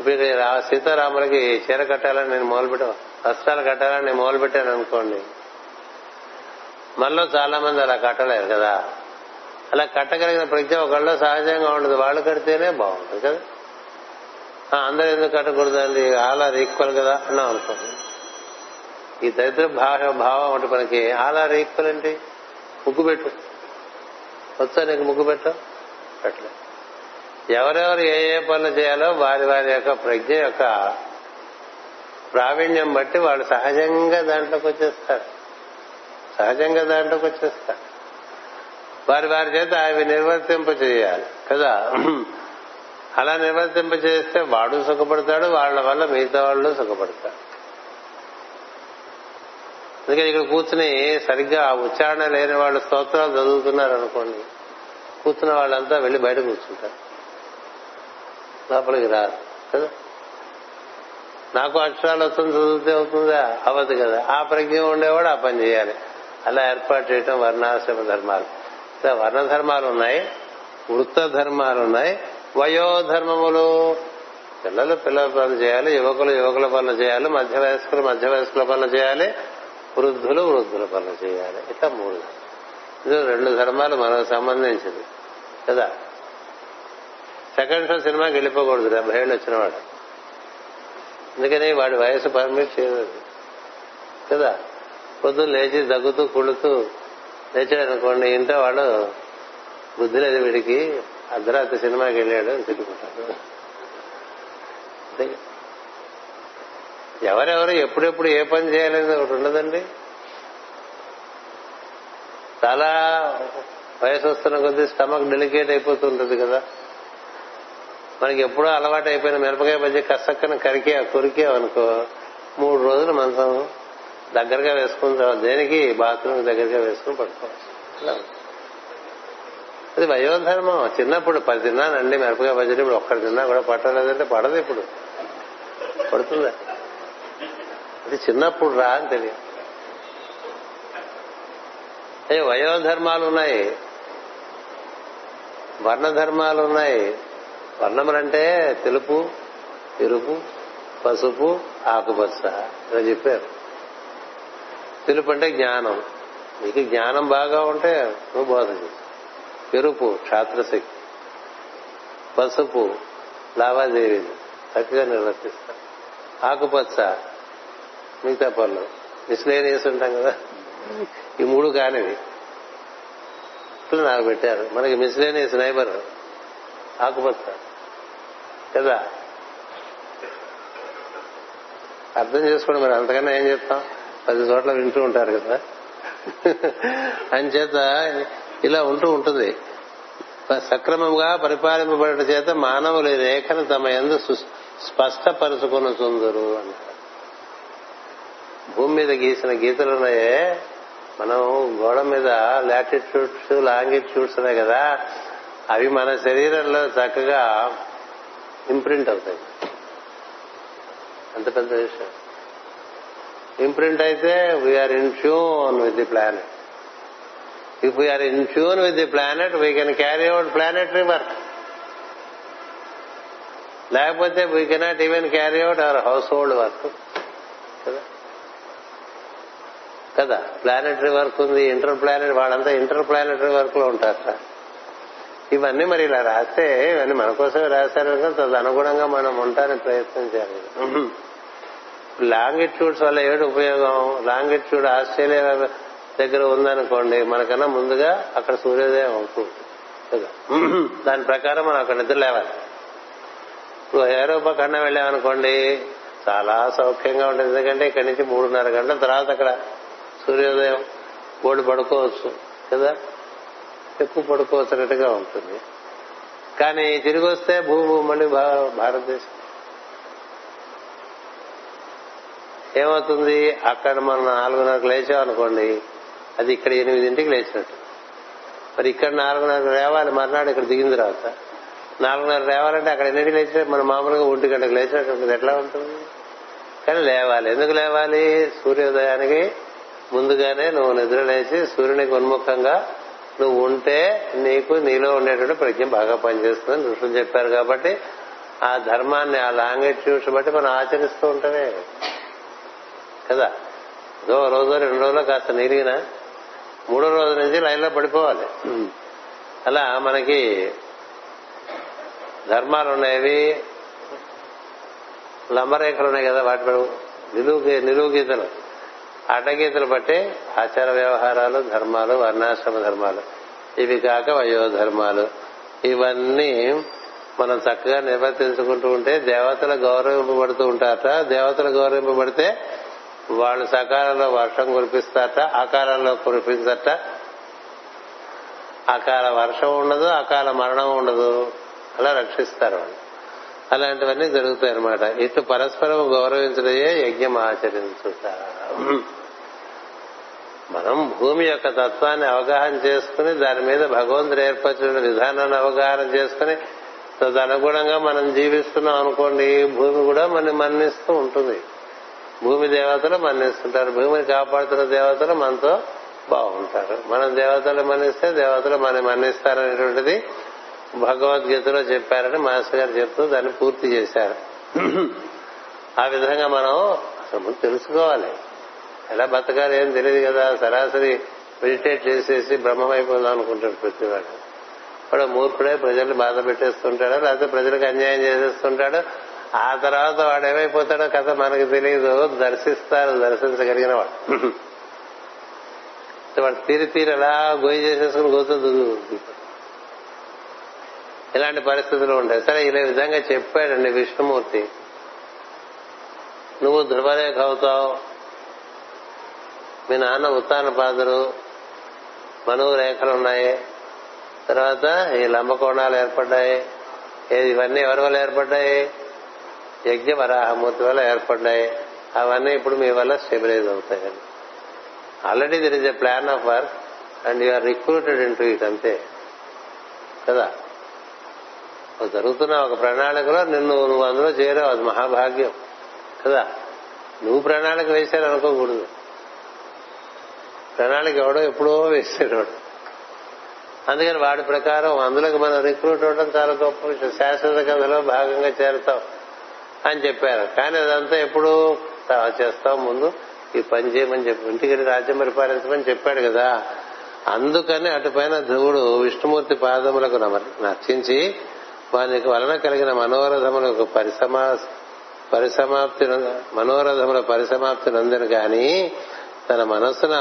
Speaker 1: ఇప్పుడు సీతారాములకి చీర కట్టాలని నేను మొదలుపెట్టా వస్త్రాలు కట్టాలని నేను మొదలుపెట్టాను అనుకోండి. మనలో చాలా మంది అలా కట్టలేరు కదా? అలా కట్టగలిగిన ప్రజ్ఞ ఒకళ్ళు సహజంగా ఉండదు. వాళ్ళు కడితేనే బాగుంటుంది కదా. అందరూ ఎందుకు కట్టకూడదండి ఆల్ ఆర్ ఈక్వల్ కదా అన్నాం అనుకోండి ఈ దరిద్ర భాష భావం ఉంటే మనకి. ఆల్ ఆర్ ఈక్వల్ ఏంటి? ముగ్గు పెట్టు. వచ్చా నీకు ముగ్గు పెట్టు? పెట్టలే. ఎవరెవరు ఏ ఏ పనులు చేయాలో వారి వారి యొక్క ప్రజ్ఞ యొక్క ప్రావీణ్యం బట్టి వాళ్ళు సహజంగా దాంట్లోకి వచ్చేస్తారు. సహజంగా దాంట్లోకి వచ్చేస్తారు. వారి వారి చేత అవి నిర్వర్తింప చేయాలి. కదా? అలా నిర్వర్తింప చేస్తే వాడు సుఖపడతాడు వాళ్ళ వల్ల మిగతా వాళ్ళు సుఖపడతాడు అందుకని ఇక్కడ కూర్చుని సరిగ్గా ఉచ్చారణ లేని వాళ్ళు స్తోత్రాలు చదువుతున్నారు అనుకోండి. కూర్చున్న వాళ్ళంతా వెళ్ళి బయట కూర్చుంటారు. లోపలికి రారు. కదా? నాకు అక్షరాలు వస్తుంది చదివితే అవుతుందా? అవ్వదు కదా. ఆ ప్రజ్ఞ ఉండేవాడు ఆ పని చేయాలి. అలా ఏర్పాటు చేయటం వర్ణాశ్రమ ధర్మాలు. వర్ణ ధర్మాలు ఉన్నాయి వృత్త ధర్మాలు ఉన్నాయి వయోధర్మములు. పిల్లలు పిల్లల పనులు చేయాలి యువకులు యువకుల పనులు చేయాలి మధ్య వయస్కులు మధ్య వయస్కుల పనులు చేయాలి వృద్ధులు వృద్ధుల పనులు చేయాలి. ఇట్లా మూడు ఇది రెండు ధర్మాలు మనకు సంబంధించింది కదా? సెకండ్ షో సినిమాకి వెళ్ళిపోకూడదు డెబ్బై ఏళ్ళు వచ్చినవాడు అందుకని వాడి వయసు పర్మిట్ చేయదు కదా? పొద్దున్న లేచి దగ్గుతూ కుళ్ళుతూ లేచాడు అనుకోండి ఇంట్లో వాడు బుద్ధి లేదు వీడికి అర్ధరాత్రి సినిమాకి వెళ్ళాడు అని తిట్టుకుంటాడు. ఎవరెవరు ఎప్పుడెప్పుడు ఏ పని చేయాలనేది ఒకటి ఉండదండి. చాలా వయసు వస్తున్న కొద్దీ స్టమక్ డెలికేట్ అయిపోతుంటది కదా. మనకి ఎప్పుడో అలవాటు అయిపోయిన మిరపకాయ బజ్జి కసక్కన కరికే కొరికేవనుకో మూడు రోజులు మంచం దగ్గరగా వేసుకుంటాం దేనికి? బాత్రూమ్ దగ్గరగా వేసుకుని పడుకోవచ్చు అది వయోధర్మం. చిన్నప్పుడు పది తిన్నానండి మిరపకాయ బజ్జీలు ఇప్పుడు ఒక్కడు తిన్నా కూడా పట్టలేదంటే పడదు ఇప్పుడు. పడుతుందా? అది చిన్నప్పుడు రా అని తెలియదు. అయ్యో వయోధర్మాలు ఉన్నాయి. వర్ణ ధర్మాలు ఉన్నాయి వర్ణములంటే తెలుపు ఎరుపు పసుపు ఆకుపచ్చ. ఇలా చెప్పారు. తెలుపు అంటే జ్ఞానం. నీకు జ్ఞానం బాగా ఉంటే నువ్వు బోధ ఎరుపు క్షాత్రశక్తి. పసుపు లావాదేవీలు. చక్కగా నిర్వర్తిస్తా ఆకుపచ్చ మిగతా పనులు మిస్లేనియస్ ఉంటాం కదా? ఈ మూడు కానివి. ఇప్పుడు నాకు పెట్టారు. మనకి మిస్లేనియస్ నైబర్. ఆకుపచ్చ. కదా? అర్థం చేసుకోండి మరి. అంతకన్నా ఏం చెప్తాం? పది చోట్ల వింటూ ఉంటారు కదా. చేత ఇలా ఉంటూ ఉంటుంది. సక్రమంగా పరిపాలింపబడట చేత మానవులు రేఖను తమ ఎందు స్పష్టపరుచుకుని చుందరు అంటారు భూమి మీద గీసిన గీతలున్నాయే. మనం గోడ మీద లాటిట్యూడ్స్ లాంగిట్యూడ్స్ ఉన్నాయి కదా. అవి మన శరీరంలో చక్కగా ఇంప్రింట్ అవుతాయి. అంత పెద్ద విషయం. ఇంప్రింట్ అయితే we are in tune with the planet if we are in tune with the planet we can carry out planetary work లేకపోతే we cannot even carry out our household work కదా? కదా? Planetary work ఉంది inter planet వాళ్ళంతా inter planetary వర్క్లో ఉంటారట ఇవన్నీ మరి ఇలా రాస్తే ఇవన్నీ మన కోసమే రాశారు తదనుగుణంగా మనం ఉండడానికి ప్రయత్నం చేయాలి. లాంగిట్యూడ్స్ వల్ల ఏమిటి ఉపయోగం? లాంగిట్యూడ్ ఆస్ట్రేలియా దగ్గర ఉందనుకోండి మనకన్నా ముందుగా అక్కడ సూర్యోదయం అవుతుంది. కదా దాని ప్రకారం మనం అక్కడ నిద్ర లేవాలి. ఇప్పుడు ఐరోపా ఖండం వెళ్ళామనుకోండి చాలా సౌఖ్యంగా ఉంటుంది. ఎందుకంటే ఇక్కడి నుంచి మూడున్నర గంటల తర్వాత అక్కడ సూర్యోదయం బోర్డు పడుకోవచ్చు కదా? ఎక్కువ పడుకోవచ్చినట్టుగా ఉంటుంది. కానీ తిరిగి వస్తే భూమి మళ్ళీ భారతదేశం. ఏమవుతుంది? అక్కడ మనం నాలుగున్నరకు లేచామనుకోండి అది ఇక్కడ ఎనిమిదింటికి లేచినట్టు. మరి ఇక్కడ నాలుగున్నరకు రేవాలి మర్నాడు ఇక్కడ దిగిన తర్వాత. నాలుగున్నర రేవాలంటే అక్కడ ఎన్నింటికి లేచినా మన మామూలుగా ఒంటి గంటకు లేచినట్టు ఎట్లా ఉంటుంది? కానీ లేవాలి. ఎందుకు లేవాలి? సూర్యోదయానికి ముందుగానే నువ్వు నిద్ర లేచి సూర్యునికి ఉన్ముఖంగా నువ్వు ఉంటే నీకు నీలో ఉండేటువంటి ప్రజ్ఞ బాగా పనిచేస్తుందని ఋషులు చెప్పారు కాబట్టి ఆ ధర్మాన్ని ఆ లాంగ్వేజ్ బట్టి మనం ఆచరిస్తూ ఉంటామే. కదా? ఏదో రోజు రెండు రోజులు కాస్త నీరిగినా మూడో రోజు నుంచి లైన్లో పడిపోవాలి. అలా మనకి ధర్మాలు ఉన్నాయవి లంబరేఖలు ఉన్నాయి కదా వాటి నిలువు నిలువు గీతలు అడ్డగీతలు బట్టి ఆచార వ్యవహారాలు ధర్మాలు వర్ణాశ్రమ ధర్మాలు. ఇవి కాక వయోధర్మాలు. ఇవన్నీ మనం చక్కగా నిర్వర్తించుకుంటూ ఉంటే దేవతలు గౌరవింపబడుతూ ఉంటారట. దేవతలు గౌరవింపబడితే వాళ్ళు సకాలంలో వర్షం కురిపిస్తారట అకాలంలో కురిపించట. అకాల వర్షం ఉండదు అకాల మరణం ఉండదు. అలా రక్షిస్తారు వాళ్ళు. అలాంటివన్నీ జరుగుతాయి అనమాట ఇటు పరస్పరం గౌరవించడయే యజ్ఞం ఆచరించుట మనం భూమి యొక్క తత్వాన్ని అవగాహన చేసుకుని దాని మీద భగవంతుడు ఏర్పరిచిన విధానాన్ని అవగాహన చేసుకుని తదనుగుణంగా మనం జీవిస్తున్నాం అనుకోండి భూమి కూడా మన మన్నిస్తూ ఉంటుంది. భూమి దేవతలు మన్నిస్తుంటారు. భూమిని కాపాడుతున్న దేవతలు మనతో బాగుంటారు. మనం దేవతలు మన్నిస్తే దేవతలు మనం మన్నిస్తారనేటువంటిది భగవద్గీతలో చెప్పారని మాస్టర్ గారు చెప్తూ దాన్ని పూర్తి చేశారు. ఆ విధంగా మనం అసలు తెలుసుకోవాలి. ఎలా బతకాలి ఏం తెలియదు కదా. సరాసరి మెడిటేట్ చేసేసి బ్రహ్మమైపోదాం అనుకుంటాడు ప్రతివాడు. వాడు మూర్ఖుడే ప్రజల్ని బాధ పెట్టేస్తుంటాడు? లేకపోతే ప్రజలకు అన్యాయం చేసేస్తుంటాడు? ఆ తర్వాత వాడు ఏమైపోతాడో కథ మనకు తెలియదు దర్శిస్తారు దర్శించగలిగిన వాడు. వాడు తీరి తీరి అలా గోయి చేసేసుకుని గోతుంది ఇలాంటి పరిస్థితులు ఉంటాయి. సరే ఇలా విధంగా చెప్పాడండి విష్ణుమూర్తి. నువ్వు ధృవరేఖ అవుతావు మీ నాన్న ఉత్తాన పాదులు మనువు రేఖలు ఉన్నాయి తర్వాత ఈ లంబకోణాలు ఏర్పడ్డాయి. ఇవన్నీ ఎవరి వల్ల ఏర్పడ్డాయి? యజ్ఞ వరాహమూర్తి వల్ల ఏర్పడ్డాయి. అవన్నీ ఇప్పుడు మీ వల్ల స్టెబిలైజ్ అవుతాయండి already there is a plan of work and you are recruited into it అంతే. కదా? జరుగుతున్న ఒక ప్రణాళికలో నిన్ను నువ్వు అందులో చేరావు అది మహాభాగ్యం. కదా? నువ్వు ప్రణాళిక వేశాను అనుకోకూడదు. ప్రణాళిక ఎవడో ఎప్పుడో వేసాడు అందుకని వాడి ప్రకారం అందులోకి మనం రిక్రూట్ అవడం చాలా గొప్ప విషయం. శాశ్వత కథలో భాగంగా చేరుతాం. అని చెప్పారు. కానీ అదంతా ఎప్పుడు చేస్తాం ముందు ఈ పని చేయమని చెప్పి ఇంటికి రాజ్యం పరిపాలించమని చెప్పాడు కదా. అందుకని అటుపైన ధ్రువుడు విష్ణుమూర్తి పాదములకు నర్చించి వానికి వలన కలిగిన మనోరథములకు పరిసమా పరిసమాప్తి మనోరథముల పరిసమాప్తి నందని గాని తన మనస్సున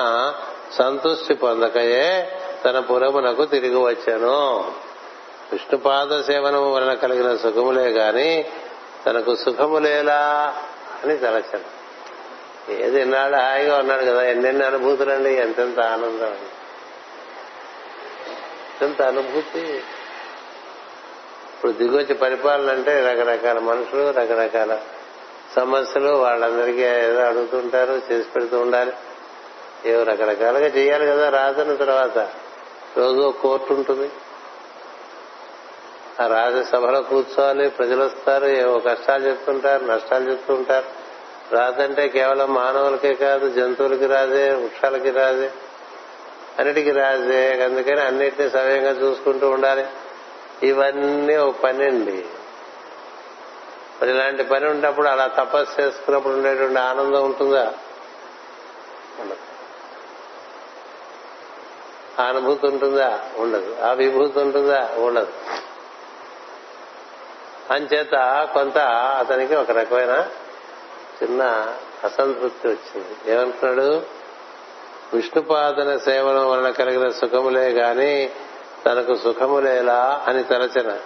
Speaker 1: సంతృష్టి పొందకయే తన పురమునకు తిరిగి వచ్చాను. విష్ణుపాద సేవనము వలన కలిగిన సుఖములే గాని తనకు సుఖములేలా అని తలచన ఏది ఎన్నాళ్ళు హాయిగా ఉన్నాడు కదా ఎన్నెన్ని అనుభూతులండి ఎంతెంత ఆనందం అండి. ఎంత అనుభూతి. ఇప్పుడు దిగొచ్చి పరిపాలన అంటే రకరకాల మనుషులు రకరకాల సమస్యలు వాళ్ళందరికీ ఏదో అడుగుతుంటారు చేసి పెడుతూ ఉండాలి. ఏవో రకరకాలుగా చేయాలి కదా రాదన్న తర్వాత. రోజు కోర్టు ఉంటుంది. ఆ రాజ్యసభలో కూర్చోవాలి ప్రజలు వస్తారు ఏవో కష్టాలు చెప్తుంటారు నష్టాలు చెప్తుంటారు. రాదంటే కేవలం మానవులకే కాదు జంతువులకి రాదే వృక్షాలకి రాదే. అన్నిటికీ రాజే అందుకని అన్నిటినీ సవ్యంగా చూసుకుంటూ ఉండాలి. ఇవన్నీ ఒక పని అండి మరి ఇలాంటి పని ఉన్నప్పుడు అలా తపస్సు చేసుకున్నప్పుడు ఉండేటువంటి ఆనందం ఉంటుందా? ఉండదు. ఆ అనుభూతి ఉంటుందా? ఉండదు. ఆ విభూతి ఉంటుందా? ఉండదు. అంచేత కొంత అతనికి ఒక రకమైన చిన్న అసంతృప్తి వచ్చింది. ఏమంటున్నాడు? విష్ణుపాదన సేవనం వలన కలిగిన సుఖములే గాని తనకు సుఖములేలా అని తలచిన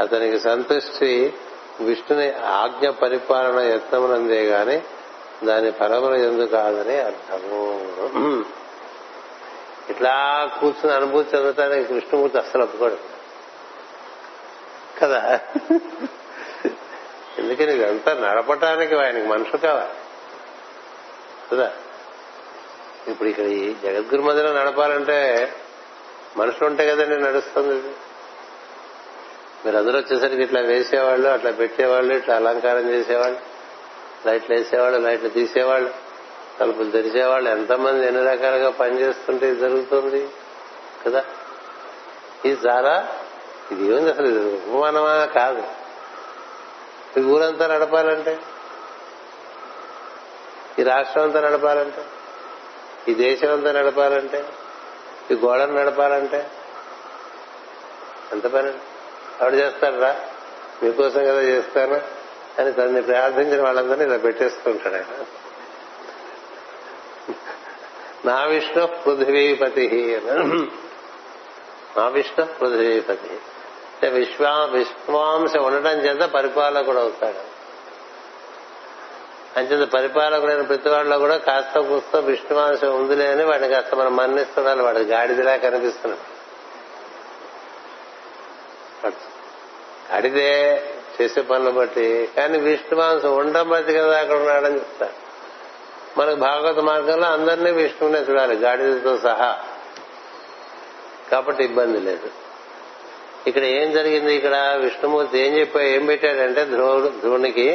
Speaker 1: అతనికి సంతృష్టి విష్ణుని ఆజ్ఞ పరిపాలన యత్నమునందే గాని దాని ఫలములు ఎందుకు కాదని అర్థము. ఇట్లా కూర్చుని అనుభూతి చెందటానికి కృష్ణమూర్తి అస్సలు ఒప్పుకోడు. కదా. ఎందుకని ఇదంతా నడపటానికి ఆయనకి మనుషులు కావాలి కదా. ఇప్పుడు ఇక్కడ ఈ జగద్గురు మధ్యలో నడపాలంటే మనుషులు ఉంటే కదండి నడుస్తుంది. మీరు అందరూ వచ్చేసరికి ఇట్లా వేసేవాళ్ళు అట్లా పెట్టేవాళ్ళు ఇట్లా అలంకారం చేసేవాళ్ళు లైట్లు వేసేవాళ్ళు లైట్లు తీసేవాళ్ళు తలుపులు తెరిచేవాళ్ళు ఎంతమంది ఎన్ని రకాలుగా పనిచేస్తుంటే జరుగుతుంది కదా. ఇది చాలా ఇది ఏముంది అసలు ఇది ఉపమానమా కాదు. ఈ ఊరంతా నడపాలంటే? ఈ రాష్ట్రం అంతా నడపాలంటే? ఈ దేశం అంతా నడపాలంటే? ఈ గోడను నడపాలంటే? ఎంత పని. ఆవిడ చేస్తాడరా? మీకోసం కదా చేస్తాను అని తనని ప్రార్థించిన వాళ్ళందరినీ ఇలా పెట్టేస్తుంటాడు ఆయన. నా విష్ణు పృథివీపతి నా విష్ణు పృథ్వీపతి అంటే విశ్వా విశ్వాంశ ఉండటం చేత పరిపాలకుడు అవుతాడు. అంచేత పరిపాలకుడైన ప్రతి వాళ్ళలో కూడా కాస్త కూస్త విష్ణువాంశం ఉందిలే అని వాడిని కాస్త మనం మన్నిస్తున్నాడు వాడు గాడిదిలా కనిపిస్తున్నాడు. గాడిదే చేసే పనులు బట్టి. కానీ విష్ణువాంశం ఉండడం బట్టి కదా అక్కడ ఉన్నాడని చెప్తాడు. మనకు భాగవత మార్గంలో అందరినీ విష్ణువునే చూడాలి. గాడిదతో సహా. కాబట్టి ఇబ్బంది లేదు. ఇక్కడ ఏం జరిగింది ఇక్కడ? విష్ణుమూర్తి ఏం చెప్పా ఏం పెట్టాడంటే ధ్రువుడు ధ్రువునికి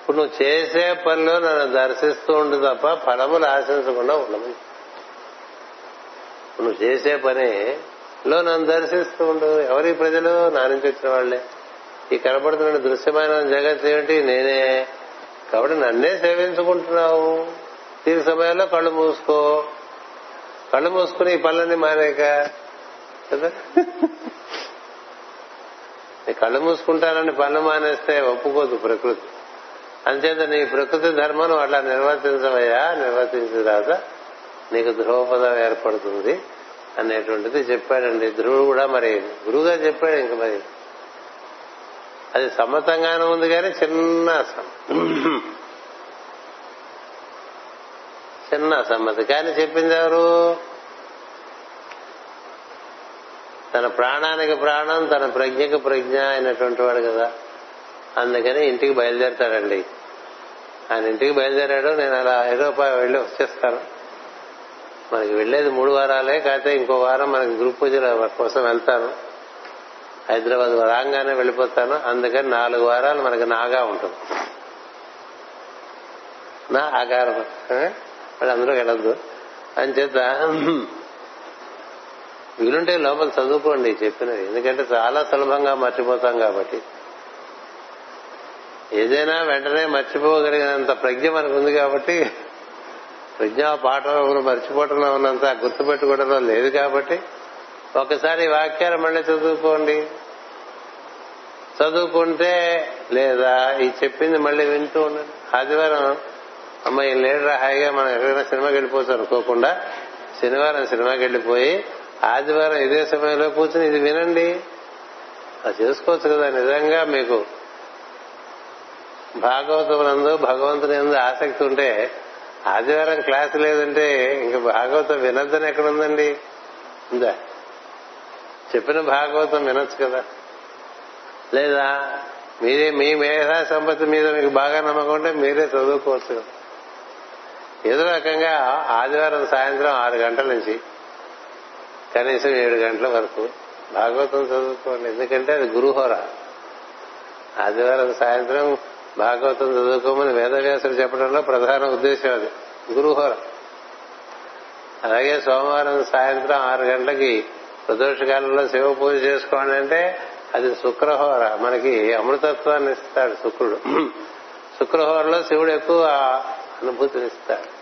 Speaker 1: ఇప్పుడు నువ్వు చేసే పనిలో నన్ను దర్శిస్తూ ఉండు తప్ప ఫలములు ఆశించకుండా ఉండవు. నువ్వు చేసే పని లో నన్ను దర్శిస్తూ ఉండు. ఎవరి ప్రజలు? నా నుంచి వచ్చిన వాళ్ళే ఈ కనపడుతున్న దృశ్యమైన జగత్ ఏమిటి? నేనే. కాబట్టి నన్నే సేవించుకుంటున్నావు. తీరు సమయంలో కళ్ళు మూసుకో. కళ్ళు మూసుకుని ఈ పనులన్నీ మానేక. కదా? కళ్ళు మూసుకుంటానని పనులు మానేస్తే ఒప్పుకోదు ప్రకృతి. అంచేత నీ ప్రకృతి ధర్మం అట్లా నిర్వర్తించవయ్యా నిర్వర్తించిన తర్వాత నీకు ధ్రువపదం ఏర్పడుతుంది అనేటువంటిది చెప్పాడండి. ధ్రువుడు కూడా మరి గురువుగా చెప్పాడు ఇంక మరి. అది సమ్మతంగానే ఉంది కానీ చిన్న చిన్న సమ్మతి కానీ చెప్పింది ఎవరు? తన ప్రాణానికి ప్రాణం తన ప్రజ్ఞకు ప్రజ్ఞ అయినటువంటి వాడు కదా. అందుకని ఇంటికి బయలుదేరతాడండి. ఆయన ఇంటికి బయలుదేరాడు నేను అలా ఐరోపా వెళ్ళి వచ్చేస్తాను. మనకి వెళ్ళేది మూడు వారాలే కాకపోతే ఇంకో వారం మనకి గ్రూప్ పూజల కోసం వెళ్తాను. హైదరాబాద్ రాగానే వెళ్ళిపోతాను. అందుకని నాలుగు వారాలు మనకి నాగా ఉంటుంది. నా ఆకారం. వాళ్ళు అందరూ వెళ్ళద్దు. అని చేత వీలుంటే లోపల చదువుకోండి చెప్పినది ఎందుకంటే చాలా సులభంగా మర్చిపోతాం కాబట్టి. ఏదైనా వెంటనే మర్చిపోగలిగినంత ప్రజ్ఞ మనకు ఉంది కాబట్టి ప్రజ్ఞా పాఠం మర్చిపోవటంలో ఉన్నంత గుర్తుపెట్టుకోవడంలో లేదు కాబట్టి ఒకసారి వాక్యాలు మళ్ళీ చదువుకోండి. చదువుకుంటే లేదా ఈ చెప్పింది మళ్ళీ వింటూ ఉండండి. ఆదివారం అమ్మాయి లేడరా హాయిగా మనం ఎక్కడైనా సినిమాకి వెళ్ళిపోవచ్చు అనుకోకుండా శనివారం సినిమాకి వెళ్ళిపోయి ఆదివారం ఇదే సమయంలో కూర్చుని ఇది వినండి. అది చేసుకోవచ్చు కదా నిజంగా మీకు భాగవతమునందు భగవంతుని ఎందు ఆసక్తి ఉంటే ఆదివారం క్లాస్ లేదంటే ఇంక భాగవతం వినొద్దని ఎక్కడుందండి? ఉందా? చెప్పిన భాగవతం వినొచ్చు కదా. లేదా మీరే మీ మేధా సంపత్తి మీద మీకు బాగా నమ్మకం ఉంటే మీరే చదువుకోవచ్చు కదా. ఏదో రకంగా ఆదివారం సాయంత్రం ఆరు గంటల నుంచి కనీసం ఏడు గంటల వరకు. భాగవతం చదువుకోండి. ఎందుకంటే అది గురుహోర. ఆదివారం సాయంత్రం భాగవతం చదువుకోమని వేదవ్యాసుడు చెప్పడంలో ప్రధాన ఉద్దేశం అది. గురుహోర. అలాగే సోమవారం సాయంత్రం ఆరు గంటలకి ప్రదోషకాలంలో శివ పూజ చేసుకోండి అంటే అది శుక్రహోర. మనకి అమృతత్వాన్ని ఇస్తాడు శుక్రుడు. శుక్రహోరలో శివుడు ఎక్కువ అనుభూతినిస్తాడు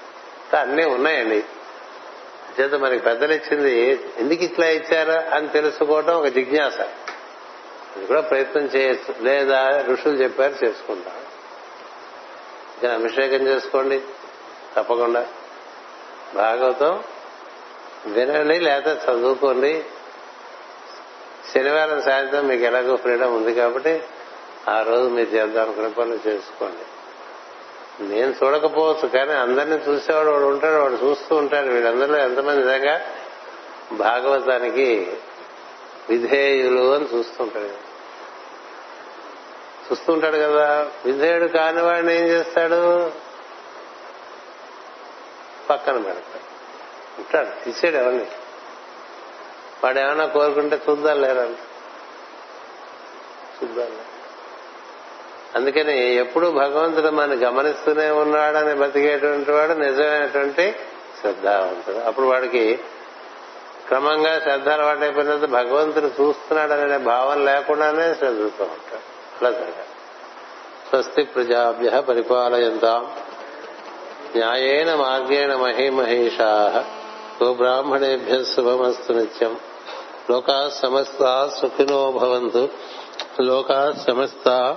Speaker 1: అన్నీ ఉన్నాయండి. చేత మనకి పెద్దలు ఇచ్చింది ఎందుకు ఇట్లా ఇచ్చారు? అని తెలుసుకోవడం ఒక జిజ్ఞాస. అది కూడా ప్రయత్నం చేయొచ్చు. లేదా ఋషులు చెప్పారు చేసుకుంటాం. అభిషేకం చేసుకోండి. తప్పకుండా. భాగవతం వినండి లేదా చదువుకోండి. శనివారం సాయంత్రం మీకు ఎలాగో ఫ్రీడమ్ ఉంది కాబట్టి ఆ రోజు మీరు చేద్దాం అనుకునే పనులు చేసుకోండి. నేను చూడకపోవచ్చు కానీ అందరినీ చూసేవాడు వాడు ఉంటాడు వాడు చూస్తూ ఉంటాడు. వీళ్ళందరిలో ఎంతమంది నిజంగా భాగవతానికి విధేయులు అని చూస్తుంటాడు చూస్తుంటాడు కదా. విధేయుడు కాని వాడిని ఏం చేస్తాడు? పక్కన పెడతాడు. ఉంటాడు తీసాడు ఎవరిని. వాడు ఏమైనా కోరుకుంటే చూద్దాం లేరంట చూద్దాం అందుకని ఎప్పుడు భగవంతుడు మన గమనిస్తూనే ఉన్నాడని బతికేటువంటి వాడు నిజమైనటువంటి శ్రద్ధావంతుడు. అప్పుడు వాడికి క్రమంగా శ్రద్ధ అలవాటైపోయినంత భగవంతుడు చూస్తున్నాడనే భావం లేకుండానే శ్రద్ధతో ఉంటాడు. అలా జరగాలి. స్వస్తి ప్రజాభ్య పరిపాలయంతాం. న్యాయేన మార్గేణ మహిమహేషా. గోబ్రాహ్మణేభ్య శుభమస్తు నిత్యం. లోకా సమస్త సుఖినో భవంతు. లోకా సమస్త